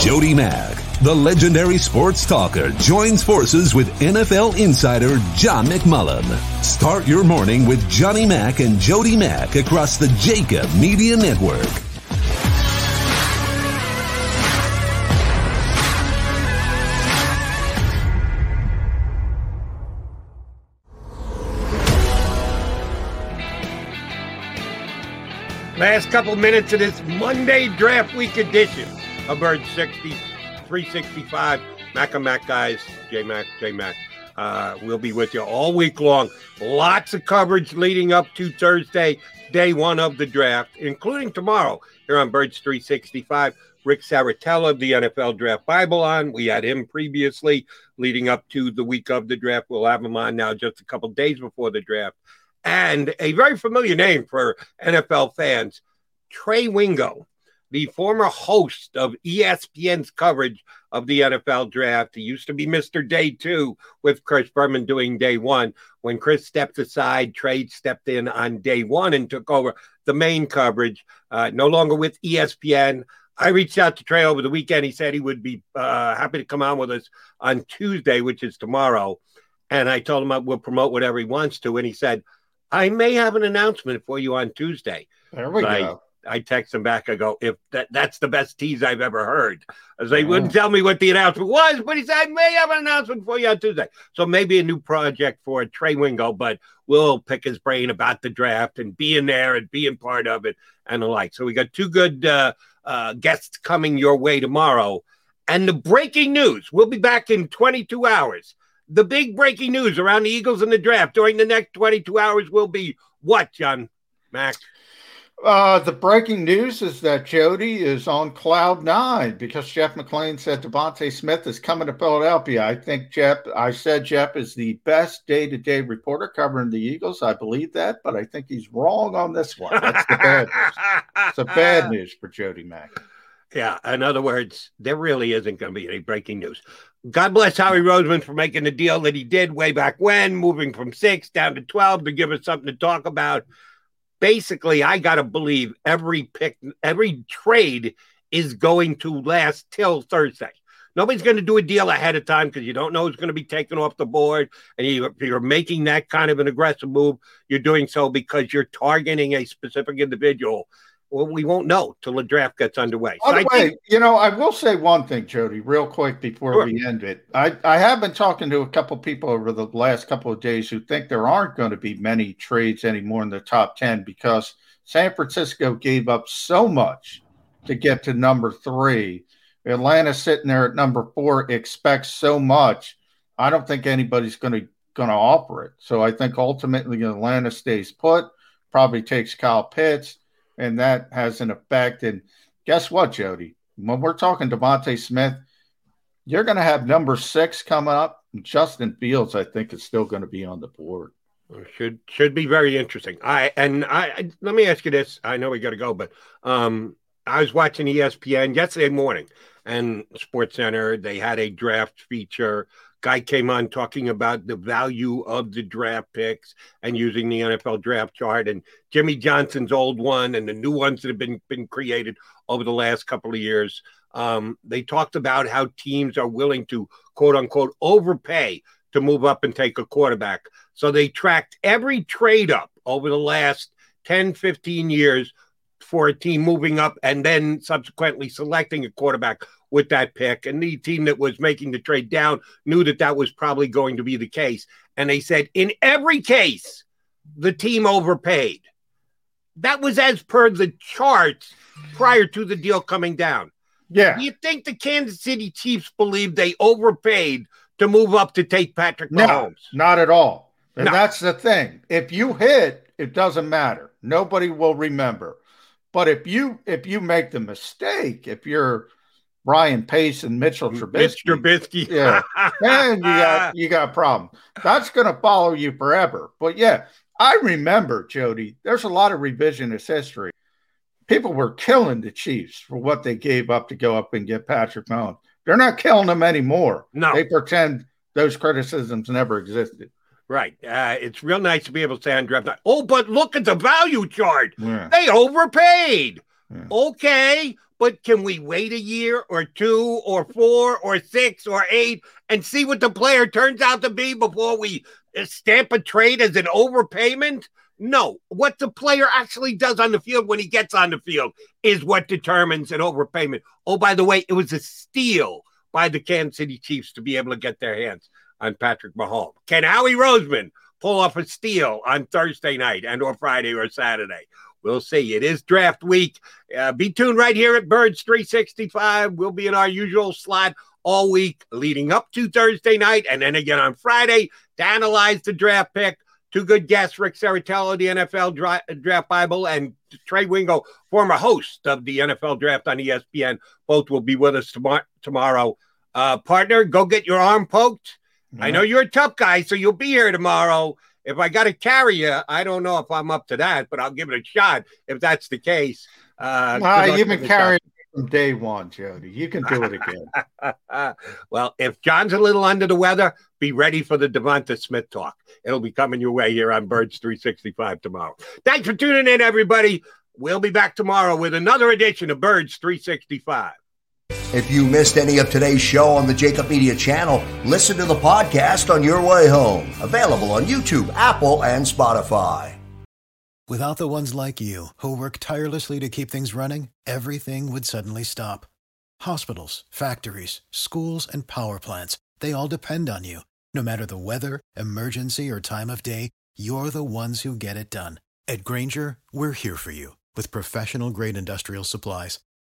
Jody Mac, the legendary sports talker, joins forces with NFL insider John McMullen. Start your morning with Johnny Mac and Jody Mac across the JAKIB Media Network. Last couple minutes of this Monday draft week edition of Bird 60, 365. Mac and Mac guys, J Mac, J Mac. Uh, we'll be with you all week long. Lots of coverage leading up to Thursday, day one of the draft, including tomorrow here on Birds 365. Rick Serritella of the NFL Draft Bible on. We had him previously leading up to the week of the draft. We'll have him on now just a couple days before the draft and a very familiar name for NFL fans, Trey Wingo, the former host of ESPN's coverage of the NFL draft. He used to be Mr. Day Two with Chris Berman doing day one. When Chris stepped aside, Trey stepped in on day one and took over the main coverage, uh, no longer with ESPN. I reached out to Trey over the weekend. He said he would be uh, happy to come on with us on Tuesday, which is tomorrow. And I told him I will promote whatever he wants to. And he said, I may have an announcement for you on Tuesday. There we So I- go. I text him back. I go, if that, that's the best tease I've ever heard. As they wouldn't tell me what the announcement was, but he said, I may have an announcement for you on Tuesday. So maybe a new project for Trey Wingo, but we'll pick his brain about the draft and being there and being part of it and the like. So we got two good uh, uh, guests coming your way tomorrow. And the breaking news, we'll be back in 22 hours. The big breaking news around the Eagles and the draft during the next 22 hours will be what, John Mac? uh, the breaking news is that Jody is on cloud nine because Jeff McLane said DeVonta Smith is coming to Philadelphia. I think Jeff, I said Jeff is the best day to day reporter covering the Eagles. I believe that, but I think he's wrong on this one. That's the bad news. It's a bad news for Jody Mac. Yeah, in other words, there really isn't going to be any breaking news. God bless Howie Roseman for making the deal that he did way back when, moving from six down to 12 to give us something to talk about. Basically, I got to believe every pick, every trade is going to last till Thursday. Nobody's going to do a deal ahead of time because you don't know who's going to be taken off the board. And you, if you're making that kind of an aggressive move, you're doing so because you're targeting a specific individual well, we won't know till the draft gets underway. By the way, think- you know, I will say one thing, Jody, real quick before sure. we end it. I, I have been talking to a couple people over the last couple of days who think there aren't going to be many trades anymore in the top 10 because San Francisco gave up so much to get to number three. Atlanta sitting there at number four expects so much. I don't think anybody's going to going to offer it. So I think ultimately Atlanta stays put, probably takes Kyle Pitts and that has an effect. And guess what, Jody? When we're talking DeVonta Smith, you're going to have number six coming up. Justin Fields, I think, is still going to be on the board. Should should be very interesting. I and I let me ask you this. I know we got to go, but um, I was watching ESPN yesterday morning and Sports Center. They had a draft feature guy came on talking about the value of the draft picks and using the NFL draft chart and Jimmy Johnson's old one and the new ones that have been been created over the last couple of years. Um, they talked about how teams are willing to quote unquote overpay to move up and take a quarterback. So they tracked every trade up over the last 10, 15 years for a team moving up and then subsequently selecting a quarterback with that pick. And the team that was making the trade down knew that that was probably going to be the case. And they said, in every case, the team overpaid. That was as per the charts prior to the deal coming down. Yeah. Do you think the Kansas City Chiefs believe they overpaid to move up to take Patrick Mahomes? No, not at all. And no. that's the thing. If you hit, it doesn't matter. Nobody will remember. But if you if you make the mistake, if you're Ryan Pace and Mitchell Trubisky. Trubisky. yeah. And you got you got a problem. That's gonna follow you forever. But yeah, I remember, Jody, there's a lot of revisionist history. People were killing the Chiefs for what they gave up to go up and get Patrick Mahomes. They're not killing them anymore. No. They pretend those criticisms never existed. Right. Uh, it's real nice to be able to say on draft night, oh, but look at the value chart. Yeah. They overpaid. Yeah. Okay. But can we wait a year or two or four or six or eight and see what the player turns out to be before we uh, stamp a trade as an overpayment? No, what the player actually does on the field when he gets on the field is what determines an overpayment. Oh, by the way, it was a steal by the Kansas City Chiefs to be able to get their hands on Patrick Mahomes. Can Howie Roseman pull off a steal on Thursday night and or Friday or Saturday? We'll see. It is draft week. Uh, be tuned right here at Birds 365. We'll be in our usual slot all week leading up to Thursday night and then again on Friday to analyze the draft pick. Two good guests, Rick Serritella, the NFL dra- Draft Bible, and Trey Wingo, former host of the NFL Draft on ESPN. Both will be with us tom- tomorrow. Uh, partner, go get your arm poked. I know you're a tough guy, so you'll be here tomorrow. If I got to carry you, I don't know if I'm up to that, but I'll give it a shot if that's the case. Uh, uh you've been carrying from day one, Jody. You can do it again. well, if John's a little under the weather, be ready for the DeVonta Smith talk. It'll be coming your way here on Birds 365 tomorrow. Thanks for tuning in, everybody. We'll be back tomorrow with another edition of Birds 365. If you missed any of today's show on the JAKIB Media channel, listen to the podcast on your way home. Available on YouTube, Apple, and Spotify. Without the ones like you, who work tirelessly to keep things running, everything would suddenly stop. Hospitals, factories, schools, and power plants, they all depend on you. No matter the weather, emergency, or time of day, you're the ones who get it done. At Grainger, we're here for you with professional grade industrial supplies.